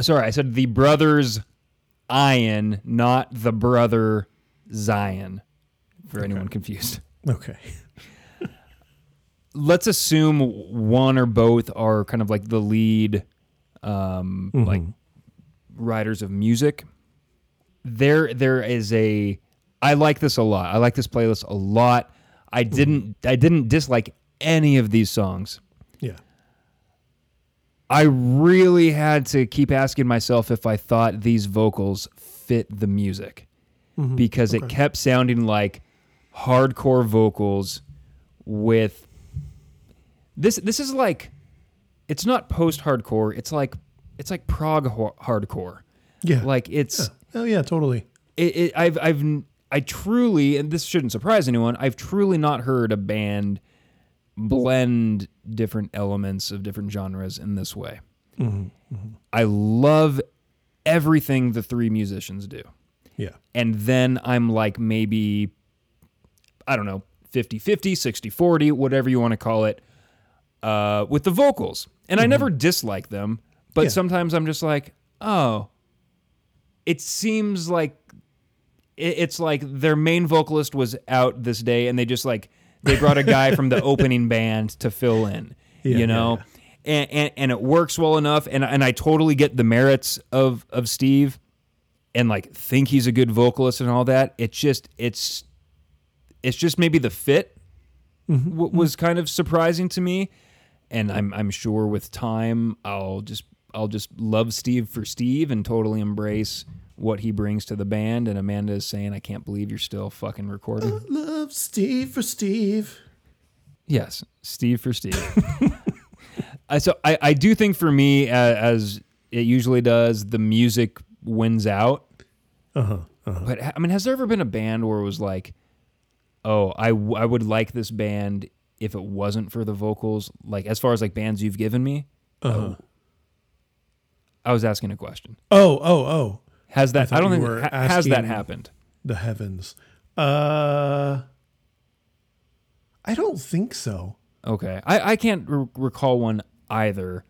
Sorry, I said the brothers Ian, not the brother Zion. For anyone confused. Okay. let's assume one or both are kind of like the lead um like writers of music there there is a i like this a lot i like this playlist a lot i didn't i didn't dislike any of these songs. I really had to keep asking myself if i thought these vocals fit the music mm-hmm. because it kept sounding like hardcore vocals with this this is like it's not post hardcore it's like it's like prog ho- hardcore Yeah. like it's Oh yeah, totally. it, it I've I've I truly and this shouldn't surprise anyone I've truly not heard a band blend different elements of different genres in this way I love everything the three musicians do Yeah. and then I'm like maybe I don't know 50 50 60 40 whatever you want to call it uh, with the vocals and I never dislike them but Mm-hmm. Yeah. sometimes I'm just like oh it seems like it's like their main vocalist was out this day and they just like they brought a guy from the opening band to fill in Yeah, you know And, and and it works well enough and and I totally get the merits of of Steve and like think he's a good vocalist and all that. It's just it's it's just maybe the fit mm-hmm. w- was kind of surprising to me, and I'm I'm sure with time I'll just I'll just love Steve for Steve and totally embrace what he brings to the band. And Amanda is saying, "I can't believe you're still fucking recording." I Love Steve for Steve. Yes, Steve for Steve. I so I, I do think for me, uh, as it usually does, the music wins out. Uh huh. Uh-huh. But I mean, has there ever been a band where it was like, oh, I, w- I would like this band if it wasn't for the vocals? Like as far as like bands you've given me, Uh-huh. I was asking a question. Oh, oh, oh. Has that? I, thought don't think ha- has that happened. The heavens. Uh, I don't think so. Okay, I I can't re- recall one either.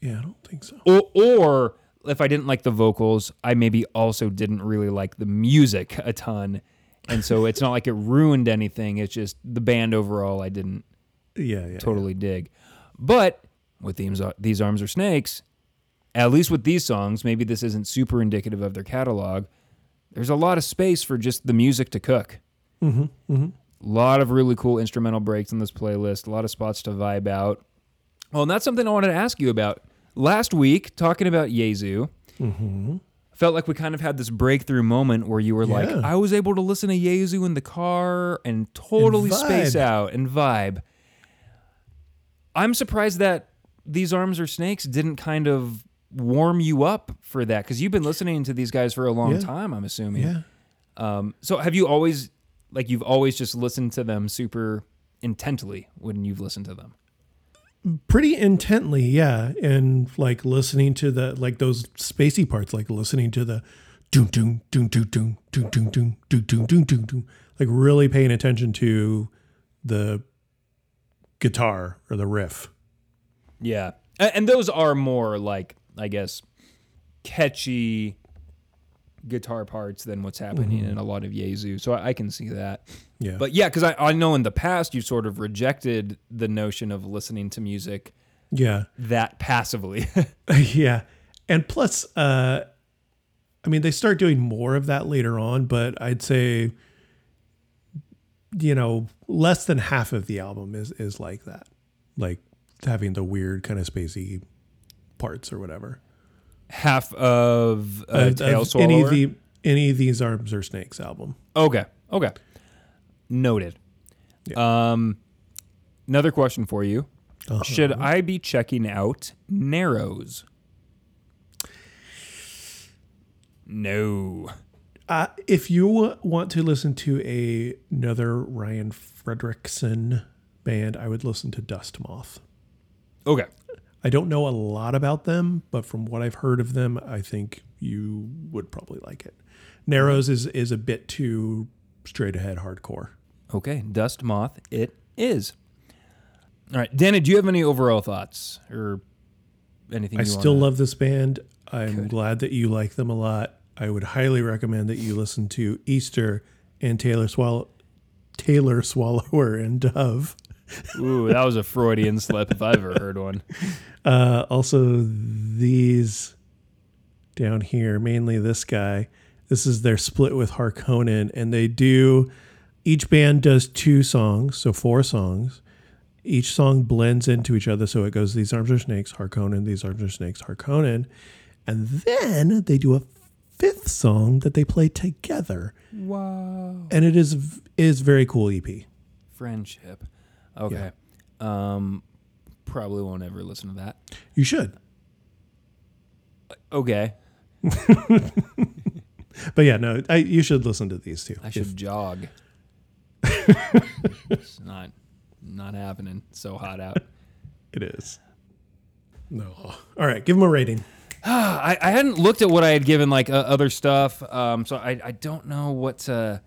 Yeah, I don't think so. or, or if I didn't like the vocals, I maybe also didn't really like the music a ton. And so it's not like it ruined anything. It's just the band overall I didn't Yeah, yeah. totally dig. But with these, these Arms Are Snakes, at least with these songs, maybe this isn't super indicative of their catalog. There's a lot of space for just the music to cook. Mm-hmm, A lot of really cool instrumental breaks in this playlist. A lot of spots to vibe out. Well, and that's something I wanted to ask you about. Last week, talking about Jesu, felt like we kind of had this breakthrough moment where you were like, I was able to listen to Jesu in the car and totally And space out and vibe. I'm surprised that these arms are snakes didn't kind of warm you up for that because you've been listening to these guys for a long Yeah. time. I'm assuming. Yeah. Um, so have you always like you've always just listened to them super intently when you've listened to them? Pretty intently, yeah. And like listening to the like those spacey parts, like listening to the doom doom doom doom doom doom doom doom doom doom doom doom doom. Like really paying attention to the guitar or the riff. Yeah, and those are more like I guess catchy guitar parts than what's happening in a lot of Jesu. So I, I can see that. Yeah. But yeah, because I, I know in the past you sort of rejected the notion of listening to music yeah. that passively. yeah. And plus, uh, I mean, they start doing more of that later on, but I'd say, you know, less than half of the album is is like that, like having the weird kind of spacey parts or whatever. Half of uh, Tail of Swallower. any of the any of these arms or snakes album. Okay. Okay. Noted. Um, another question for you: Should I be checking out Narrows? No. Uh, if you want to listen to a, another Ryan Frederiksen band, I would listen to Dust Moth. Okay. I don't know a lot about them, but from what I've heard of them, I think you would probably like it. Narrows is is a bit too straight ahead hardcore. Okay. Dust Moth. It is. All right, Dana. Do you have any overall thoughts or anything? I still wanna- love this band. I'm glad that you like them a lot. I would highly recommend that you listen to Easter and Taylor Swallow Taylor Swallower and Dove. Ooh, that was a Freudian slip if I've ever heard one. Uh, also, these down here, mainly this guy. This is their split with Harkonnen, and they do. Each band does two songs, so four songs. Each song blends into each other, so it goes "These arms are snakes, Harkonnen. These arms are snakes, Harkonnen," and then they do a fifth song that they play together, Wow. and it is is very cool EP. Friendship. Okay. Um, probably won't ever listen to that. You should, Okay. but yeah, no, I, you should listen to these two. I If- should jog. it's not not happening. It's so hot out. It is. No. All right, give them a rating. I, I hadn't looked at what I had given like uh, other stuff, um, so I, I don't know what to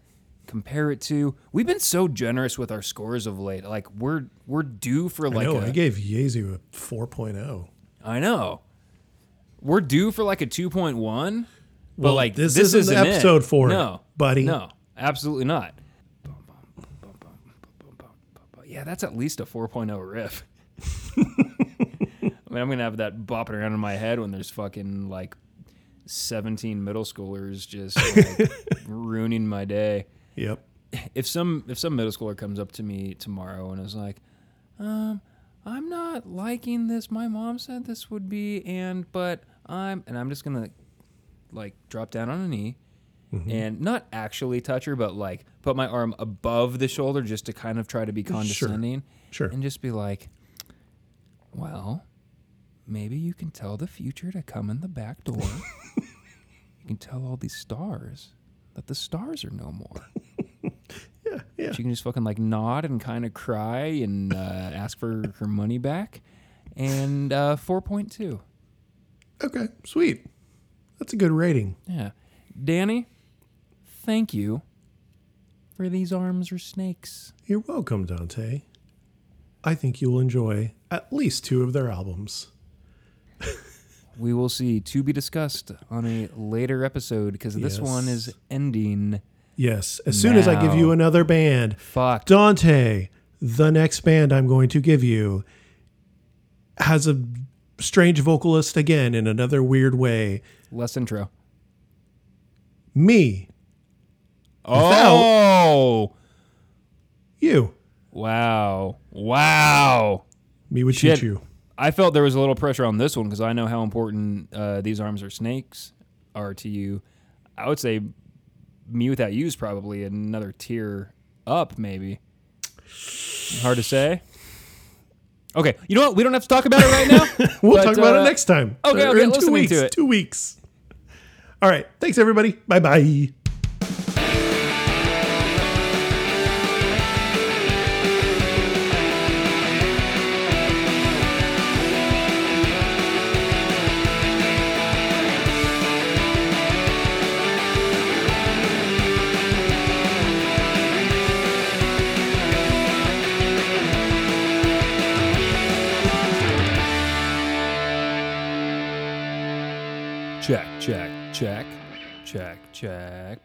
compare it to. We've been so generous with our scores of late. Like we're we're due for I like know. a- I gave Jesu a 4.0. I know. We're due for like a 2.1. But Well, like this this, isn't isn't episode it. for no, buddy. No, absolutely not. Yeah, that's at least a 4.0 riff. I mean, I'm gonna have that bopping around in my head when there's fucking like 17 middle schoolers just like ruining my day. Yep. if some if some middle schooler comes up to me tomorrow and is like, um, I'm not liking this. My mom said this would be, and but I'm, and I'm just gonna like drop down on a knee and not actually touch her, but like put my arm above the shoulder just to kind of try to be condescending, Sure. Sure. and just be like, well, maybe you can tell the future to come in the back door. you can tell all these stars that the stars are no more. Yeah, yeah. She can just fucking like nod and kind of cry and uh, ask for her money back. And uh, 4.2. Okay, sweet. That's a good rating. Yeah. Danny, thank you for these arms or snakes. You're welcome, Dante. I think you will enjoy at least two of their albums. We will see to be discussed on a later episode because this one is ending. Yes, as soon as I give you another band, Fuck. Dante, the next band I'm going to give you, has a strange vocalist again in another weird way. Less intro. Me, Oh! you, Wow. Wow. me would Shit. shoot you. I felt there was a little pressure on this one because I know how important uh, these arms are snakes are to you. I would say mewithoutYou is probably another tier up, maybe. Hard to say. Okay, you know what? We don't have to talk about it right now. We'll but, talk about uh, it next time. okay, okay, in two weeks. Two weeks. All right. Thanks, everybody. Bye bye.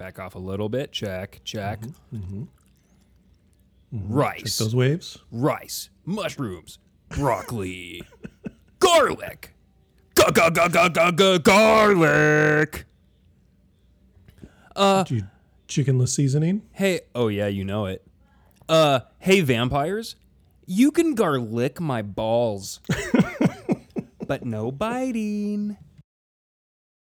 Back off a little bit. Check, check. Mm-hmm, Rice, Those waves. rice, mushrooms, broccoli, garlic, Ga- ga- ga- ga- ga- ga- garlic. Uh, Do you chickenless seasoning? Hey, oh yeah, you know it. Uh, hey vampires, you can garlic my balls, but no biting.